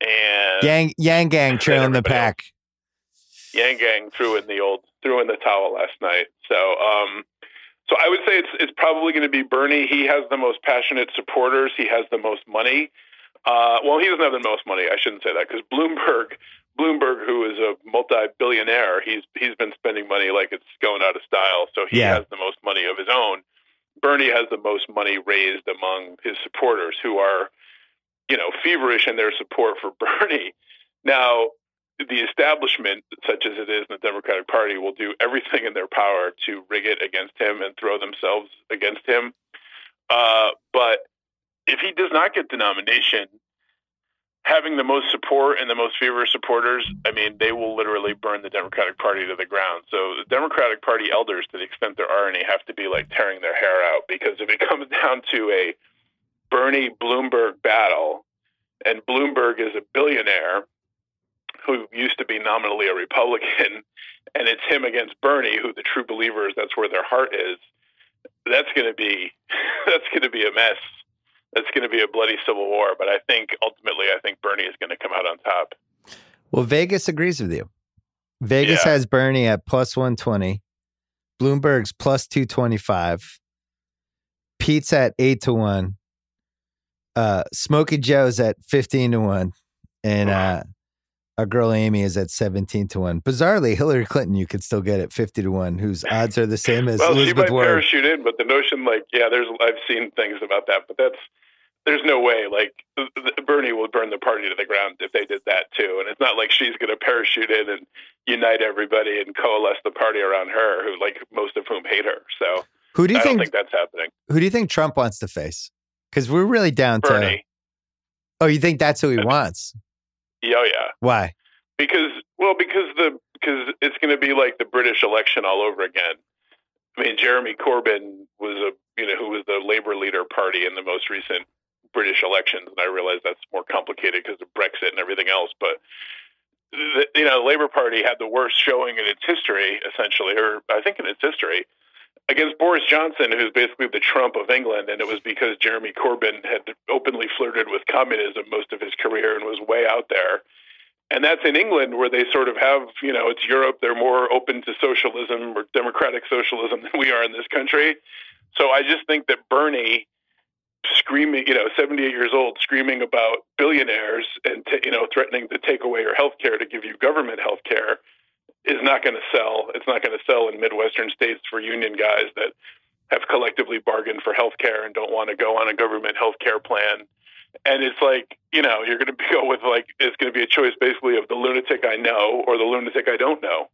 and Yang Yang Gang trailing the everybody else. pack. Yang Gang threw in the old threw in the towel last night. So um so I would say it's it's probably going to be Bernie. He has the most passionate supporters. He has the most money. Uh, well, he doesn't have the most money. I shouldn't say that because Bloomberg, Bloomberg, who is a multi-billionaire, he's he's been spending money like it's going out of style. So he Yeah. has the most money of his own. Bernie has the most money raised among his supporters, who are, you know, feverish in their support for Bernie. Now, the establishment, such as it is in the Democratic Party, will do everything in their power to rig it against him and throw themselves against him. Uh, but if he does not get the nomination, having the most support and the most feverish supporters, I mean, they will literally burn the Democratic Party to the ground. So the Democratic Party elders, to the extent there are any, have to be like tearing their hair out because if it comes down to a Bernie Bloomberg battle, and Bloomberg is a billionaire who used to be nominally a Republican, and it's him against Bernie, who the true believers that's where their heart is. That's going to be that's going to be a mess. That's going to be a bloody civil war. But I think ultimately, I think Bernie is going to come out on top. Well, Vegas agrees with you. Vegas Yeah. has Bernie at plus 120, Bloomberg's plus 225, Pete's at 8 to 1, uh, Smokey Joe's at 15 to 1, and uh, our girl Amy is at 17 to 1. Bizarrely, Hillary Clinton you could still get at 50 to 1, whose odds are the same as well, she Elizabeth might Warren. parachute in, but the notion, like, yeah, there's I've seen things about that, but that's there's no way. Like Bernie will burn the party to the ground if they did that too, and it's not like she's going to parachute in and unite everybody and coalesce the party around her, who like most of whom hate her. So Who do you I think, don't think that's happening. who do you think Trump wants to face? Because we're really down to Bernie, Oh, you think that's who he wants? yeah, oh, yeah. Why? because well because the because it's going to be like the British election all over again. I mean, Jeremy Corbyn was a you know who was the Labour leader party in the most recent British elections, and I realize that's more complicated because of Brexit and everything else. But the, you know, the Labour Party had the worst showing in its history, essentially, or I think in its history, against Boris Johnson, who's basically the Trump of England, and it was because Jeremy Corbyn had openly flirted with communism most of his career and was way out there. And that's in England, where they sort of have, you know, it's Europe. They're more open to socialism or democratic socialism than we are in this country. So I just think that Bernie screaming, you know, 78 years old, screaming about billionaires and, t- you know, threatening to take away your health care to give you government health care is not going to sell. It's not going to sell in Midwestern states for union guys that have collectively bargained for health care and don't want to go on a government health care plan. And it's like, you know, you're going to go with like, it's going to be a choice basically of the lunatic I know or the lunatic I don't know.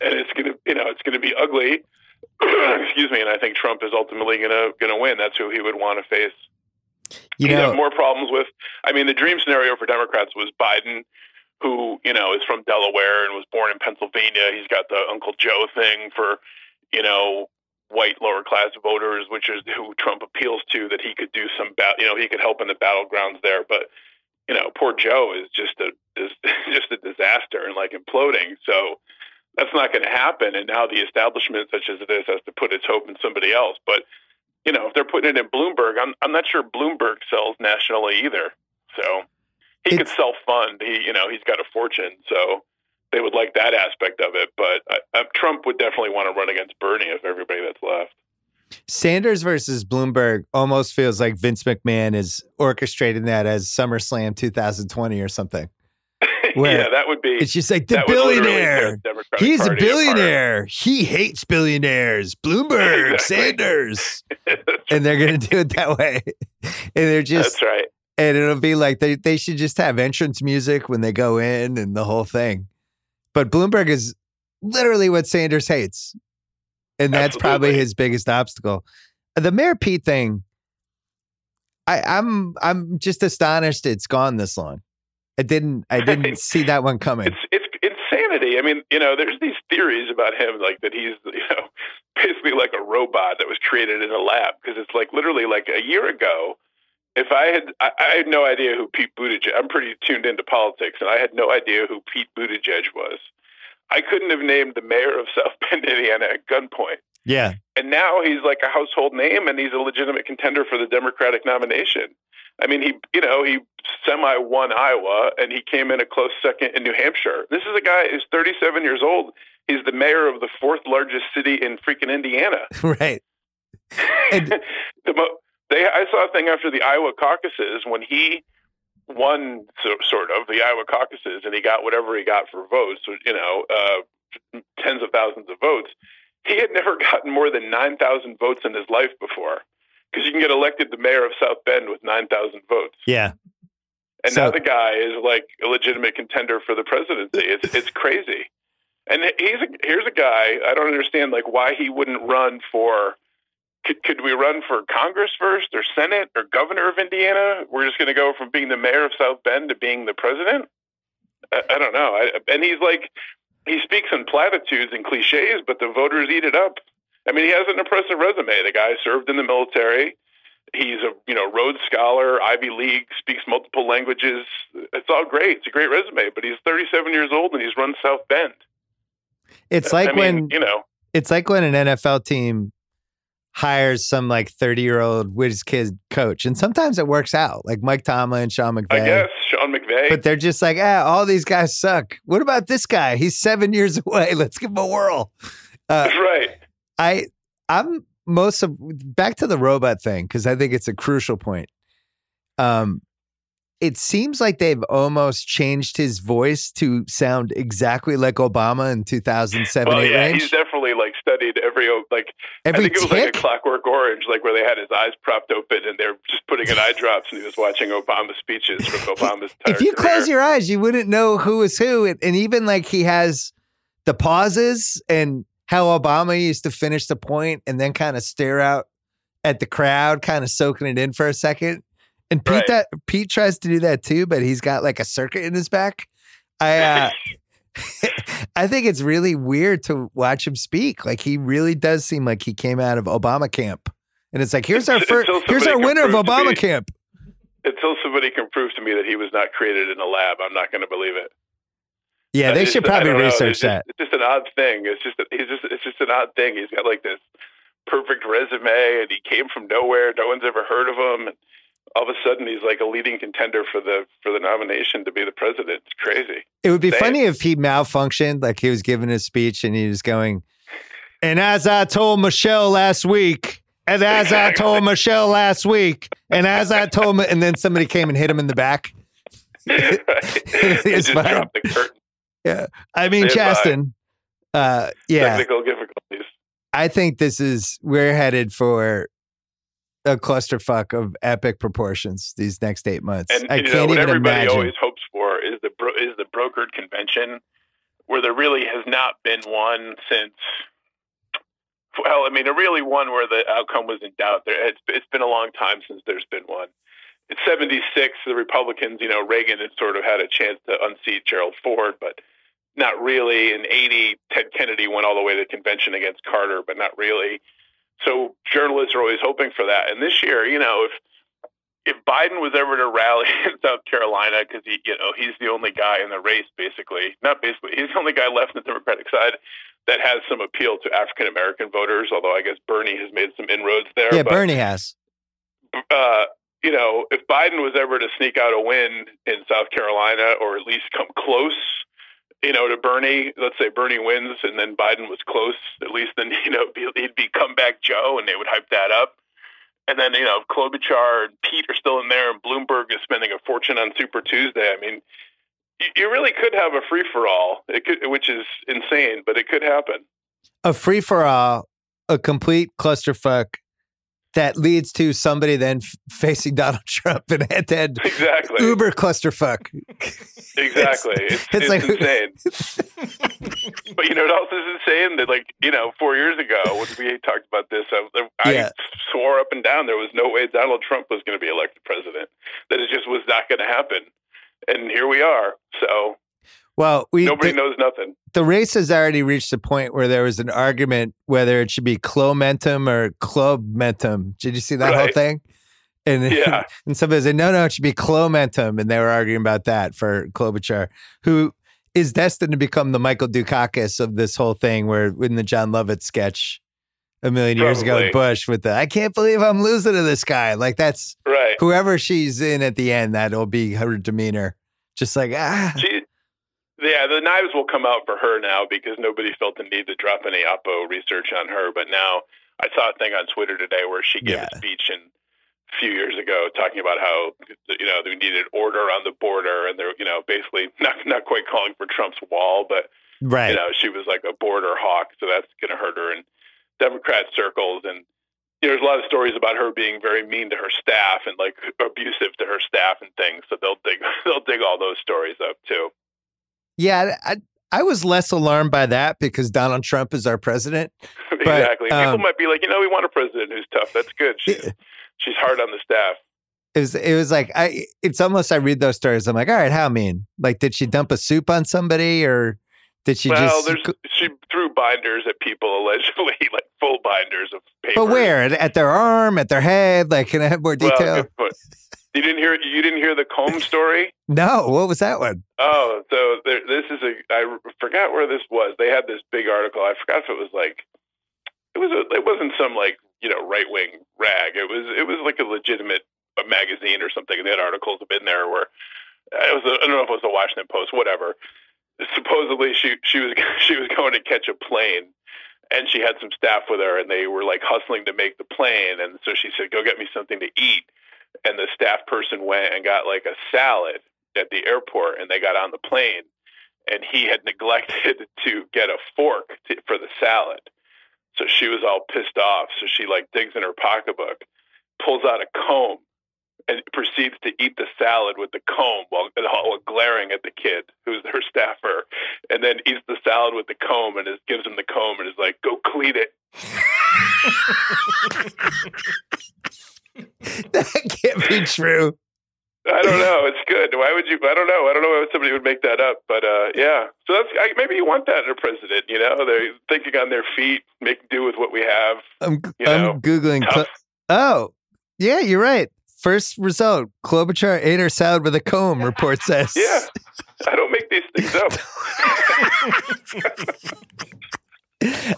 And it's going to, you know, it's going to be ugly. Excuse me. And I think Trump is ultimately going to, going to win. That's who he would want to face. You know, have more problems with. I mean, the dream scenario for Democrats was Biden, who you know is from Delaware and was born in Pennsylvania. He's got the Uncle Joe thing for you know white lower class voters, which is who Trump appeals to. That he could do some, ba- you know, he could help in the battlegrounds there. But you know, poor Joe is just a is just a disaster and like imploding. So that's not going to happen. And now the establishment, such as it is, has to put its hope in somebody else. But you know, if they're putting it in Bloomberg, I'm I'm not sure Bloomberg sells nationally either. So he could self fund. He you know he's got a fortune, so they would like that aspect of it. But uh, uh, Trump would definitely want to run against Bernie of everybody that's left. Sanders versus Bloomberg almost feels like Vince McMahon is orchestrating that as SummerSlam 2020 or something. Yeah, that would be. It's just like the that would literally tear billionaire. the He's a Party apart. billionaire. He hates billionaires. Bloomberg, Exactly. Sanders. And they're going to do it that way. And they're just, that's right. and it'll be like they, they should just have entrance music when they go in and the whole thing. But Bloomberg is literally what Sanders hates. And that's probably his biggest obstacle. The Mayor Pete thing, I, I'm I'm just astonished it's gone this long. I didn't I didn't see that one coming. It's it's insanity. I mean, you know, there's these theories about him, like that he's, you know, basically like a robot that was created in a lab because it's like literally like a year ago. If I had, I, I had no idea who Pete Buttigieg. I'm pretty tuned into politics, and I had no idea who Pete Buttigieg was. I couldn't have named the mayor of South Bend, Indiana, at gunpoint. Yeah. And now he's like a household name, and he's a legitimate contender for the Democratic nomination. I mean, he, you know, he semi won Iowa, and he came in a close second in New Hampshire. This is a guy who's 37 years old. He's the mayor of the fourth largest city in freaking Indiana. Right. And- the mo- they, I saw a thing after the Iowa caucuses when he won, so, sort of, the Iowa caucuses, and he got whatever he got for votes, you know, uh, tens of thousands of votes. He had never gotten more than 9,000 votes in his life before because you can get elected the mayor of South Bend with 9,000 votes. Yeah. And So- now the guy is like a legitimate contender for the presidency. It's it's crazy. And he's a, here's a guy I don't understand like why he wouldn't run for. Could, could we run for Congress first, or Senate, or governor of Indiana? We're just going to go from being the mayor of South Bend to being the president. I, I don't know. I, and he's like, he speaks in platitudes and cliches, but the voters eat it up. I mean, he has an impressive resume. The guy served in the military. He's a you know Rhodes Scholar, Ivy League, speaks multiple languages. It's all great. It's a great resume, but he's 37 years old and he's run South Bend. It's like I mean, when you know, it's like when an NFL team hires some like 30 year old whiz kid coach. And sometimes it works out, like Mike Tomlin, Sean McVay. I guess Sean McVay. But they're just like, ah, all these guys suck. What about this guy? He's seven years away. Let's give him a whirl. Uh, That's right. I I'm most of back to the robot thing because I think it's a crucial point. Um, it seems like they've almost changed his voice to sound exactly like Obama in 2007 Well, 8 yeah, range. he's definitely like studied every like Every I think it was like a. Clockwork Orange, like where they had his eyes propped open and they're just putting in eye drops, and he was watching Obama speeches from Obama's if you career. close your eyes, you wouldn't know who is who. And, and even like he has the pauses and how Obama used to finish the point and then kind of stare out at the crowd, kind of soaking it in for a second. And Pete Right. that Pete tries to do that too, but he's got like a circuit in his back. I uh, I think it's really weird to watch him speak. Like he really does seem like he came out of Obama camp. And it's like, here's our first, here's our winner of Obama me- camp. Until somebody can prove to me that he was not created in a lab, I'm not going to believe it. Yeah, I they should probably research just- that. It's just an odd thing. It's just he's just it's just an odd thing. He's got like this perfect resume, and he came from nowhere. No one's ever heard of him. And all of a sudden, he's like a leading contender for the for the nomination to be the president. It's crazy. It would be Same. funny if he malfunctioned, like he was giving his speech and he was going, and as I told Michelle last week, and as I told Michelle last week, and as I told and then somebody came and hit him in the back. It It's just fine. dropped the curtain. I mean, Stand by. Chasten, uh, yeah, Technical difficulties. I think this is, we're headed for a clusterfuck of epic proportions these next eight months. And I you can't what even everybody imagine. always hopes for is the bro- is the brokered convention, where there really has not been one since. Well, I mean, a really one where the outcome was in doubt. There, it's it's been a long time since there's been one. In '76, the Republicans, you know, Reagan had sort of had a chance to unseat Gerald Ford, but not really. In '80, Ted Kennedy went all the way to the convention against Carter, but not really. So journalists are always hoping for that. And this year, you know, if if Biden was ever to rally in South Carolina, because he, you know, he's the only guy in the race, basically, not basically, he's the only guy left on the Democratic side that has some appeal to African American voters. Although I guess Bernie has made some inroads there. yeah, but, Bernie has. Uh, you know, if Biden was ever to sneak out a win in South Carolina, or at least come close, you know, to Bernie, let's say Bernie wins and then Biden was close, at least then, you know, he'd be comeback Joe and they would hype that up. And then, you know, Klobuchar and Pete are still in there and Bloomberg is spending a fortune on Super Tuesday, I mean, you, really could have a free for all. Which is insane, but it could happen. a free for all, a complete clusterfuck that leads to somebody then f- facing Donald Trump and head to head Exactly. uber clusterfuck. Exactly. It's, it's it's, like- insane. but you know what else is insane? That like you know, four years ago when we talked about this, I, I Yeah. swore up and down there was no way Donald Trump was going to be elected president. That it just was not going to happen. And here we are. So Well, we Nobody the, knows nothing. the race has already reached a point where there was an argument whether it should be clomentum or clubmentum. Did you see that whole thing? And Yeah. and somebody said no, no, it should be clomentum, and they were arguing about that for Klobuchar, who is destined to become the Michael Dukakis of this whole thing, where in the Jon Lovitz sketch a million years ago, Probably. with Bush with the I can't believe I'm losing to this guy. Like that's Right. whoever she's in at the end, that'll be her demeanor. Just like ah, She, yeah, the knives will come out for her now because nobody felt the need to drop any Oppo research on her. But now I saw a thing on Twitter today where she gave Yeah. a speech in a few years ago talking about how you know we needed order on the border, and they're you know basically not not quite calling for Trump's wall, but right. you know she was like a border hawk, so that's going to hurt her in Democrat circles and. You know, there's a lot of stories about her being very mean to her staff and like abusive to her staff and things. So they'll dig they'll dig all those stories up too. Yeah, I I was less alarmed by that because Donald Trump is our president. exactly. People um, might be like, you know, we want a president who's tough. That's good. She's, she's hard on the staff. It was it was like I it's almost I read those stories. I'm like, all right, how mean? Like, did she dump a soup on somebody or did she well, just? there's she threw binders at people allegedly, like full binders of paper. but where? At, at their arm? At their head? Like, can I have more detail? point. You didn't hear you didn't hear the comb story? no. What was that one? Oh, so there, this is a I forgot where this was. They had this big article. I forgot if it was like it was a it wasn't some like you know right wing rag. It was it was like a legitimate a magazine or something. And they had articles in there where it was a, I don't know if it was the Washington Post, whatever. Supposedly she she was she was going to catch a plane. And she had some staff with her, and they were like hustling to make the plane. And so she said, "Go get me something to eat." And the staff person went and got like a salad at the airport and they got on the plane and he had neglected to get a fork to, for the salad. So she was all pissed off. So she like digs in her pocketbook, pulls out a comb and proceeds to eat the salad with the comb while, while glaring at the kid who's her staffer and then eats the salad with the comb and is, gives him the comb and is like, go clean it. that can't be true. I don't know. It's good. Why would you? I don't know. I don't know why somebody would make that up. But uh, yeah. So that's I, maybe you want that in a president. You know, they're thinking on their feet, make do with what we have. I'm You I'm googling. Tough. oh, yeah, you're right. First result: Klobuchar ate her salad with a comb. Report says. Yeah. I don't make these things up.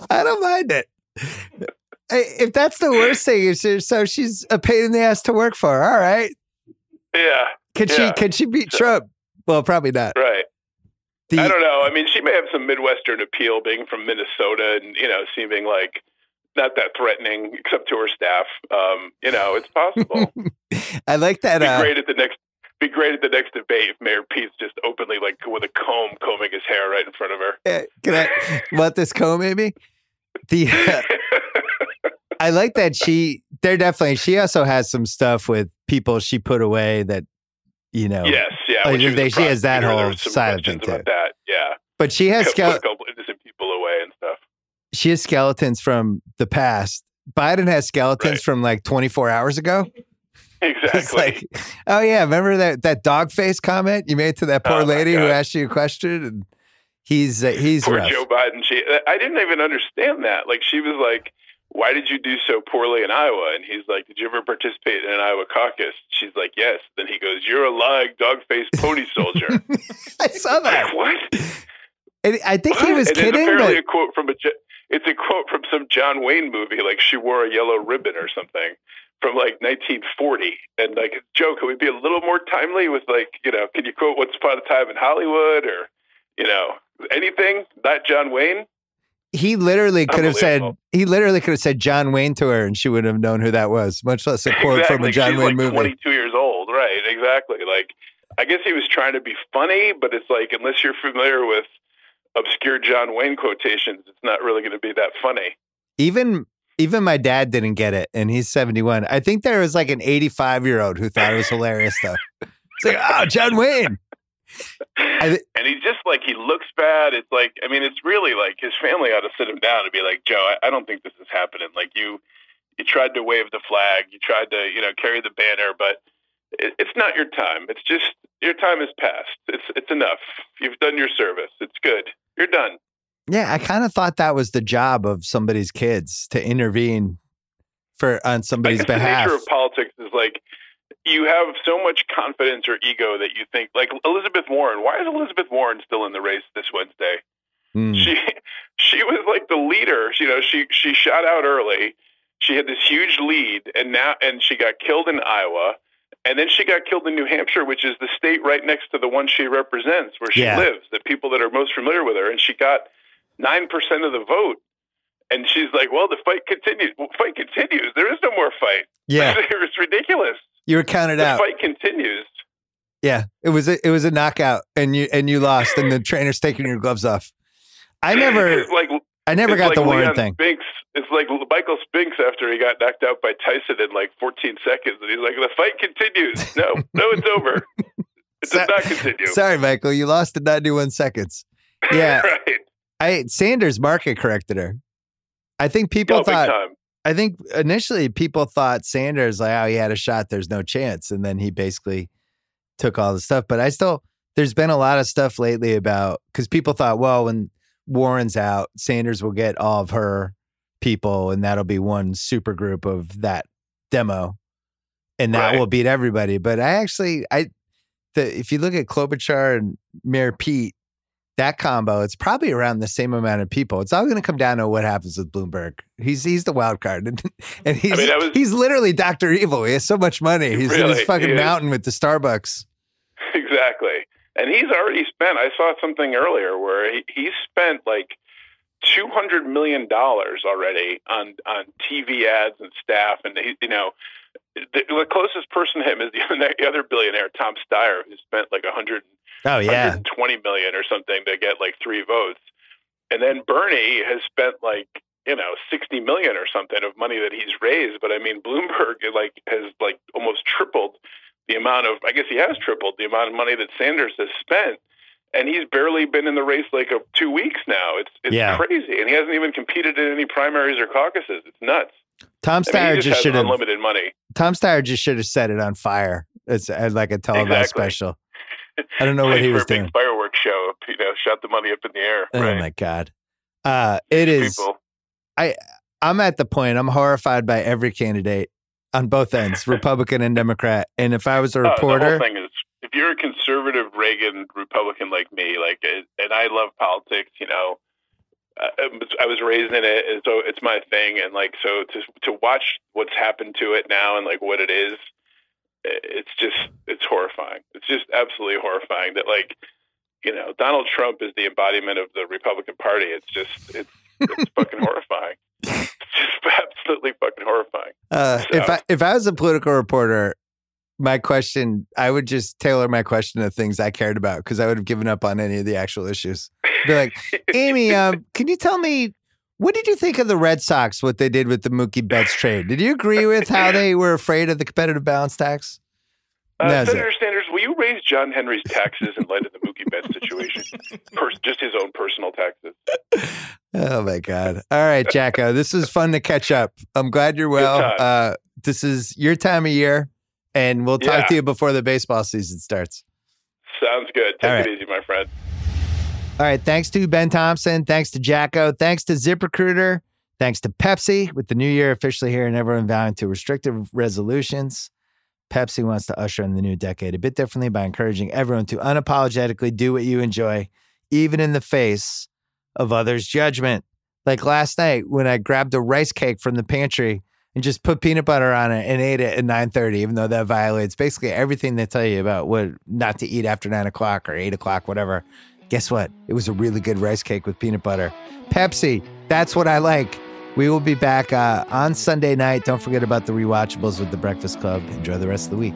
I don't mind it. If that's the worst thing, is so she's a pain in the ass to work for. All right, yeah. can she Yeah. can she beat Trump? Well, probably not. Right. The- I don't know. I mean, she may have some Midwestern appeal, being from Minnesota, and you know, seeming like not that threatening, except to her staff. Um, you know, it's possible. I like that. be Uh, great at the next. Be great at the next debate if Mayor Pete's just openly like with a comb combing his hair right in front of her. uh, can I want this comb, maybe? The uh, I like that she. They're definitely. She also has some stuff with people she put away that you know. Yes, yeah. When they- she has that whole side of thing, about too. that. Yeah, But she has put skele- a couple innocent people away and stuff. she has skeletons from the past. Biden has skeletons Right. from like 24 hours ago. Exactly. It's like, oh yeah, remember that that dog face comment you made to that poor Oh, lady who asked you a question, and he's uh, he's Poor rough. Joe Biden. She, I didn't even understand that. Like, she was like, "Why did you do so poorly in Iowa?" And he's like, "Did you ever participate in an Iowa caucus?" She's like, "Yes." Then he goes, "You're a lying dog-faced pony soldier." I saw that. like, what? And I think he was and kidding, It's apparently but a quote from a. It's a quote from some John Wayne movie, like she wore a yellow ribbon or something from like 1940. And like, Joe, can we be a little more timely with like, you know, can you quote "Once Upon a Time in Hollywood" or, you know, anything? Not John Wayne. He literally could have said he literally could have said John Wayne to her, and she wouldn't have known who that was. Much less a quote exactly. from a John She's Wayne like movie. 22 years old, right? Exactly. Like, I guess he was trying to be funny, but it's like unless you're familiar with obscure John Wayne quotations, it's not really going to be that funny. Even even my dad didn't get it, and he's 71. I think there was like an 85 year old who thought it was hilarious though. It's like, oh, John Wayne. And he's just like he looks bad. It's like I mean, it's really like his family ought to sit him down and be like, Joe, I, I don't think this is happening. Like you, you tried to wave the flag, you tried to you know carry the banner, but it, it's not your time. It's just Your time has passed. It's it's enough. You've done your service. It's good. You're done. Yeah, I kind of thought that was the job of somebody's kids to intervene for on somebody's behalf. the nature of politics is like you have so much confidence or ego that you think like Elizabeth Warren. Why is Elizabeth Warren still in the race this Wednesday? Mm. She she was like the leader. You know, she she shot out early. She had this huge lead, and now and she got killed in Iowa, and then she got killed in New Hampshire, which is the state right next to the one she represents, where she Yeah. lives. The people that are most familiar with her, and she got nine percent of the vote. And she's like, "Well, the fight continues. Well, fight continues. There is no more fight. yeah, it's ridiculous. You were counted out. The out. fight continues. Yeah, it was a, it was a knockout, and you and you lost, and the trainer's taking your gloves off. I never, like I never got like the Warren Leon thing. Spinks. It's like Michael Spinks after he got knocked out by Tyson in like 14 seconds, and he's like, "The fight continues." No, no, it's over. It So- does not continue. Sorry, Michael, you lost in 91 seconds. Yeah, right. I Sanders market corrected her. I think people big thought. I think initially people thought Sanders like, oh, he had a shot. There's no chance, and then he basically took all the stuff. But I still, there's been a lot of stuff lately about because people thought, well, when Warren's out, Sanders will get all of her people, and that'll be one super group of that demo, and that Right. will beat everybody. But I actually, I, the if you look at Klobuchar and Mayor Pete, that combo, it's probably around the same amount of people. It's all going to come down to what happens with Bloomberg. He's he's the wild card, and, and he's mean, that was- he's literally Doctor Evil. He has so much money. He's in Really, his fucking mountain with the Starbucks. Exactly. And he's already spent. I saw something earlier where he, he's spent like two hundred million dollars already on on TV ads and staff, and he, you know. The, the closest person to him is the, the other billionaire, Tom Steyer, who spent like a hundred Oh yeah, twenty million or something to get like three votes. And then Bernie has spent like, you know, 60 million or something of money that he's raised. But I mean, Bloomberg like has like almost tripled the amount of, I guess he has tripled the amount of money that Sanders has spent. And he's barely been in the race like a, two weeks now. It's it's Yeah. crazy, and he hasn't even competed in any primaries or caucuses. It's nuts. Tom I mean, Steyer just, just should have. unlimited money. Tom Steyer just should have set it on fire. It's like a televised Exactly. special. I don't know what he was doing. fireworks show. You know, shot the money up in the air. Oh right. my god, uh, it is. People. I'm at the point. I'm horrified by every candidate on both ends, Republican and Democrat. And if I was a Oh, the reporter, thing is, if you're a conservative Reagan Republican like me, like, and I love politics, you know, I, I was raised in it, and so it's my thing. And like, so to to watch what's happened to it now and like what it is, it's just it's horrifying. It's just absolutely horrifying that like, you know, Donald Trump is the embodiment of the Republican Party. It's just it's it's fucking horrifying. It's just absolutely fucking horrifying. Uh, if I if I was a political reporter, my question I would just tailor my question to things I cared about because I would have given up on any of the actual issues. Be like, Amy, um, can you tell me what did you think of the Red Sox? What they did with the Mookie Betts trade? Did you agree with how they were afraid of the competitive balance tax? Uh, That's it. Senator Sanders, will you raise John Henry's taxes in light of the Mookie Betts situation? Pers- just his own personal taxes. Oh my God! All right, JackO, this was fun to catch up. I'm glad you're well. Uh, this is your time of year, and we'll talk Yeah. to you before the baseball season starts. Sounds good. Take All right. it easy, my friend. All right. Thanks to Ben Thompson. Thanks to JackO. Thanks to ZipRecruiter. Thanks to Pepsi with the new year officially here and everyone vowing to restrictive resolutions. Pepsi wants to usher in the new decade a bit differently by encouraging everyone to unapologetically do what you enjoy, even in the face of others' judgment. Like last night when I grabbed a rice cake from the pantry and just put peanut butter on it and ate it at 9.30, even though that violates basically everything they tell you about what not to eat after 9 o'clock or 8 o'clock, whatever. Guess what? It was a really good rice cake with peanut butter. Pepsi, that's what I like. We will be back uh, on Sunday night. Don't forget about the rewatchables with the Breakfast Club. Enjoy the rest of the week.